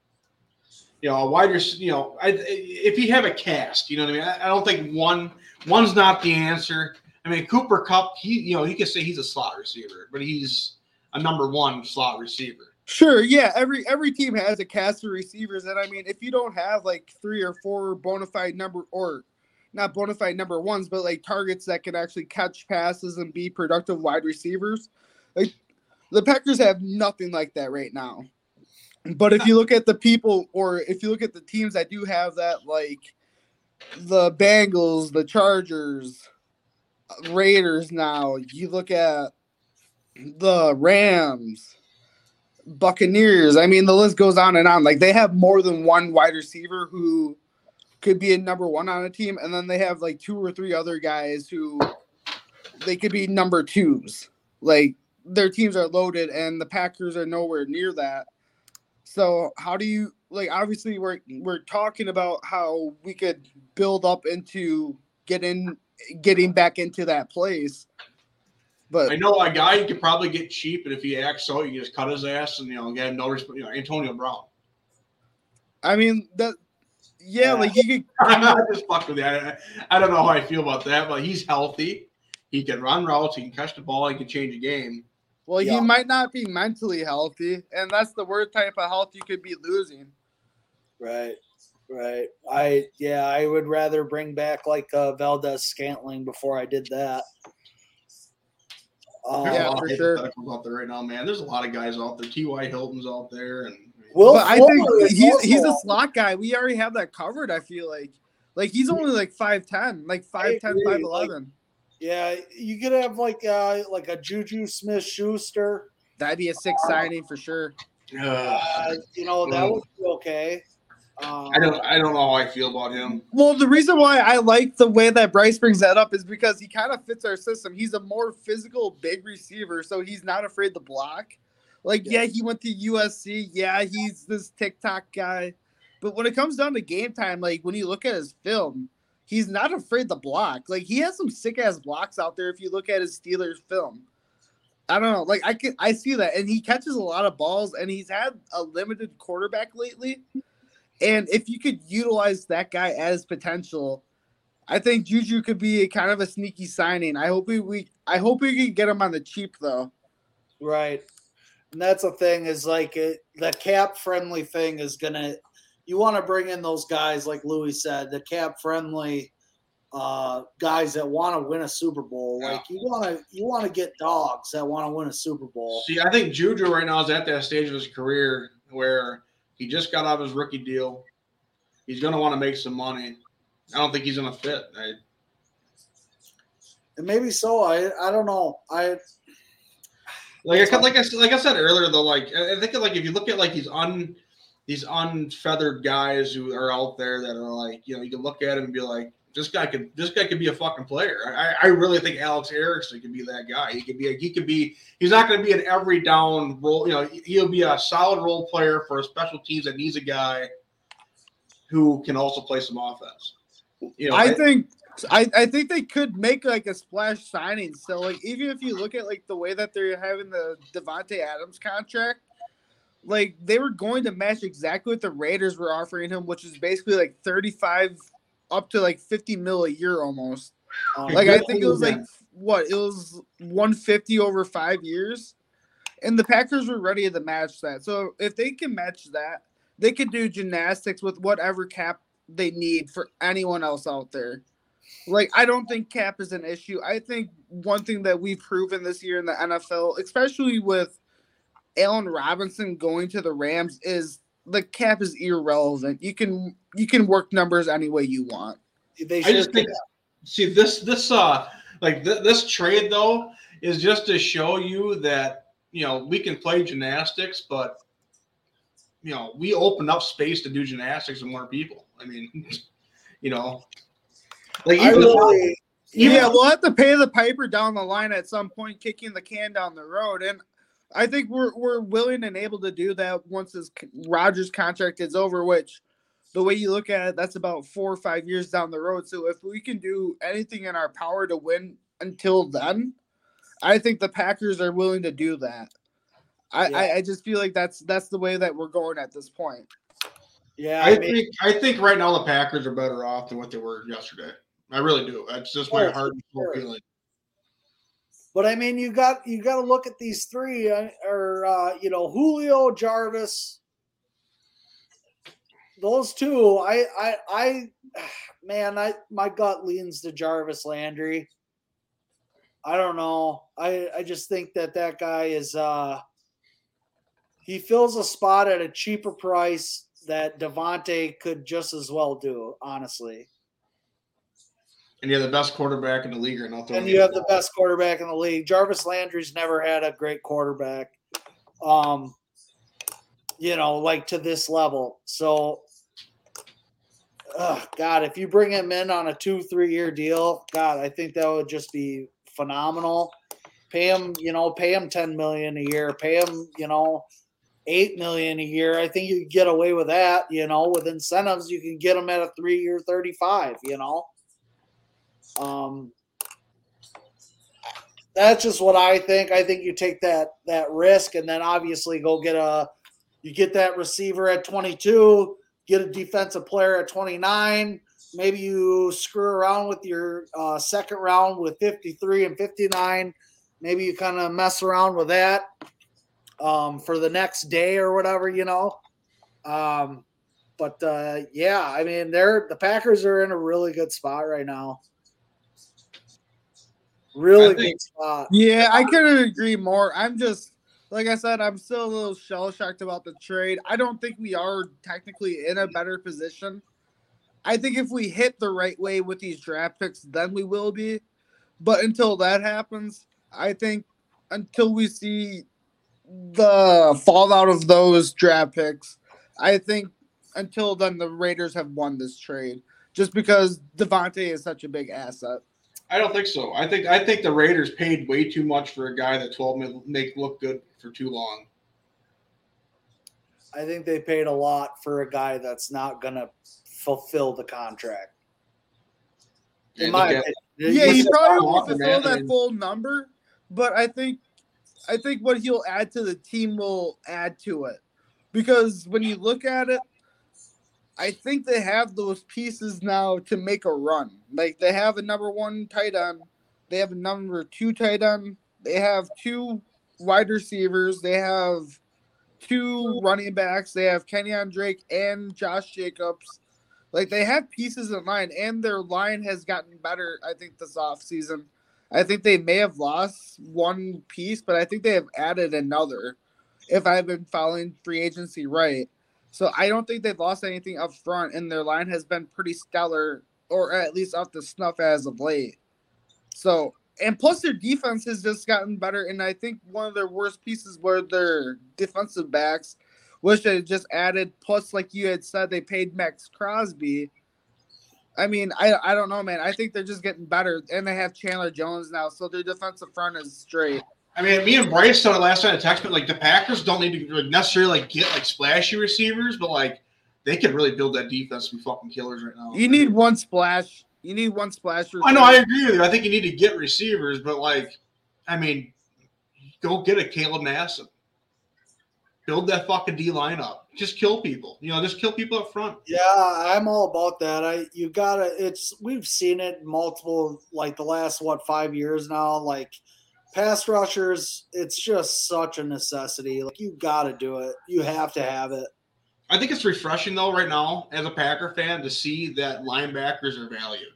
you know a wider, you know, I, if you have a cast, you know what I mean. I, I don't think one one's not the answer. I mean, Cooper Kupp, he you know, he could say he's a slot receiver, but he's a number one slot receiver. Sure, yeah. Every every team has a cast of receivers, and I mean, if you don't have like three or four bona fide number or not bona fide number ones, but like targets that can actually catch passes and be productive wide receivers, like the Packers have nothing like that right now. But if you look at the people, or if you look at the teams that do have that, like the Bengals, the Chargers, uh, Raiders. Now you look at the Rams Buccaneers. I mean, the list goes on and on. Like they have more than one wide receiver who could be a number one on a team, and then they have like two or three other guys who they could be number twos. Like their teams are loaded, and the Packers are nowhere near that. So how do you like? Obviously, we're we're talking about how we could build up into getting getting back into that place. But I know a guy you could probably get cheap, and if he acts so, you can just cut his ass and you know get him no resp- You know, Antonio Brown. I mean that, yeah, like you could. *laughs* I just fuck with you. I, I don't know how I feel about that, but he's healthy. He can run routes. He can catch the ball. He can change a game. Well, Yeah. he might not be mentally healthy, and that's the worst type of health you could be losing. Right, right. I yeah, I would rather bring back like uh, Valdes Scantling before I did that. Um, Yeah, for sure. out there right now, man. There's a lot of guys out there. T.Y. Hilton's out there, and Will but I think he's he's a slot guy. We already have that covered. I feel like, like he's only like five ten, like 5'10", agree, 5'11". Yeah, you could have like uh like a Juju Smith Schuster. That'd be a sick signing for sure. Uh, you know that would be okay. Um, I don't. I don't know how I feel about him. Well, the reason why I like the way that Bryce brings that up is because he kind of fits our system. He's a more physical, big receiver, so he's not afraid to block. Like, yeah, he went to USC. Yeah, he's this TikTok guy. But when it comes down to game time, like when you look at his film, he's not afraid to block. Like he has some sick ass blocks out there if you look at his Steelers film. I don't know. Like I can I see that. And he catches a lot of balls and he's had a limited quarterback lately. And if you could utilize that guy as potential, I think Juju could be a kind of a sneaky signing. I hope we, we I hope we can get him on the cheap though. Right. And that's the thing is like it, the cap friendly thing is gonna you want to bring in those guys like Louis said, the cap friendly uh, guys that want to win a Super Bowl. Yeah. Like you want to you want to get dogs that want to win a Super Bowl. See, I think Juju right now is at that stage of his career where he just got out of his rookie deal. He's going to want to make some money. I don't think he's going to fit. I, And maybe so. I I don't know. I like I like I said- like I said earlier though, like I I think like if you look at like these un these unfeathered guys who are out there that are like you know you can look at him and be like this guy could this guy could be a fucking player. I, I really think Alex Erickson could be that guy. He could be a, he could be he's not going to be an every down role. You know he'll be a solid role player for a special teams that needs a guy who can also play some offense. You know, I think I, I think they could make like a splash signing. So like even if you look at like the way that they're having the Davante Adams contract, like they were going to match exactly what the Raiders were offering him, which is basically like 35 up to like 50 mil a year almost. um, Like I think it was like what it was 150 over five years, and the Packers were ready to match that. So if they can match that, they could do gymnastics with whatever cap they need for anyone else out there. Like I don't think cap is an issue. I think one thing that we've proven this year in the NFL, especially with Allen Robinson going to the Rams, is the cap is irrelevant. You can you can work numbers any way you want. they I just think see this this uh like th- this trade though is just to show you that you know we can play gymnastics, but you know we open up space to do gymnastics with more people. I mean, *laughs* you know, like I even really, even yeah, we'll have to pay the piper down the line at some point, kicking the can down the road. And I think we're we're willing and able to do that once this Rodgers contract is over. Which, the way you look at it, that's about four or five years down the road. So if we can do anything in our power to win until then, I think the Packers are willing to do that. I, Yeah. I, I just feel like that's that's the way that we're going at this point. yeah. I I mean, think I think right now the Packers are better off than what they were yesterday. I really do. That's just my heart and soul feeling. But I mean, you got you got to look at these three, uh, or uh, you know, Julio Jarvis. Those two, I, I, I, *sighs* man, I my gut leans to Jarvis Landry. I don't know. I, I just think that that guy is. uh He fills a spot at a cheaper price that Davante could just as well do. Honestly. And you're the best quarterback in the league throwing and you have the the best quarterback in the league. Jarvis Landry's never had a great quarterback, um, you know, like to this level. So, ugh, God, if you bring him in on a two, three year deal, God, I think that would just be phenomenal. Pay him, you know, pay him ten million a year. Pay him, you know, eight million a year. I think you could get away with that. You know, with incentives, you can get him at a three year, thirty five. You know. Um, that's just what I think. I think you take that that risk, and then obviously go get a you get that receiver at 22, get a defensive player at 29. Maybe you screw around with your uh, second round with 53 and 59. Maybe you kind of mess around with that um, for the next day or whatever, you know. Um, but uh, yeah, I mean, they're the Packers are in a really good spot right now. Really I think- good spot. Yeah, I couldn't agree more. I'm just like I said, I'm still a little shell shocked about the trade. I don't think we are technically in a better position. I think if we hit the right way with these draft picks, then we will be. But until that happens, I think until we see the fallout of those draft picks, I think until then the Raiders have won this trade. Just because Davante is such a big asset. I don't think so. I think I think the Raiders paid way too much for a guy that 12 may make look good for too long. I think they paid a lot for a guy that's not going to fulfill the contract. In And my look opinion. Yeah, What's he probably won't fulfill that? that full number, but I think I think what he'll add to the team will add to it. Because when you look at it, I think they have those pieces now to make a run. Like they have a number one tight end, they have a number two tight end, they have two wide receivers, they have two running backs. They have Kenyan Drake and Josh Jacobs. Like they have pieces in line, and their line has gotten better. I think this off season. I think they may have lost one piece, but I think they have added another. If I've been following free agency right, so I don't think they've lost anything up front, and their line has been pretty stellar, or at least up to snuff as of late. So and plus their defense has just gotten better. And I think one of their worst pieces were their defensive backs, which they just added. Plus, like you had said, they paid Maxx Crosby. I mean, I I don't know, man. I think they're just getting better, and they have Chandler Jones now, so their defensive front is straight. I mean, me and Bryce said it last night in text, but like the Packers don't need to necessarily like get like splashy receivers, but like they could really build that defense some fucking killers right now. You need one splash you need one splasher. I know. I agree with you. I think you need to get receivers, but like, I mean, go get a Caleb Nassib. Build that fucking D line up. Just kill people. You know, just kill people up front. Yeah, I'm all about that. I you gotta. It's we've seen it multiple like the last what five years now. Like pass rushers, it's just such a necessity. Like you got to do it. You have to have it. I think it's refreshing though right now as a Packer fan to see that linebackers are valued.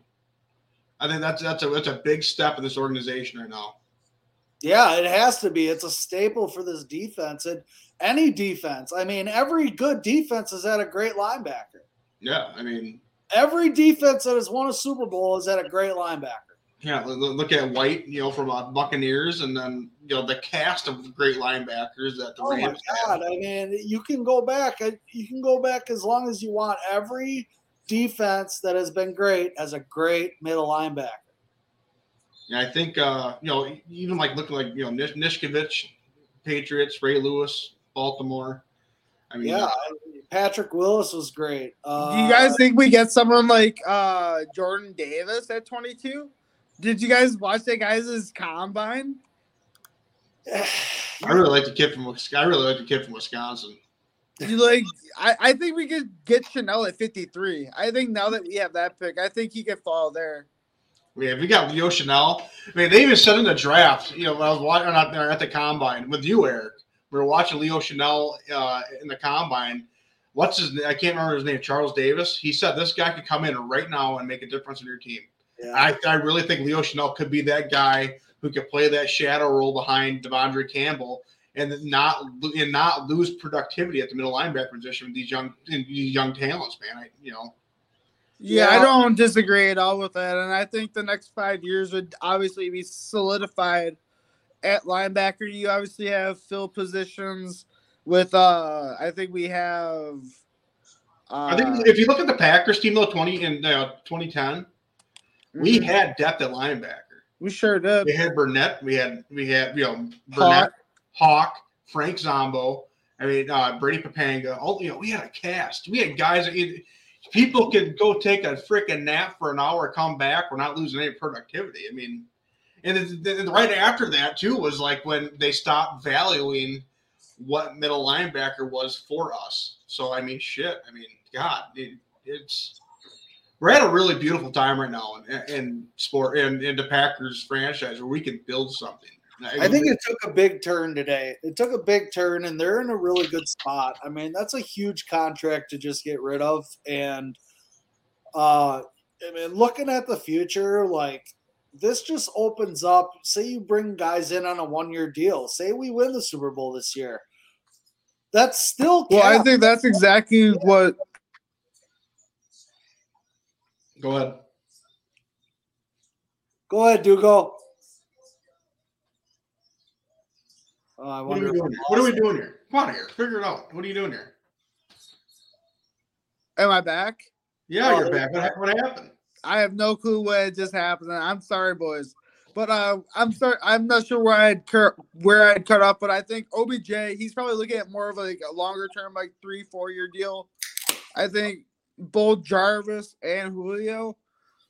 I think that's that's a that's a big step in this organization right now. Yeah, it has to be. It's a staple for this defense and any defense. I mean, every good defense has had a great linebacker. Yeah, I mean, every defense that has won a Super Bowl has had a great linebacker. Yeah, look at White, you know, from uh, Buccaneers, and then you know the cast of great linebackers that the oh Rams. my God! Have. I mean, you can go back. You can go back as long as you want. Every defense that has been great has a great middle linebacker. Yeah, I think uh, you know even like looking like you know Nish- Nishkovich, Patriots, Ray Lewis, Baltimore. I mean, yeah, Patrick Willis was great. Uh, Do you guys think we get someone like uh, Jordan Davis at 22? Did you guys watch that guy's combine? *sighs* I really like the kid from I really like the kid from Wisconsin. You like I, I think we could get Chenal at 53. I think now that we have that pick, I think he could fall there. Yeah, we got Leo Chenal. I mean, they even said in the draft, you know, I was watching out there at the combine with you, Eric. We were watching Leo Chenal uh, in the combine. What's his name? I can't remember his name. Charles Davis. He said this guy could come in right now and make a difference in your team. Yeah. I, I really think Leo Chenal could be that guy who could play that shadow role behind De'Vondre Campbell and not and not lose productivity at the middle linebacker position with these young these young talents, man. I, you know. Yeah, yeah, I don't disagree at all with that, and I think the next five years would obviously be solidified at linebacker. You obviously have fill positions with. uh I think we have. Uh, I think if you look at the Packers team though, twenty in uh, 2010, we mm-hmm. had depth at linebacker. We sure did. We had Burnett. We had we had you know Burnett, Hawk, Hawk Frank Zombo. I mean uh, Brady Poppinga. All you know, we had a cast. We had guys that people could go take a freaking nap for an hour, come back. We're not losing any productivity. I mean, and then right after that too was like when they stopped valuing what middle linebacker was for us. So I mean, shit. I mean, God, it, it's we're at a really beautiful time right now in, in sport in, in the Packers franchise where we can build something. I think it took a big turn today. It took a big turn, and they're in a really good spot. I mean, that's a huge contract to just get rid of. And uh, I mean, looking at the future, like this just opens up. Say you bring guys in on a one-year deal. Say we win the Super Bowl this year. That's still. Well, I think that's exactly what Go ahead. Go ahead, Dugo. Uh, what, are what, are we doing here? Come on here. Figure it out. What are you doing here? Am I back? Yeah, oh, you're back. What, what happened? I have no clue what just happened. I'm sorry, boys. But uh, I'm sorry. I'm not sure where I'd cur- where I'd cut off. But I think OBJ. He's probably looking at more of like a longer term, like three, four year deal. I think both Jarvis and Julio,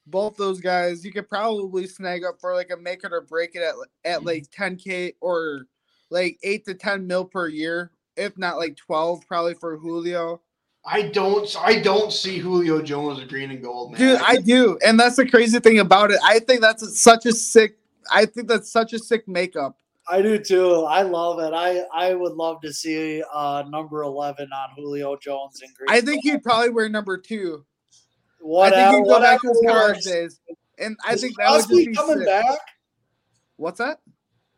both those guys, you could probably snag up for like a make it or break it at at like mm-hmm. 10k or like eight to 10 mil per year, if not like 12, probably for Julio. I don't I don't see Julio Jones a green and gold man. Dude, I do. And that's the crazy thing about it. I think that's a, such a sick I think that's such a sick makeup. I do too. I love it. I I would love to see uh number eleven on Julio Jones in Green. I think he'd probably wear number two. whatever, I think he'd go back to his college days, and I Is think that would just Crosby be coming sick. back. What's that?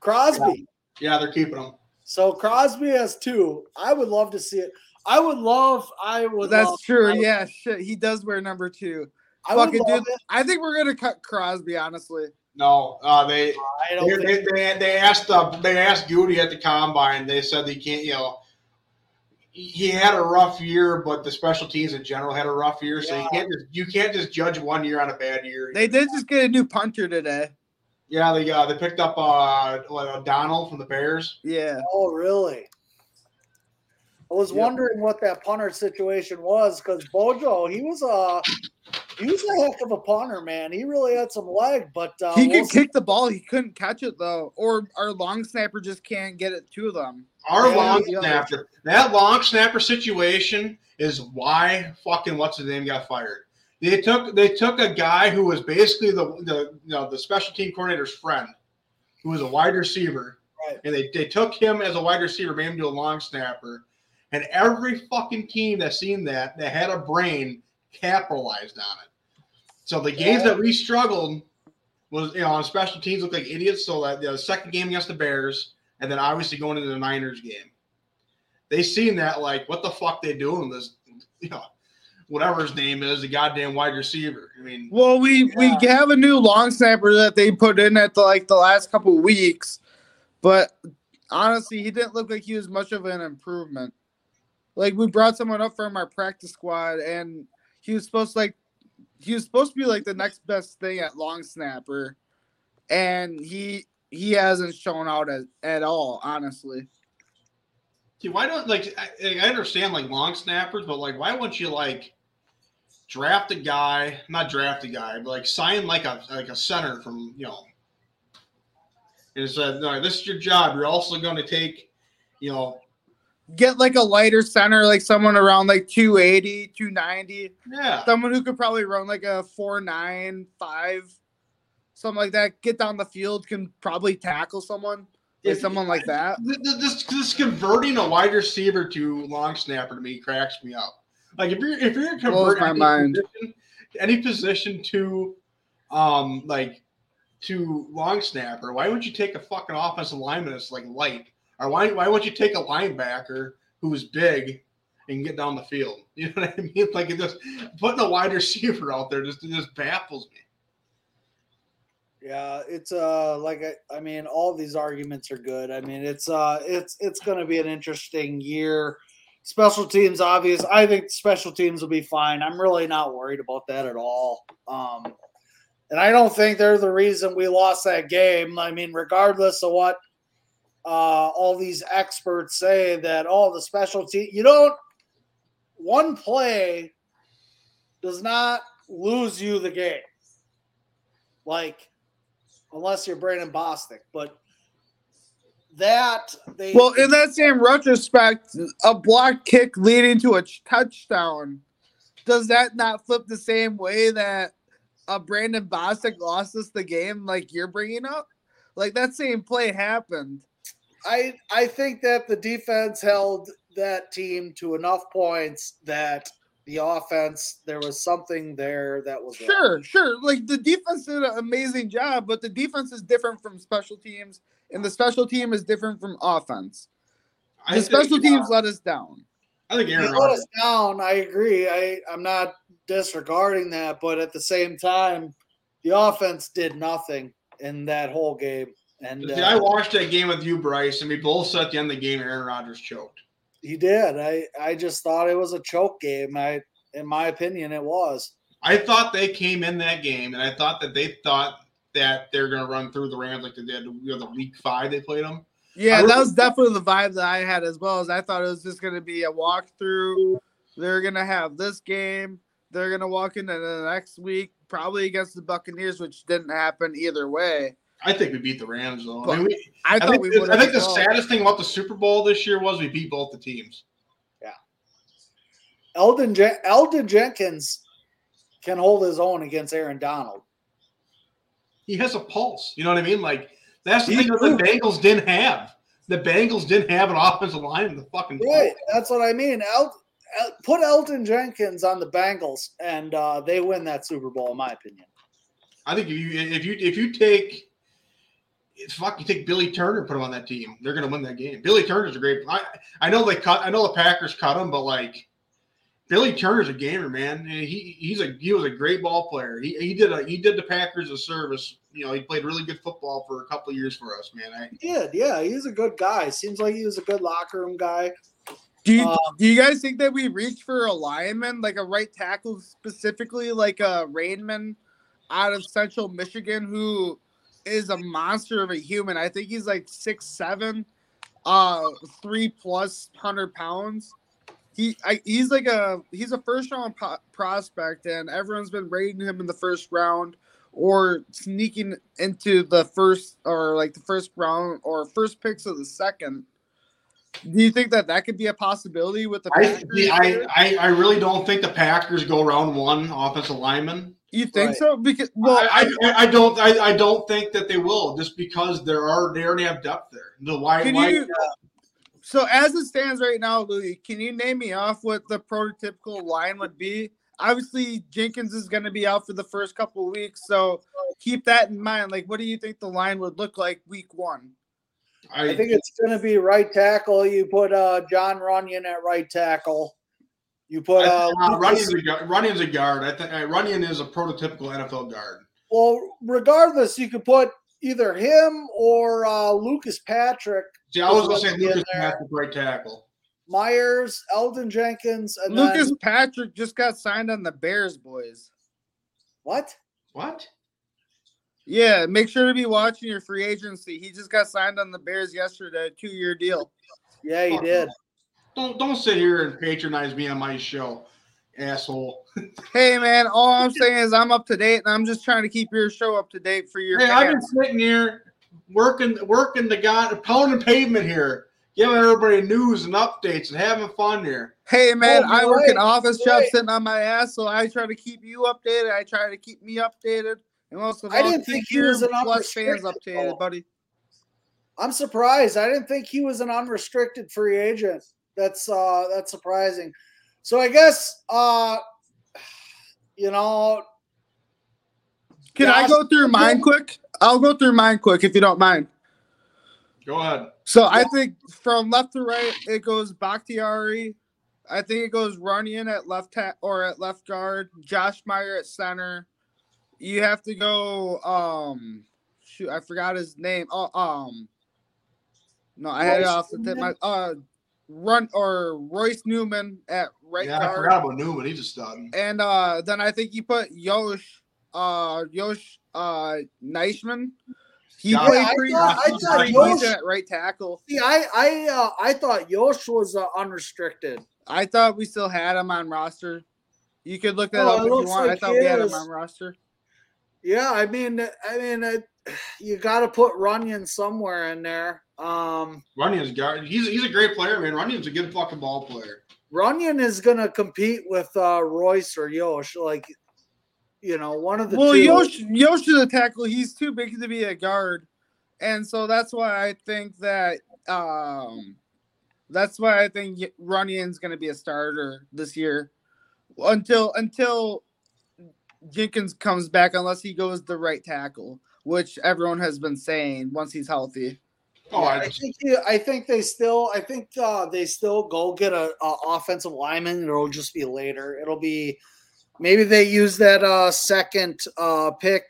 Crosby. Yeah, they're keeping him. So Crosby has two. I would love to see it. I would love. I would. That's love, true. Would- Yeah, shit. He does wear number two. I Fucking love dude. it. I think we're gonna cut Crosby. Honestly, No, uh, they I don't they, think. they, they, they asked uh, they asked Goody at the combine. They said he can't. You know, he had a rough year, but the special teams in general had a rough year. So you can't just you can't just judge one year on a bad year. they did just get a new punter today. yeah, they uh, they picked up uh, what, Donald from the Bears. Yeah, Oh, really? I was Yep. wondering what that punter situation was because Bojo, he was a he was a heck of a punter, man. He really had some leg, but uh, he we'll could kick the ball. He couldn't catch it though, or our long snapper just can't get it to them. Our Yeah, long yeah. snapper, that long snapper situation is why fucking what's his name got fired. They took they took a guy who was basically the the you know the special team coordinator's friend, who was a wide receiver, Right. and they, they took him as a wide receiver, made him do a long snapper, and every fucking team that seen that that had a brain capitalized on it. So the games Yeah. that we struggled was you know on special teams looked like idiots. So that the second game against the Bears, and then obviously going into the Niners game, they seen that like what the fuck they doing this, you know, whatever his name is, the goddamn wide receiver. I mean, Well, we we have a new long snapper that they put in at the, like the last couple weeks, but honestly, he didn't look like he was much of an improvement. Like we brought someone up from our practice squad, and he was supposed to like he was supposed to be like the next best thing at long snapper, and he he hasn't shown out at, at all. Honestly, see, why don't like I, I understand like long snappers, but like why wouldn't you like draft a guy, not draft a guy, but like sign like a like a center from you know, and said, no, this is your job. You're also going to take, you know, get like a lighter center, like someone around like 280, 290. yeah. someone who could probably run like a four nine five, something like that. Get down the field, can probably tackle someone, like If- someone like that. Th- th- This, this converting a wide receiver to long snapper to me cracks me up. Like if you're if you're converting my any mind. position, any position to um like to long snapper, why wouldn't you take a fucking offensive lineman that's like light, or why why wouldn't you take a linebacker who's big and get down the field? *laughs* You know what I mean? Like it just putting a wide receiver out there just just baffles me. Yeah, it's uh like I, I mean all these arguments are good. I mean it's uh it's it's going to be an interesting year. Special teams obvious. I think special teams will be fine. I'm really not worried about that at all. Um and I don't think they're the reason we lost that game. I mean regardless of what uh all these experts say that all the special team you don't one play does not lose you the game. Like unless you're Brandon Bostick. But that they Well, in that same retrospect, a block kick leading to a touchdown, does that not flip the same way that uh, Brandon Bostick lost us the game, like you're bringing up? Like that same play happened. I I think that the defense held that team to enough points that the offense there was something there that was wrong. Sure, sure. Like the defense did an amazing job, but the defense is different from special teams, and the special team is different from offense. I The think, special uh, teams let us down. I think They Aaron let us down. I agree. I I'm not disregarding that, but at the same time, the offense did nothing in that whole game. And See, I uh, watched that game with you, Bryce, and we both said at the end of the game Aaron Rodgers choked. he did. I I just thought it was a choke game. I in my opinion, it was. I thought they came in that game, and I thought that they thought that they're going to run through the Rams like they did, you know, the week five they played them. Yeah, I that was definitely the vibe that I had as well. As I thought it was just going to be a walkthrough. They're going to have this game. They're going to walk into the next week, probably against the Buccaneers, which didn't happen either way. I think we beat the Rams though. I, mean, we, I, I, think. I think the saddest thing about the Super Bowl this year was we beat both the teams. Elgton Jen- Elgton Jenkins can hold his own against Aaron Donald. He has a pulse. You know what I mean? Like That's the He thing that the. Bengals didn't have. The Bengals didn't have an offensive line in the fucking Right, that's what I mean. El- El- put Elgton Jenkins on the Bengals, and uh, they win that Super Bowl, in my opinion. I think if you if you if you take fuck you take Billy Turner put him on that team, they're gonna win that game. Billy Turner's a great. I I know they cut. I know the Packers cut him, but like Billy Turner's a gamer, man. He he's a he was a great ball player. He he did a he did the Packers a service. You know, he played really good football for a couple of years for us, man. I, He did, yeah. He's a good guy. Seems like he was a good locker room guy. Do you Um, do you guys think that we reach for a lineman, like a right tackle specifically, like a Raimann out of Central Michigan, who is a monster of a human? I think he's like six seven, uh, three plus hundred pounds. He I, he's like a he's a first round po- prospect, and everyone's been rating him in the first round or sneaking into the first or like the first round or first picks of the second. Do you think that that could be a possibility with the I, the- I. I I really don't think the Packers go round one offensive lineman. You think Right. so? Because well, I, I, I don't I, I don't think that they will just because there are they already have depth there. The why can why you? So as it stands right now, Louis, can you name me off what the prototypical line would be? Obviously, Jenkins is going to be out for the first couple of weeks, so keep that in mind. Like, what do you think the line would look like week one? I think it's going to be right tackle. You put uh, Jon Runyan at right tackle. You put uh, uh, Lucas- Running's a guard. Running's a guard. I think uh, Runyan is a prototypical NFL guard. well, regardless, you could put either him or uh, Lucas Patrick, See, I was gonna say Lucas. Patrick right tackle. Myers, Elgton Jenkins, and Lucas then, Patrick just got signed on the Bears, boys. what? What? Yeah, make sure to be watching your free agency. He just got signed on the Bears yesterday, two year deal. Yeah, he did. Don't don't sit here and patronize me on my show, asshole. *laughs* Hey man, all I'm saying is I'm up to date, and I'm just trying to keep your show up to date for your Hey, I've been sitting here working working the god pounding pavement here, giving everybody news and updates and having fun here. Hey man, Oh, I you're work in right, office you're job right. sitting on my ass, so I try to keep you updated. I try to keep me updated, and most of all, I didn't think he was an plus fans unrestricted, updated, though. buddy. I'm surprised. I didn't think he was an unrestricted free agent. That's uh that's surprising. So I guess uh you know Can I go through mine quick? I'll go through mine quick if you don't mind. Go ahead. So I think from left to right, it goes Bakhtiari. I think it goes Runyan at left ta- or at left guard, Josh Meyer at center. You have to go. Um, shoot, I forgot his name. Oh, um, no, I had it Royce off the tip. My uh, run or Royce Newman at right yeah, I forgot about Newman. He just stud. and uh, then I think you put Yosh, uh, Yosh, uh, Nijman. He Yeah, played I pretty, thought- I thought pretty Yosh- at right tackle. see I I uh, I thought Yosh was uh, unrestricted. I thought we still had him on roster. You could look that Oh, up if you looks want. I thought we had him on roster. Yeah, I mean I mean uh, *sighs* you got to put Runyan somewhere in there. Um Runyan's guard. He's he's a great player, man. Runyan's a good fucking ball player. Runyan is going to compete with uh Royce or Yosh like you know, one of the Well, two. Yosh, Yosh is a tackle. He's too big to be a guard, and so that's why I think that um, that's why I think Y- Runyan's going to be a starter this year until until Jenkins comes back, unless he goes the right tackle, which everyone has been saying once he's healthy. Oh, I I, think you- I think they still I think uh, they still go get a, a offensive lineman. It'll just be later. It'll be maybe they use that uh, second uh, pick,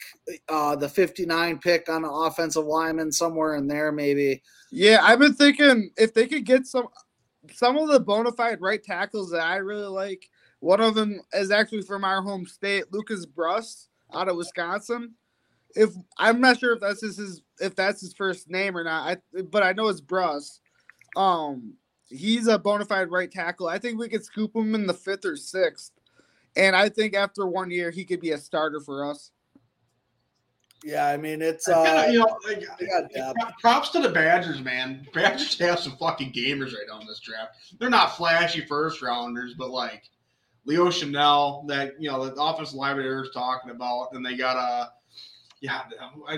uh, the fifty nine pick on the offensive lineman somewhere in there. Maybe Yeah, I've been thinking if they could get some some of the bona fide right tackles that I really like. One of them is actually from our home state, Lucas Bruss out of Wisconsin. If I'm not sure if that's his, his if that's his first name or not, I but I know it's Bruss. Um, he's a bona fide right tackle. I think we could scoop him in the fifth or sixth, and I think after one year he could be a starter for us. yeah. I mean it's I kinda, uh, you know, like, they got depth. props to the Badgers, man. Badgers have some fucking gamers right now in this draft. They're not flashy first rounders, but like Leo Chenal, that you know, the offensive lineman Eric's talking about, and they got a yeah,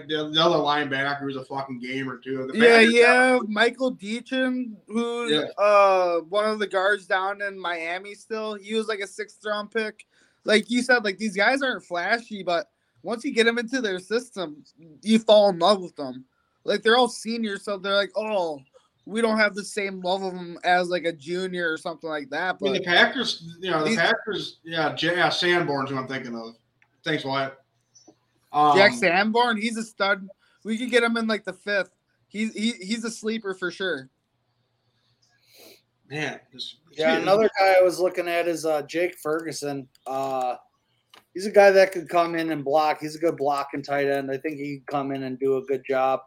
the, the other linebacker was a fucking gamer too. The Yeah, yeah. Michael Deachin, who's Yeah. uh one of the guards down in Miami still. He was like a sixth round pick. Like you said, like these guys aren't flashy, but once you get them into their system, you fall in love with them. Like they're all seniors, so they're like, oh, we don't have the same love of them as like a junior or something like that. I mean, But the Packers, you know, the These- Packers, yeah, J- yeah, Sanborn's who I'm thinking of. Thanks, Wyatt. Um, Jack Sanborn, he's a stud. We could get him in like the fifth. He's he, he's a sleeper for sure. man, this, Yeah, another guy I was looking at is uh, Jake Ferguson. Uh, he's a guy that could come in and block. He's a good blocking tight end. I think he could come in and do a good job.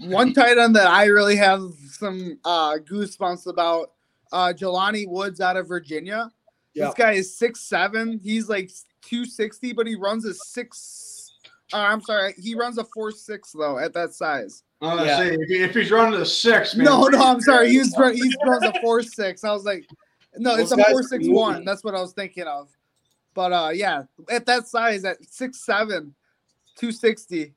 One tight end that I really have some uh, goosebumps about, uh, Jelani Woods out of Virginia. Yeah. This guy is six seven. He's like two sixty, but he runs a six. Uh, I'm sorry, he runs a four six though at that size. I was Yeah. say, if, he- if he's running a six, man, No, no, I'm sorry. He's run, he runs a four six. I was like, no, it's a guys four are six moving. one. That's what I was thinking of. But uh, yeah, at that size, at six seven, two sixty,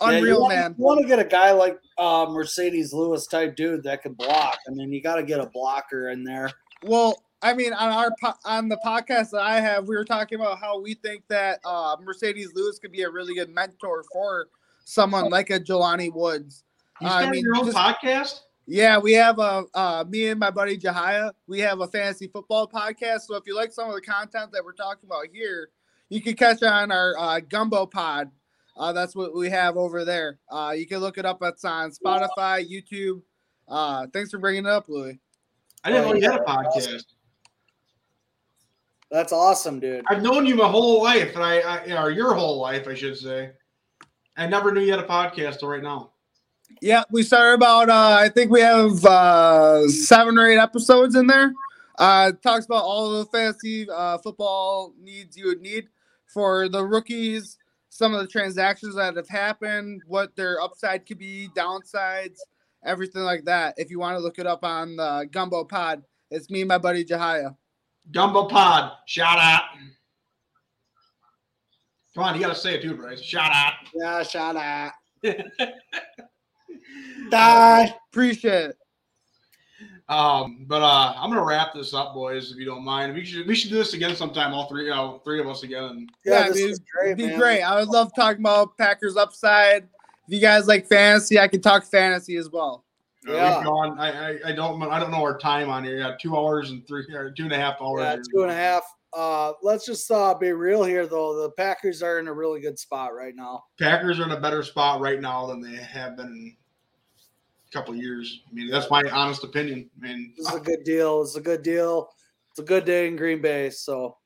Yeah, you unreal want, man. You want to get a guy like uh, Marcedes Lewis type dude that can block. I mean, you got to get a blocker in there. Well, I mean, on our po- on the podcast that I have, we were talking about how we think that uh, Marcedes Lewis could be a really good mentor for someone like a Jelani Woods. You I started mean, your own just- podcast? Yeah, we have a uh, me and my buddy Jahia. We have a fantasy football podcast. So if you like some of the content that we're talking about here, you can catch on our uh, Gumbo Pod. Uh, that's what we have over there. Uh, you can look it up. It's on Spotify, YouTube. Uh, thanks for bringing it up, Louis. I didn't know you had a podcast. That's awesome, dude. I've known you my whole life, and I, I or your whole life, I should say. I never knew you had a podcast till right now. Yeah, we started about uh I think we have uh seven or eight episodes in there. Uh it talks about all the fantasy uh football needs you would need for the rookies, some of the transactions that have happened, what their upside could be, downsides, everything like that. If you want to look it up on the Gumbo Pod, it's me and my buddy Jahia. Gumbo Pod, shout out. Come on, you got to say it too, Bryce. Shout out. Yeah, shout out. *laughs* Die. Appreciate it. Um, but uh, I'm gonna wrap this up, boys, if you don't mind. We should we should do this again sometime, all three, you know, three of us again. Yeah, Yeah, this dude, is great, It'd be man. great. I would love talking about Packers upside. If you guys like fantasy, I can talk fantasy as well. Yeah. we've gone. I, I I don't I don't know our time on here. Yeah, two hours and three or two and a half hours. Yeah, two and a half. Uh, let's just uh, be real here, though. The Packers are in a really good spot right now. Packers are in a better spot right now than they have been a couple of years. I mean, that's my honest opinion. I mean, This is a good deal. It's a good deal. It's a good day in Green Bay, so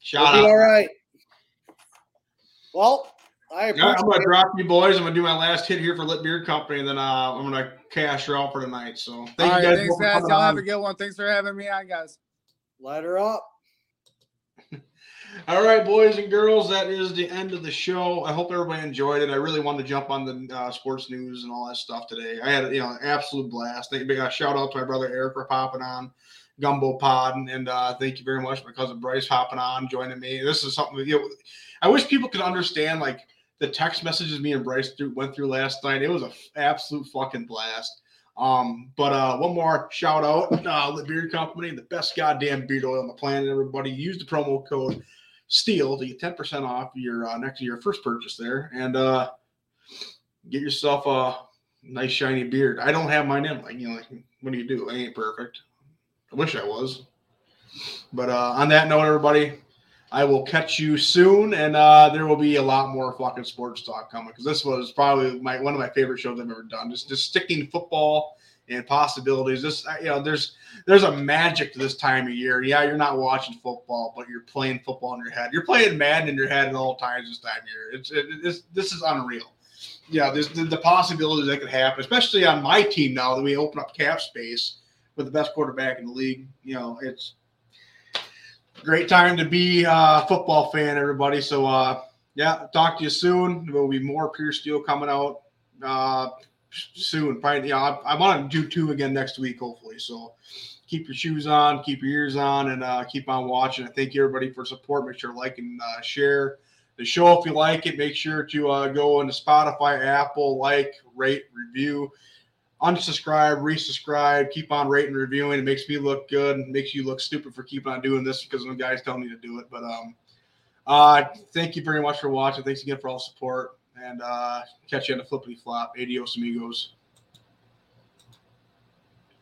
shout we'll out. all right. Well, I Yeah, appreciate I'm gonna it. drop you boys. I'm gonna do my last hit here for Lit Beer Company, and then uh, I'm gonna cash her out for tonight. So thank All you right, guys. thanks, guys. Y'all on. have a good one. Thanks for having me on, guys. Let her up. All right, boys and girls, that is the end of the show. I hope everybody enjoyed it. I really wanted to jump on the uh, sports news and all that stuff today. I had you know an absolute blast. Thank big uh, shout out to my brother Eric for popping on Gumbo Pod, and, and uh, thank you very much to my cousin Bryce hopping on, joining me. This is something that, you know. I wish people could understand like the text messages me and Bryce through, went through last night. It was a f- absolute fucking blast. Um, but uh, one more shout out, *laughs* uh, the beer company, the best goddamn beard oil on the planet. Everybody use the promo code Steel to get ten percent off your uh, next your first purchase there, and uh, get yourself a nice shiny beard. I don't have mine in. Like you know, like what do you do? I ain't perfect. I wish I was. But uh, on that note, everybody, I will catch you soon, and uh, there will be a lot more fucking sports talk coming because this was probably my one of my favorite shows I've ever done. Just just sticking football and possibilities. This you know, there's there's a magic to this time of year. Yeah, you're not watching football, but you're playing football in your head. You're playing Madden in your head at all times this time of year. It's it, it's this is unreal. Yeah, there's the, the possibilities that could happen, especially on my team now that we open up cap space with the best quarterback in the league. You know, it's great time to be a football fan, everybody. So, uh, yeah, talk to you soon. There will be more Pure Steel coming out uh, soon. Probably, yeah, I, I want to do two again next week, hopefully. So, keep your shoes on, keep your ears on, and uh, keep on watching. I thank you, everybody, for support. Make sure to like and uh, share. the show. If you like it, make sure to uh, go into Spotify, Apple, like, rate, review, unsubscribe, resubscribe, keep on rating, reviewing. It makes me look good. It makes you look stupid for keeping on doing this because the guys tell me to do it. But um, uh, thank you very much for watching. Thanks again for all the support. And uh, catch you on the flippity flop. Adios, amigos.